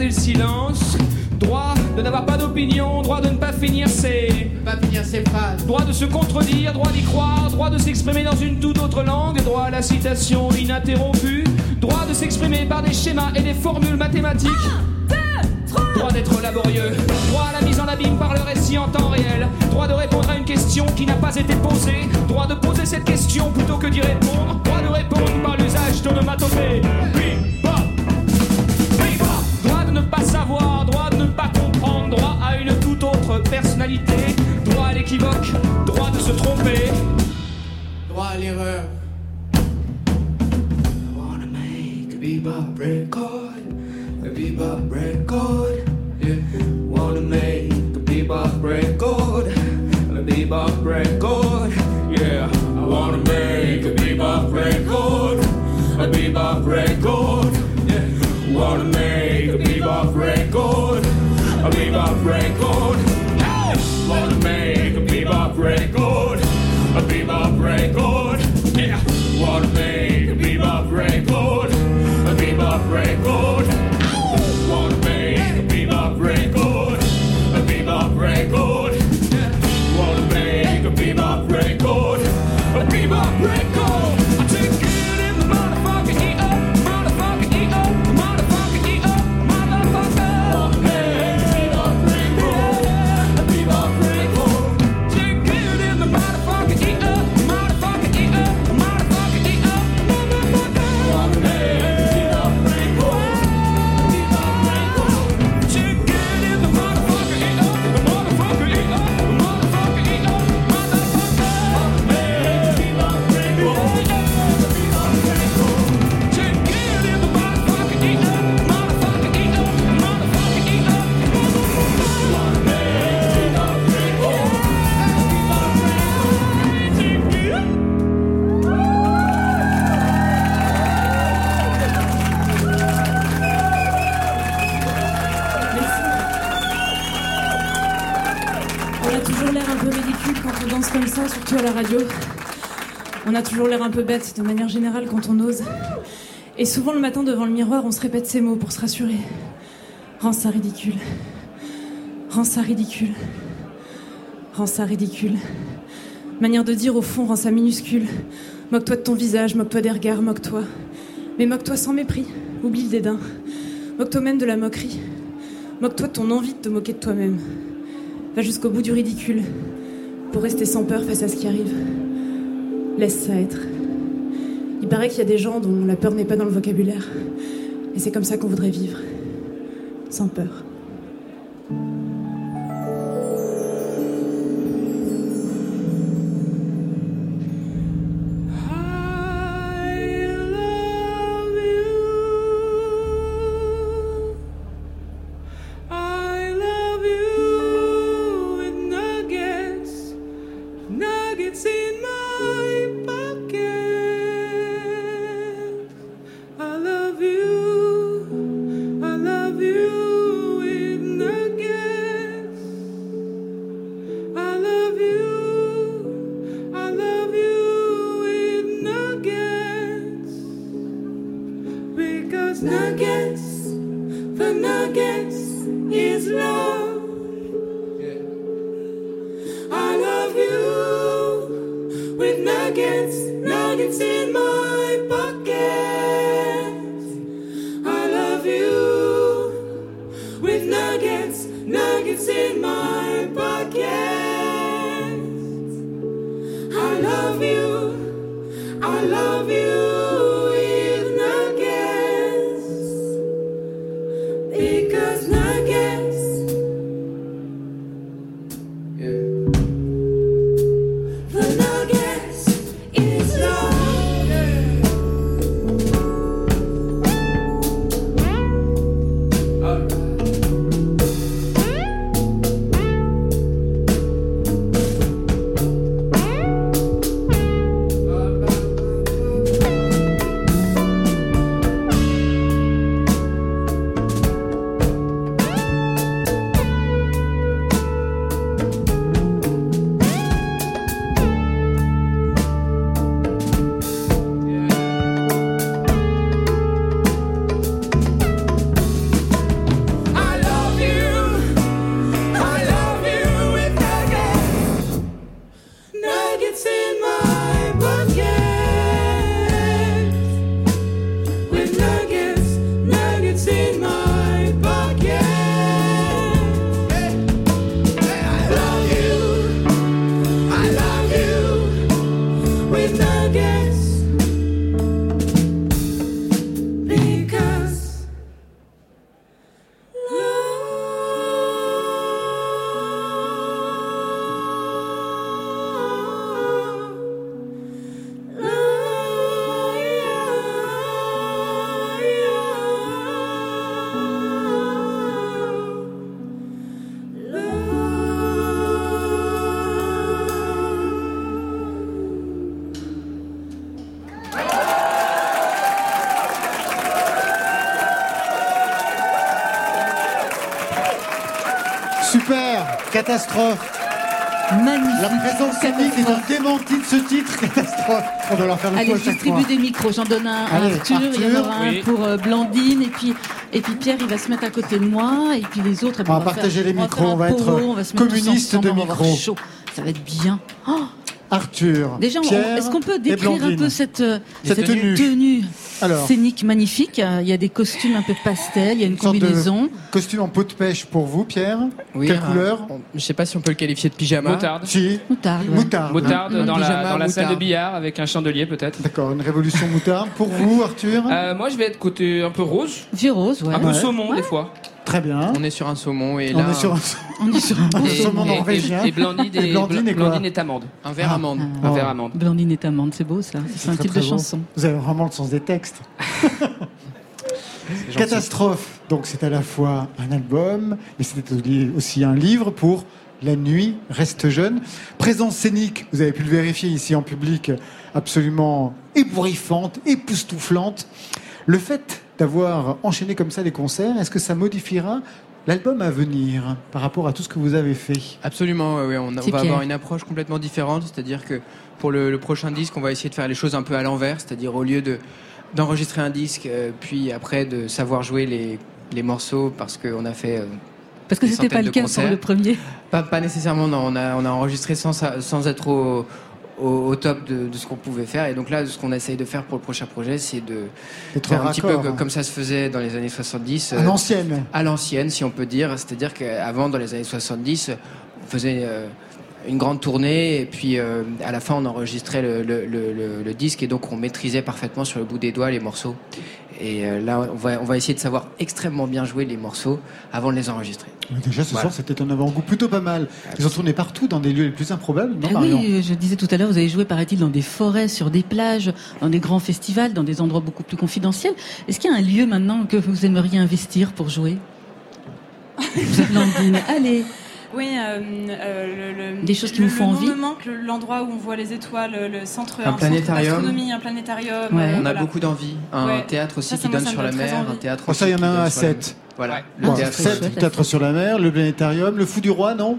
Garder le silence, droit de n'avoir pas d'opinion, droit de ne pas finir ses.
Pas finir ses phrases.
Droit de se contredire, droit d'y croire, droit de s'exprimer dans une toute autre langue, droit à la citation ininterrompue, droit de s'exprimer par des schémas et des formules mathématiques.
On a toujours l'air un peu bête de manière générale quand on ose. Et souvent le matin devant le miroir, on se répète ces mots pour se rassurer. Rends ça ridicule. Rends ça ridicule. Rends ça ridicule. Manière de dire au fond, rends ça minuscule. Moque-toi de ton visage, moque-toi des regards, moque-toi. Mais moque-toi sans mépris. Oublie le dédain. Moque-toi même de la moquerie. Moque-toi de ton envie de te moquer de toi-même. Va jusqu'au bout du ridicule pour rester sans peur face à ce qui arrive. Laisse ça être. Il paraît qu'il y a des gens dont la peur n'est pas dans le vocabulaire. Et c'est comme ça qu'on voudrait vivre. Sans peur.
Catastrophe
Magnifique.
La présence scénique est un démenti de ce titre, catastrophe. On doit leur faire le
Allez, je distribue des micros. J'en donne un à
Allez,
Arthur, il y en aura un pour euh, Blandine, et puis, et puis Pierre, il va se mettre à côté de moi, et puis les autres. eh ben,
On va partager
faire-
les micros, on va être
on va ensemble,
de micros.
chaud. Ça va être bien. Oh,
Arthur.
Déjà, est-ce qu'on peut décrire un peu cette, euh,
Cette tenue.
tenue
Alors.
scénique magnifique Il y a des costumes un peu pastel, il y a une combinaison.
Costume en peau de pêche pour vous, Pierre
Oui,
Quelle
un-
couleur
on- Je sais pas si on peut le qualifier de pyjama.
Moutarde.
Si.
Moutarde. ouais.
Moutarde.
Moutarde dans la,
pyjama
dans la salle de billard avec un chandelier peut-être.
D'accord, une révolution moutarde. Pour vous, Arthur
Euh, moi je vais être côté un peu rose,
Vieux rose, ouais.
un peu
Ouais.
saumon des fois.
Très bien.
On est sur un saumon et
On
là
est sur un,
On est sur un
un
Et-
saumon
et-
norvégien.
Et Blandine
Et
et,
Blandine et quoi
Blandine est amande.
un verre
Ah.
amande.
Un
Oh.
verre amande.
Blandine est amande, c'est beau ça. C'est un
très,
titre
très
de
beau.
chanson.
Vous avez vraiment le sens des textes. Catastrophe. Donc c'est à la fois un album, mais c'était aussi un livre pour La nuit reste jeune. Présence scénique, vous avez pu le vérifier ici en public, absolument ébouriffante, époustouflante. Le fait d'avoir enchaîné comme ça les concerts, est-ce que ça modifiera l'album à venir par rapport à tout ce que vous avez fait?
Absolument, oui, on, va avoir une approche complètement différente, c'est-à-dire que pour le, prochain disque, on va essayer de faire les choses un peu à l'envers, c'est-à-dire au lieu de d'enregistrer un disque, euh, puis après de savoir jouer les, les morceaux parce qu'on a fait. Euh,
parce que c'était pas le cas pour le premier.
Pas, pas nécessairement, non. On a, on a enregistré sans, sans être au, au, top de, ce qu'on pouvait faire. Et donc là, ce qu'on essaye de faire pour le prochain projet, c'est de faire un petit peu hein. comme ça se faisait dans les années 70.
À euh, l'ancienne.
À l'ancienne, si on peut dire. C'est-à-dire qu'avant, dans les années 70, on faisait euh, une grande tournée et puis euh, à la fin on enregistrait le, le, disque et donc on maîtrisait parfaitement sur le bout des doigts les morceaux. Et euh, là, on va, on va essayer de savoir extrêmement bien jouer les morceaux avant de les enregistrer.
déjà, ce soir, c'était un avant-goût plutôt pas mal. Ils ont tourné partout, dans des lieux les plus improbables, non,
ah Oui, je disais tout à l'heure, vous avez joué, paraît-il, dans des forêts, sur des plages, dans des grands festivals, dans des endroits beaucoup plus confidentiels. Est-ce qu'il y a un lieu maintenant que vous aimeriez investir pour jouer? Vous allez
oui, euh, euh,
le, des choses qui vous font envie.
me manque l'endroit où on voit les étoiles, le centre,
un, planétarium.
un planétarium.
on a beaucoup d'envie. Un théâtre aussi qui donne sur la mer, un théâtre.
Oh, ça, il y en a un à 7.
Voilà,
le théâtre. 7 théâtre sur la mer, le planétarium, le fou du roi, non?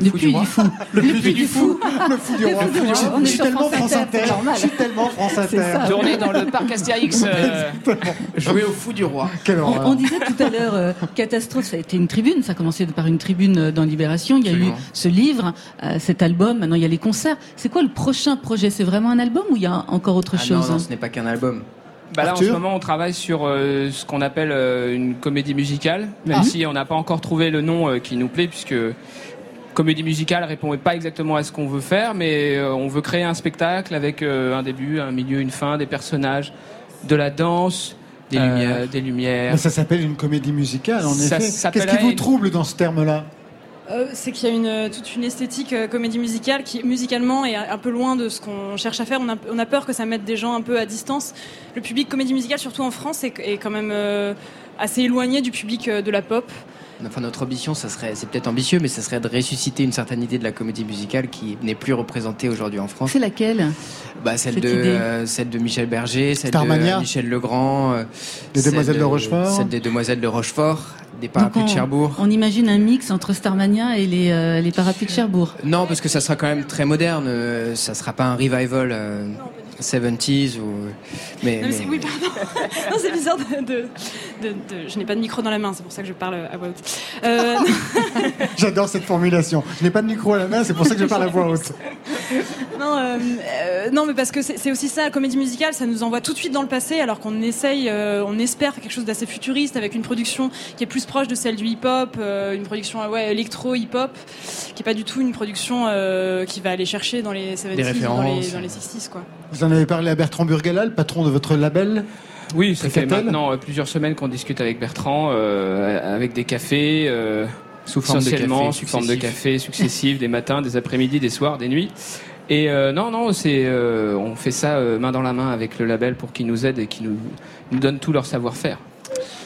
Le, fou du roi.
Le, puits du fou. Le fou du roi. Je suis tellement France Inter. Je suis tellement France Inter.
Tourné dans le parc Astérix. Euh, jouer au fou du roi.
On, disait tout à l'heure, euh, Catastrophe, ça a été une tribune. Ça a commencé par une tribune euh, dans Libération. Il y a eu ce livre, cet album. Maintenant, il y a les concerts. C'est quoi le prochain projet? C'est vraiment un album ou il y a encore autre
ah
chose?
Non, non ce n'est pas qu'un album.
Bah là, en ce moment, on travaille sur ce qu'on appelle une comédie musicale, même ah. si on n'a pas encore trouvé le nom qui nous plaît, puisque comédie musicale répond pas exactement à ce qu'on veut faire, mais euh, on veut créer un spectacle avec euh, un début, un milieu, une fin, des personnages, de la danse. Des euh, lumières. des lumières.
ça s'appelle une comédie musicale, en effet. Qu'est-ce qui vous trouble dans ce terme-là?
C'est qu'il y a une, toute une esthétique comédie musicale qui musicalement est un peu loin de ce qu'on cherche à faire. On a, on a, peur que ça mette des gens un peu à distance. Le public comédie musicale, surtout en France, est, est quand même assez éloigné du public de la pop.
Enfin, notre ambition, ça serait, c'est peut-être ambitieux, mais ça serait de ressusciter une certaine idée de la comédie musicale qui n'est plus représentée aujourd'hui en France.
C'est laquelle?
Bah, celle de euh, celle de Michel Berger, celle de euh, Michel Legrand,
euh, des Demoiselles de, Rochefort,
celle des Demoiselles de Rochefort, des Parapluies de Cherbourg.
On imagine un mix entre Starmania et les, les Parapluies de Cherbourg.
Non, parce que ça sera quand même très moderne. ça sera pas un revival. 70s ou
mais, non, mais... oui pardon. Non c'est bizarre de, de, de, je n'ai pas de micro dans la main c'est pour ça que je parle à voix haute.
Euh... j'adore cette formulation. Je n'ai pas de micro à la main c'est pour ça que je parle à voix haute.
Non euh, euh, non mais parce que c'est aussi ça la comédie musicale ça nous envoie tout de suite dans le passé alors qu'on essaye euh, on espère faire quelque chose d'assez futuriste avec une production qui est plus proche de celle du hip hop euh, une production ouais électro hip hop qui est pas du tout une production qui va aller chercher dans les 70s dans les, dans les 60s quoi
vous en avez parlé à Bertrand Burgala, le patron de votre label
Oui, ça fait maintenant euh, plusieurs semaines qu'on discute avec Bertrand, euh, avec des cafés, euh, sous forme de café, sous forme de café successifs, des matins, des après-midi, des soirs, des nuits. Et non, non, c'est, on fait ça main dans la main avec le label pour qu'ils nous aident et qu'ils nous, nous donnent tout leur savoir-faire.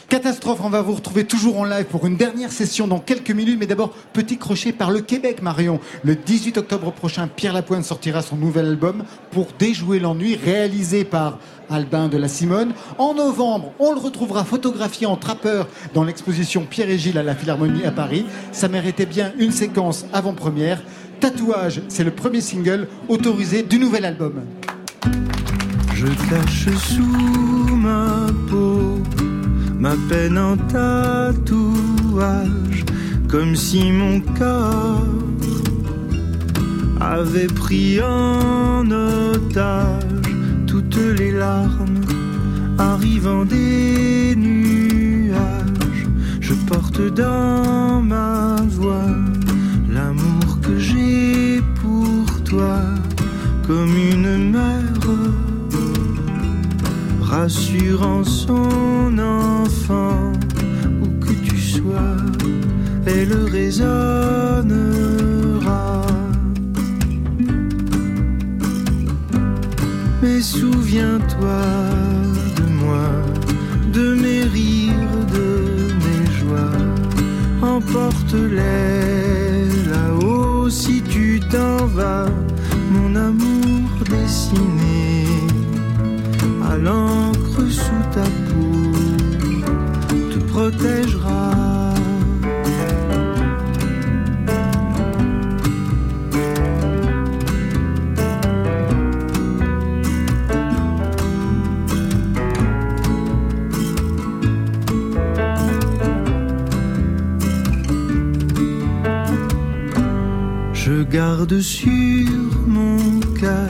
Catastrophe, on va vous retrouver toujours en live pour une dernière session dans quelques minutes. Mais d'abord, petit crochet par le Québec, Marion. Le 18 octobre prochain, Pierre Lapointe sortira son nouvel album pour déjouer l'ennui, réalisé par Albin de la Simone. En novembre, on le retrouvera photographié en trappeur dans l'exposition Pierre et Gilles à la Philharmonie à Paris. Ça méritait bien une séquence avant-première. Tatouage, c'est le premier single autorisé du nouvel album.
Ma peine en tatouage, comme si mon corps avait pris en otage toutes les larmes arrivant des nuages. Je porte dans ma voix l'amour que j'ai pour toi, comme une mère rassurant son enfant, où que tu sois, elle résonnera. Mais souviens-toi de moi, de mes rires, de mes joies, emporte-les là-haut si tu t'en vas, mon amour dessiné l'encre sous ta peau te protégera.
Je garde sur mon cœur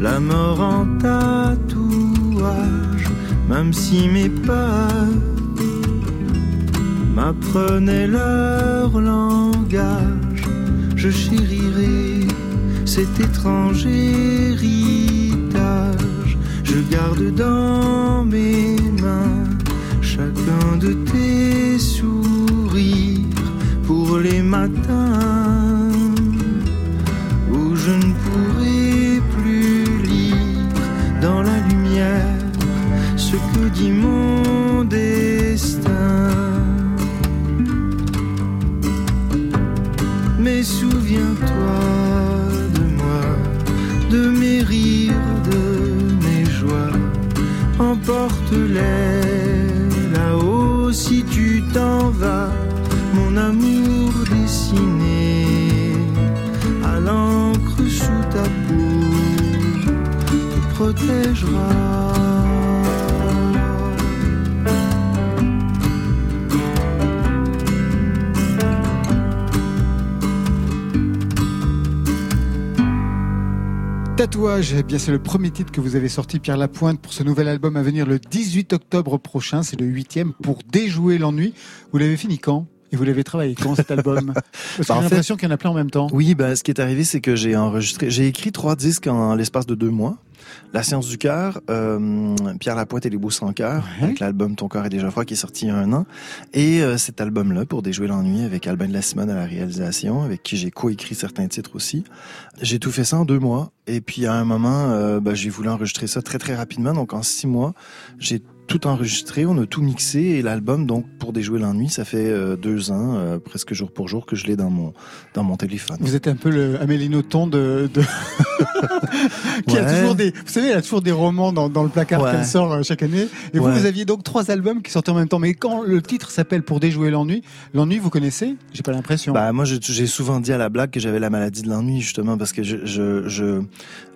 la mort en tâte même si mes peurs m'apprenaient leur langage, je chérirai cet étrange héritage. Je garde dans mes mains chacun de tes sourires pour les matins mon destin. Mais souviens-toi de moi, de mes rires, de mes joies, emporte-les
Tatouage, eh bien c'est le premier titre que vous avez sorti Pierre Lapointe pour ce nouvel album à venir le 18 octobre prochain, c'est le huitième pour déjouer l'ennui. Vous l'avez fini quand? Et vous l'avez travaillé quand cet album? Parce
Bah,
j'ai
fait-
l'impression qu'il y en a plein en même temps.
Oui, ben, ce qui est arrivé, c'est que j'ai enregistré, j'ai écrit trois disques en l'espace de deux mois. La Science du cœur, euh, Pierre Lapointe et les Beaux sans cœur, avec l'album Ton corps est déjà froid qui est sorti il y a un an. Et euh, cet album-là, pour déjouer l'ennui, avec Albin de la Simone à la réalisation, avec qui j'ai coécrit certains titres aussi. J'ai tout fait ça en deux mois. Et puis à un moment, euh, ben, j'ai voulu enregistrer ça très très rapidement. Donc en six mois, j'ai tout enregistré, on a tout mixé et l'album, donc pour déjouer l'ennui, ça fait euh, deux ans, euh, presque jour pour jour, que je l'ai dans mon dans mon téléphone.
Vous êtes un peu le Amélie Nothomb de, de... qui a toujours des, vous savez, elle a toujours des romans dans, dans le placard
Ouais.
qu'elle sort euh, chaque année. Et vous,
Ouais.
vous aviez donc trois albums qui sortaient en même temps. Mais quand le titre s'appelle Pour déjouer l'ennui, l'ennui, vous connaissez? J'ai pas l'impression.
Bah moi j'ai j'ai souvent dit à la blague que j'avais la maladie de l'ennui justement parce que je je je,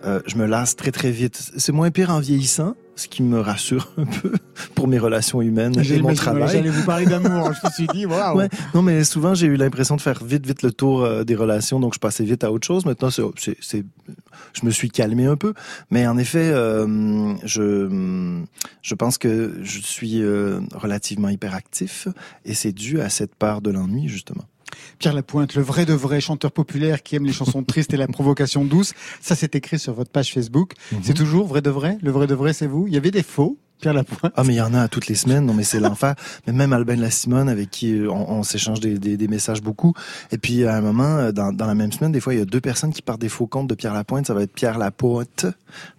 euh, je me lasse très très vite. C'est moins pire en vieillissant, ce qui me rassure un peu pour mes relations humaines et mon travail.
J'allais vous parler d'amour. je me suis dit, waouh.
Ouais. Non, mais souvent, j'ai eu l'impression de faire vite, vite le tour euh, des relations, donc je passais vite à autre chose. Maintenant, c'est- je me suis calmé un peu. Mais en effet, euh, je, je pense que je suis euh, relativement hyperactif et c'est dû à cette part de l'ennui, justement.
Pierre Lapointe, le vrai de vrai chanteur populaire qui aime les chansons tristes et la provocation douce. Ça, c'est écrit sur votre page Facebook.
Mhm.
C'est toujours vrai de vrai? Le vrai de vrai, c'est vous? Il y avait des faux? Pierre Lapointe.
Ah, mais il y en a toutes les semaines. Non, mais c'est l'enfer. Mais même Albin de la Simone, avec qui euh, on, on s'échange des, des, des messages beaucoup. Et puis, à un moment, euh, dans, dans la même semaine, des fois, il y a deux personnes qui partent des faux comptes de Pierre Lapointe. Ça va être Pierre Lapointe,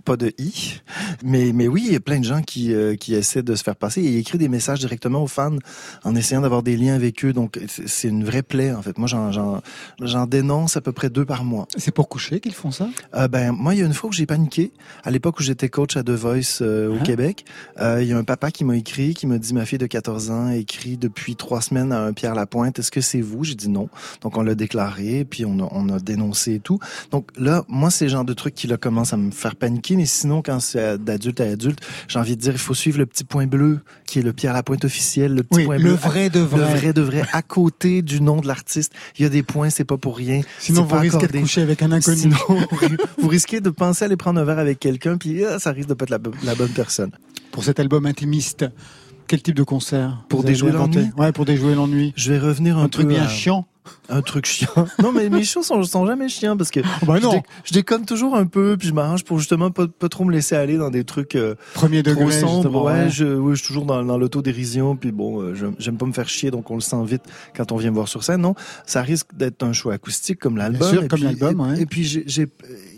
pas de I. Mais, mais oui, il y a plein de gens qui, euh, qui essaient de se faire passer. Et il écrit des messages directement aux fans en essayant d'avoir des liens avec eux. Donc, c'est c'est une vraie plaie, en fait. Moi, j'en, j'en, j'en dénonce à peu près deux par mois.
C'est pour coucher qu'ils font ça?
Euh, ben moi il y a une fois où j'ai paniqué à l'époque où j'étais coach à The Voice euh, au
Ah.
Québec euh, il y a un papa qui m'a écrit qui m'a dit ma fille de 14 ans écrit depuis trois semaines à un Pierre Lapointe. Est-ce que c'est vous j'ai dit non donc on l'a déclaré puis on a, on a dénoncé et tout. Donc là moi c'est le genre de truc qui là commence à me faire paniquer. Mais sinon quand c'est d'adulte à adulte j'ai envie de dire il faut suivre le petit point bleu qui est le Pierre Lapointe officiel le petit
Oui,
point
le
bleu
vrai de vrai.
le vrai. de vrai. À côté du nom de l'artiste il y a des points c'est pas pour rien.
Sinon, vous risquez de coucher avec un inconnu.
Sinon, vous risquez de penser aller prendre un verre avec quelqu'un, puis ah, ça risque de pas être la bonne personne.
Pour cet album intimiste, quel type de concert
Pour déjouer l'ennui
Ouais, pour déjouer l'ennui.
Je vais revenir un,
Un truc bien
à-
chiant.
Un truc chiant. Non, mais mes shows sont, sont jamais chiants parce que
bah
je, dé- je déconne toujours un peu, puis je m'arrange pour justement pas, pas trop me laisser aller dans des trucs euh,
Premier
trop
degré,
sombres.
justement,
Ouais,
ouais.
Je, ouais, je suis toujours dans, dans l'autodérision, puis bon, euh, j'aime pas me faire chier, donc on le sent vite quand on vient me voir sur scène. Non, ça risque d'être un show acoustique comme l'album.
comme l'album,
et-
ouais.
Et puis j'ai,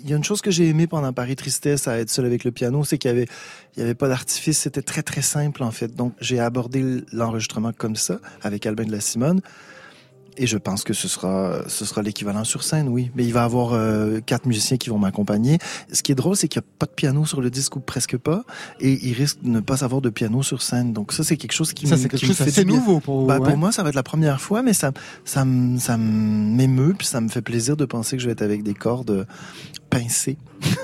il y a une chose que j'ai aimé pendant Paris Tristesse à être seul avec le piano, c'est qu'il y avait, il y avait pas d'artifice, c'était très très simple en fait. Donc j'ai abordé l'enregistrement comme ça avec Albin de la Simone. Et je pense que ce sera, ce sera l'équivalent sur scène, oui. Mais il va y avoir euh, quatre musiciens qui vont m'accompagner. Ce qui est drôle, c'est qu'il n'y a pas de piano sur le disque ou presque pas, et il risque de ne pas avoir de piano sur scène. Donc ça, c'est quelque chose qui
Ça,
me-
c'est quelque
qui me
chose
fait bien.
nouveau pour vous,
Bah,
ouais.
Pour moi, ça va être la première fois, mais ça, ça, ça m'émeut, puis ça me fait plaisir de penser que je vais être avec des cordes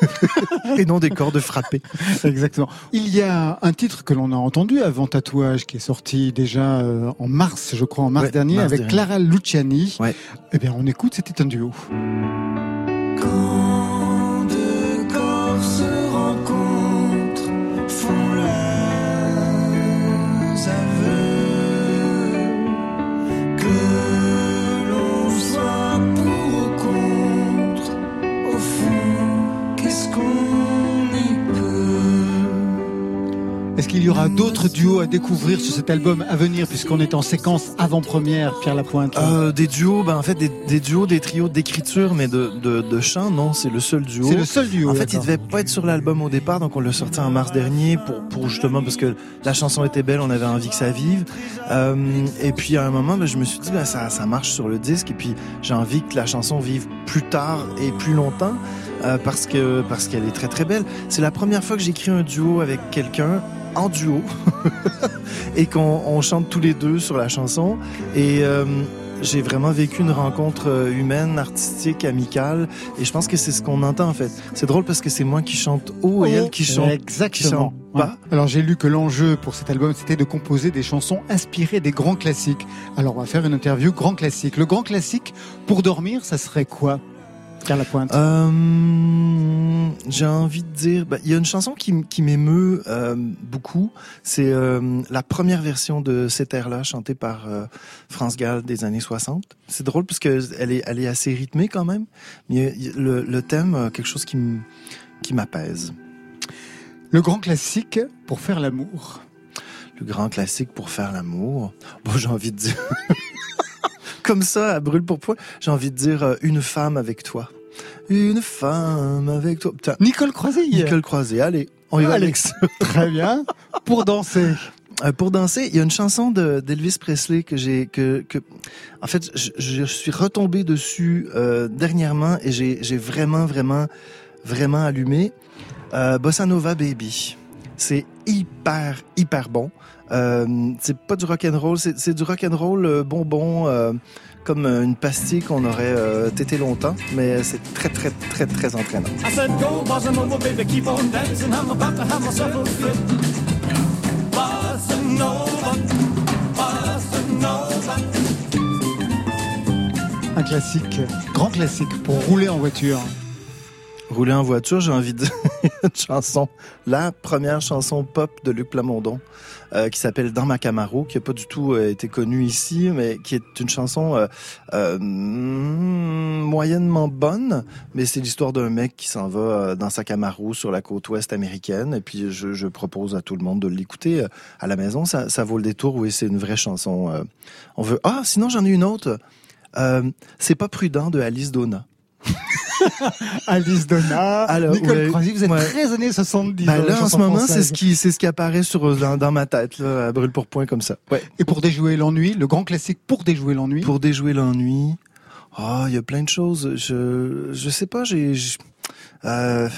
et non des cordes frappées.
Exactement. Il y a un titre que l'on a entendu avant Tatouage qui est sorti déjà euh, en mars, je crois, en mars dernier, avec Clara Luciani.
Ouais.
Eh bien, on écoute, c'était un duo. Est-ce qu'il y aura d'autres duos à découvrir sur cet album à venir, puisqu'on est en séquence avant-première, Pierre Lapointe
euh, Des duos, ben en fait, des, duos, des trios d'écriture, mais de, de, chant, non, c'est le seul duo.
C'est le seul duo.
En fait, il devait pas être sur l'album au départ, donc on l'a sorti en mars dernier pour, pour justement parce que la chanson était belle, on avait envie que ça vive. Euh, et puis à un moment, ben, je me suis dit, ben, ça, ça marche sur le disque, et puis j'ai envie que la chanson vive plus tard et plus longtemps. Euh, parce que parce qu'elle est très très belle. C'est la première fois que j'écris un duo avec quelqu'un en duo et qu'on chante tous les deux sur la chanson. Et euh, j'ai vraiment vécu une rencontre euh, humaine, artistique, amicale. Et je pense que c'est ce qu'on entend en fait. C'est drôle parce que c'est moi qui chante haut et elle qui chante,
Exactement.
pas.
Alors j'ai lu que l'enjeu pour cet album c'était de composer des chansons inspirées des grands classiques. Alors on va faire une interview grand classique. Le grand classique pour dormir, ça serait quoi? La pointe.
Euh, j'ai envie de dire, bah, il y a une chanson qui, qui m'émeut euh, beaucoup. C'est euh, la première version de cette air-là, chantée par France Gall des années 60. C'est drôle parce que elle est, elle est assez rythmée quand même. Mais le, le thème, quelque chose qui qui m'apaise.
Le grand classique pour faire l'amour.
Le grand classique pour faire l'amour. Bon, j'ai envie de dire. comme ça, à brûle pour point, j'ai envie de dire euh, une femme avec toi. Une femme avec toi.
Nicole Croisé.
Nicole Croisé. Allez, on y va, Alex.
Très bien. Pour danser.
Euh, pour danser, il y a une chanson d'Elvis Presley que j'ai que que en fait je, suis retombé dessus euh, dernièrement et j'ai vraiment vraiment vraiment allumé Bossa Nova Baby. C'est hyper hyper bon. Euh, c'est pas du rock and roll, c'est du rock and roll euh, bonbon euh, comme une pastille qu'on aurait tété longtemps, mais c'est très très très très entraînant.
Un classique, grand classique pour rouler en voiture.
Rouler en voiture, j'ai envie de une chanson, la première chanson pop de Luc Plamondon, euh, qui s'appelle Dans ma Camaro, qui n'a pas du tout euh, été connue ici, mais qui est une chanson euh, moyennement bonne, mais c'est l'histoire d'un mec qui s'en va dans sa Camaro sur la côte ouest américaine, et puis je, je propose à tout le monde de l'écouter à la maison, ça, ça vaut le détour, oui, c'est une vraie chanson. on veut... Ah, sinon j'en ai une autre. c'est pas prudent de Alice Donna.
Alice Donna, Alors, Nicole Croisy, vous êtes très années 70.
Bah là, en ce moment, c'est ce qui, c'est ce qui apparaît sur, dans, ma tête, là, à brûle pour point comme ça. Ouais.
Et pour déjouer l'ennui, le grand classique pour déjouer l'ennui.
Pour déjouer l'ennui. Ah, il y a plein de choses. Je, je sais pas, j'ai, euh,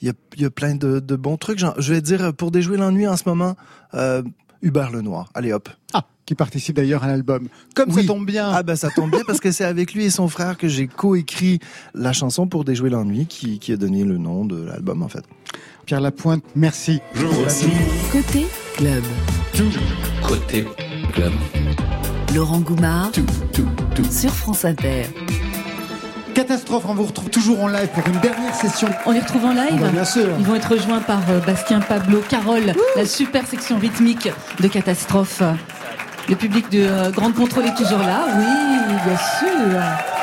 il y a, y a plein de, de bons trucs. je vais dire, pour déjouer l'ennui en ce moment, euh, Hubert Lenoir. Allez hop.
Ah qui participe d'ailleurs à l'album. Comme ça tombe bien.
Ah ben ça tombe bien parce que c'est avec lui et son frère que j'ai coécrit la chanson pour déjouer l'ennui qui, qui a donné le nom de l'album en fait.
Pierre Lapointe, merci.
Merci. Côté club.
Côté club.
Laurent Goumard. Sur France Inter.
Catastrophe, on vous retrouve toujours en live pour une dernière session.
On les retrouve en live
ah bah, Bien sûr.
Ils vont être rejoints par euh, Bastien Pablo, Carole, la super section rythmique de Catastrophe. Le public de euh, Grande Contrôle est toujours là, oui, bien sûr.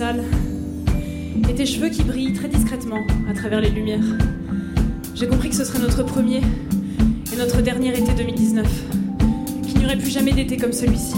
et tes cheveux qui brillent très discrètement à travers les lumières. J'ai compris que ce serait notre premier et notre dernier été 2019, qu'il n'y aurait plus jamais d'été comme celui-ci.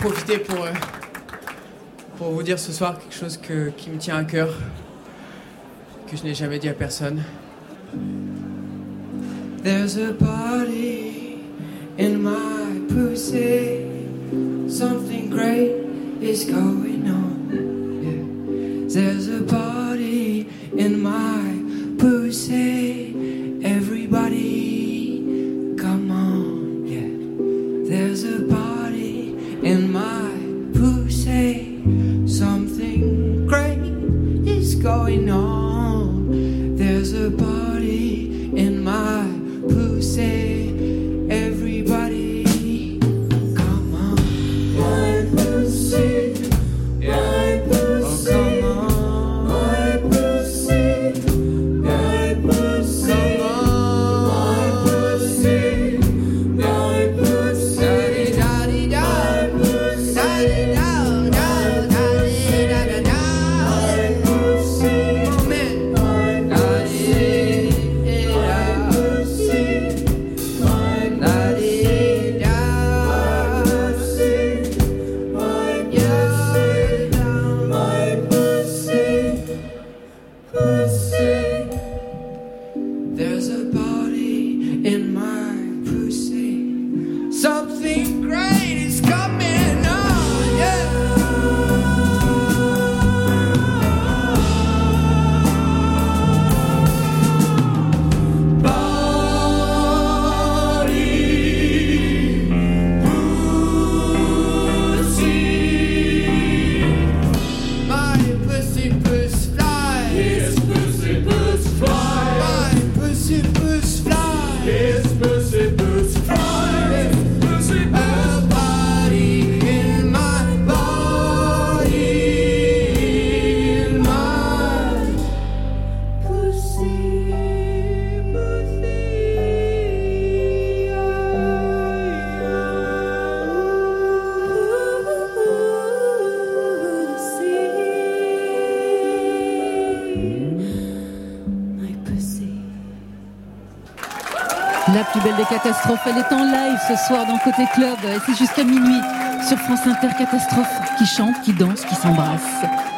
profiter pour, euh, pour vous dire ce soir quelque chose que, qui me tient à cœur, que je n'ai jamais dit à personne. There's a in my pussy, something great is going.
Catastrophes, elle est en live ce soir dans Côté Club et c'est jusqu'à minuit sur France Inter Catastrophe qui chante, qui danse, qui s'embrasse.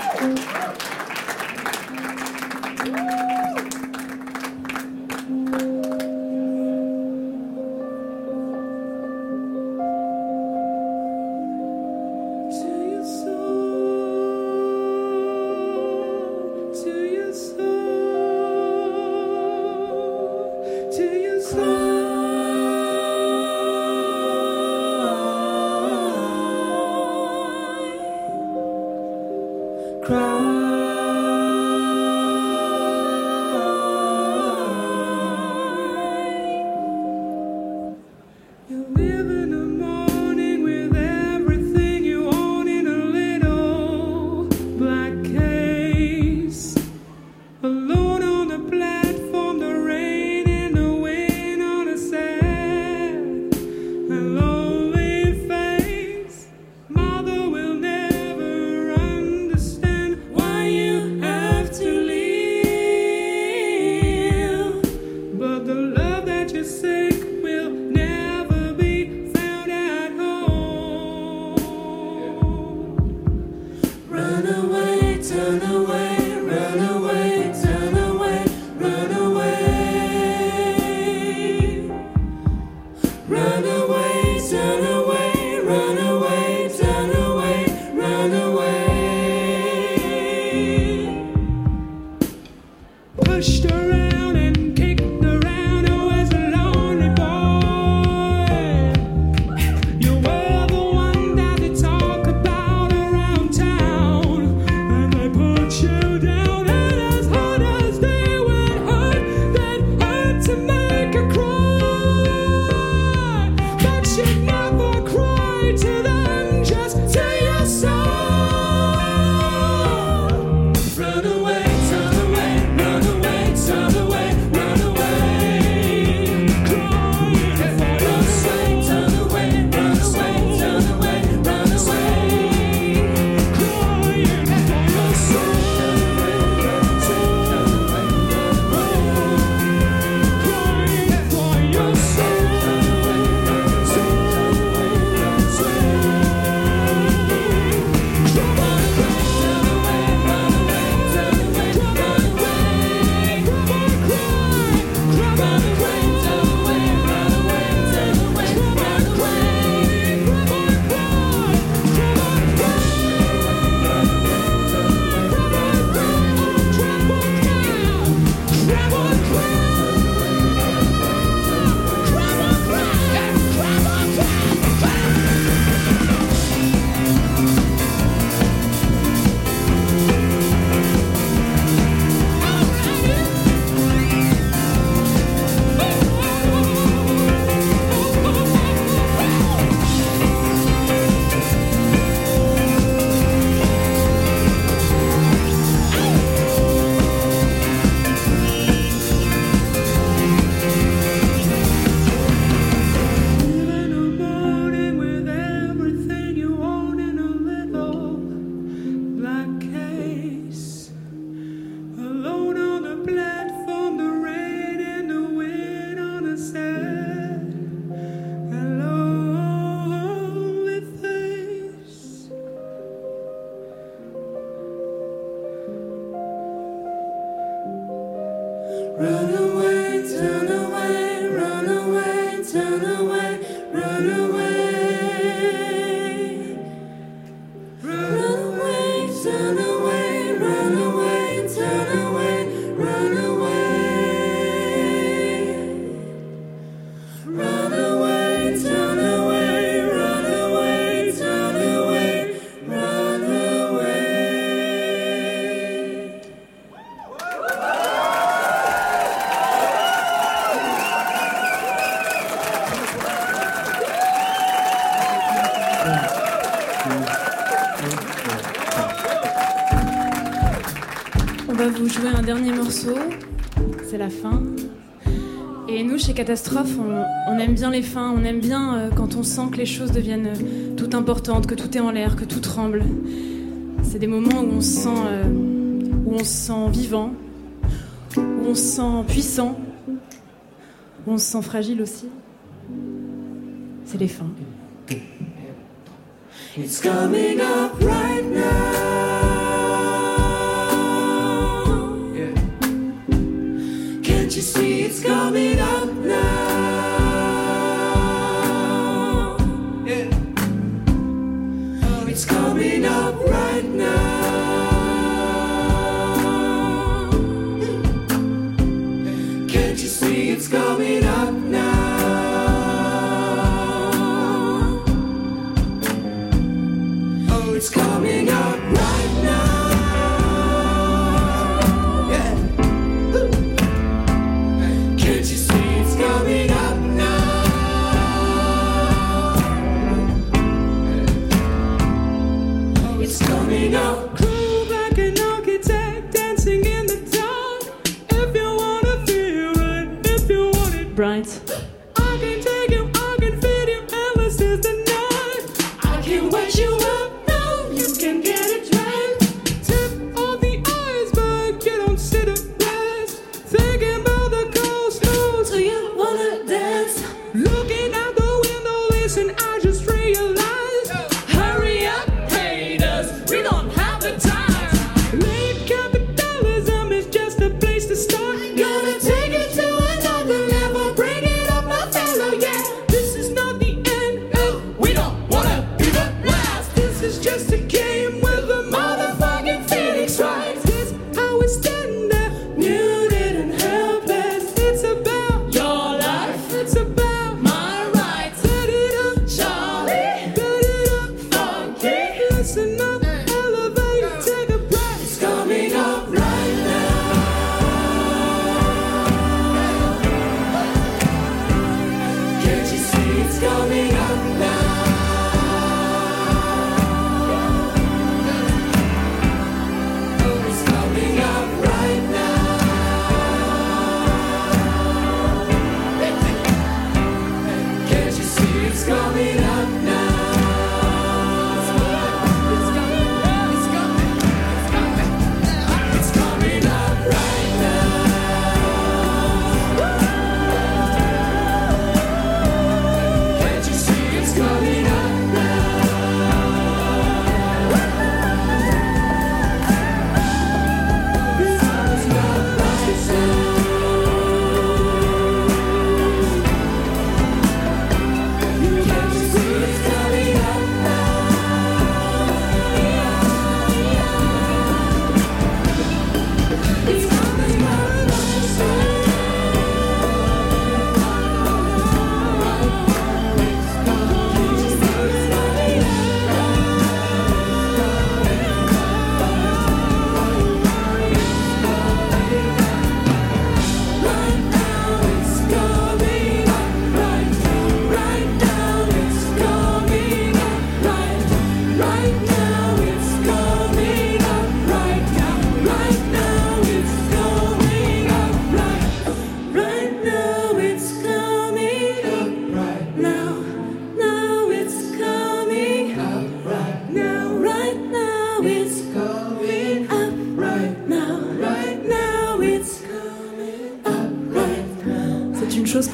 On, aime bien les fins, on aime bien euh, quand on sent que les choses deviennent euh, tout importantes, que tout est en l'air, que tout tremble. C'est des moments où on se sent, euh, où on se sent vivant, où on se sent puissant,
où on se sent fragile aussi, c'est les fins.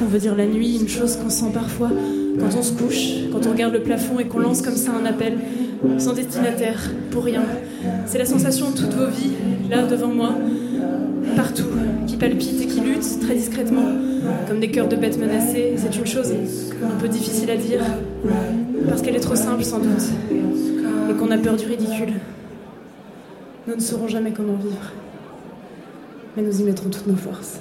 Veut dire la nuit, une chose qu'on sent parfois quand on se couche, quand on regarde le plafond et qu'on lance comme ça un appel, sans destinataire, pour rien. C'est la sensation de toutes vos vies, là devant moi, partout, qui palpitent et qui luttent très discrètement, comme des cœurs de bêtes menacées. C'est une chose un peu difficile à dire, parce qu'elle est trop simple sans doute, et qu'on a peur du ridicule. Nous ne saurons jamais comment vivre, mais nous y mettrons toutes nos forces.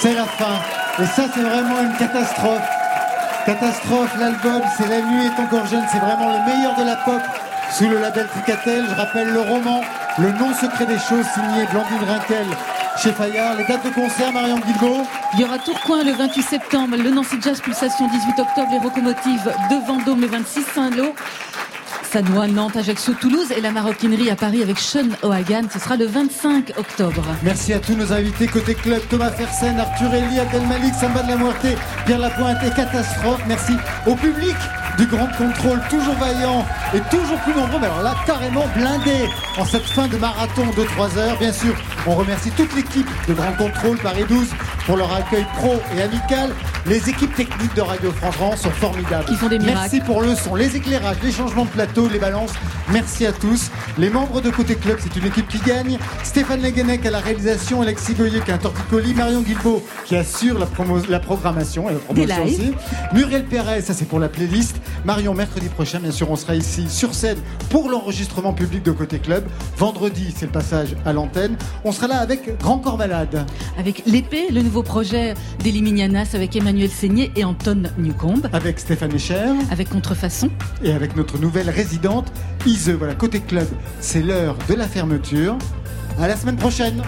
C'est la fin. Et ça, c'est vraiment une catastrophe. Catastrophe, l'album, c'est La nuit est encore jeune, c'est vraiment le meilleur de la pop sous le label Tricatel. Je rappelle le roman Le nom secret des choses signé Blandine Rinkel chez Fayard. Les dates de concert, Marion Guilbault
Il y aura Tourcoing le 28 septembre, le Nancy Jazz Pulsation 18 octobre, les locomotives de Vendôme le 26 Saint-Lô. Sanois, Nantes, Ajaccio, Toulouse et la maroquinerie à Paris avec Sean O'Hagan. Ce sera le 25 octobre.
Merci à tous nos invités côté club, Thomas Fersen, Arthur Elie, Abdel Malik, Samba de la Muerte, Pierre Lapointe et Catastrophe. Merci au public du Grand Contrôle, toujours vaillant et toujours plus nombreux, mais alors là, carrément blindé en cette fin de marathon de 3 heures. Bien sûr, on remercie toute l'équipe de Grand Contrôle Paris 12 pour leur accueil pro et amical. Les équipes techniques de Radio France sont formidables.
Qui font des miracles.
Merci pour le son, les éclairages, les changements de plateau, les balances. Merci à tous. Les membres de Côté Club, c'est une équipe qui gagne. Stéphane Leguenec à la réalisation, Alexis Goyer qui est un torticolis, Marion Guilbault qui assure la, promo- la programmation et la promotion aussi. Muriel Perret, ça c'est pour la playlist. Marion, mercredi prochain, bien sûr, on sera ici sur scène pour l'enregistrement public de Côté Club. Vendredi, c'est le passage à l'antenne. On sera là avec Grand Corps Malade.
Avec l'épée, le nouveau projet d'Eliminianas avec Emmanuel Seigné et Anton Newcombe.
Avec Stéphane Echer.
Avec Contrefaçon.
Et avec notre nouvelle résidente, Ise. Voilà, Côté Club, c'est l'heure de la fermeture. À la semaine prochaine.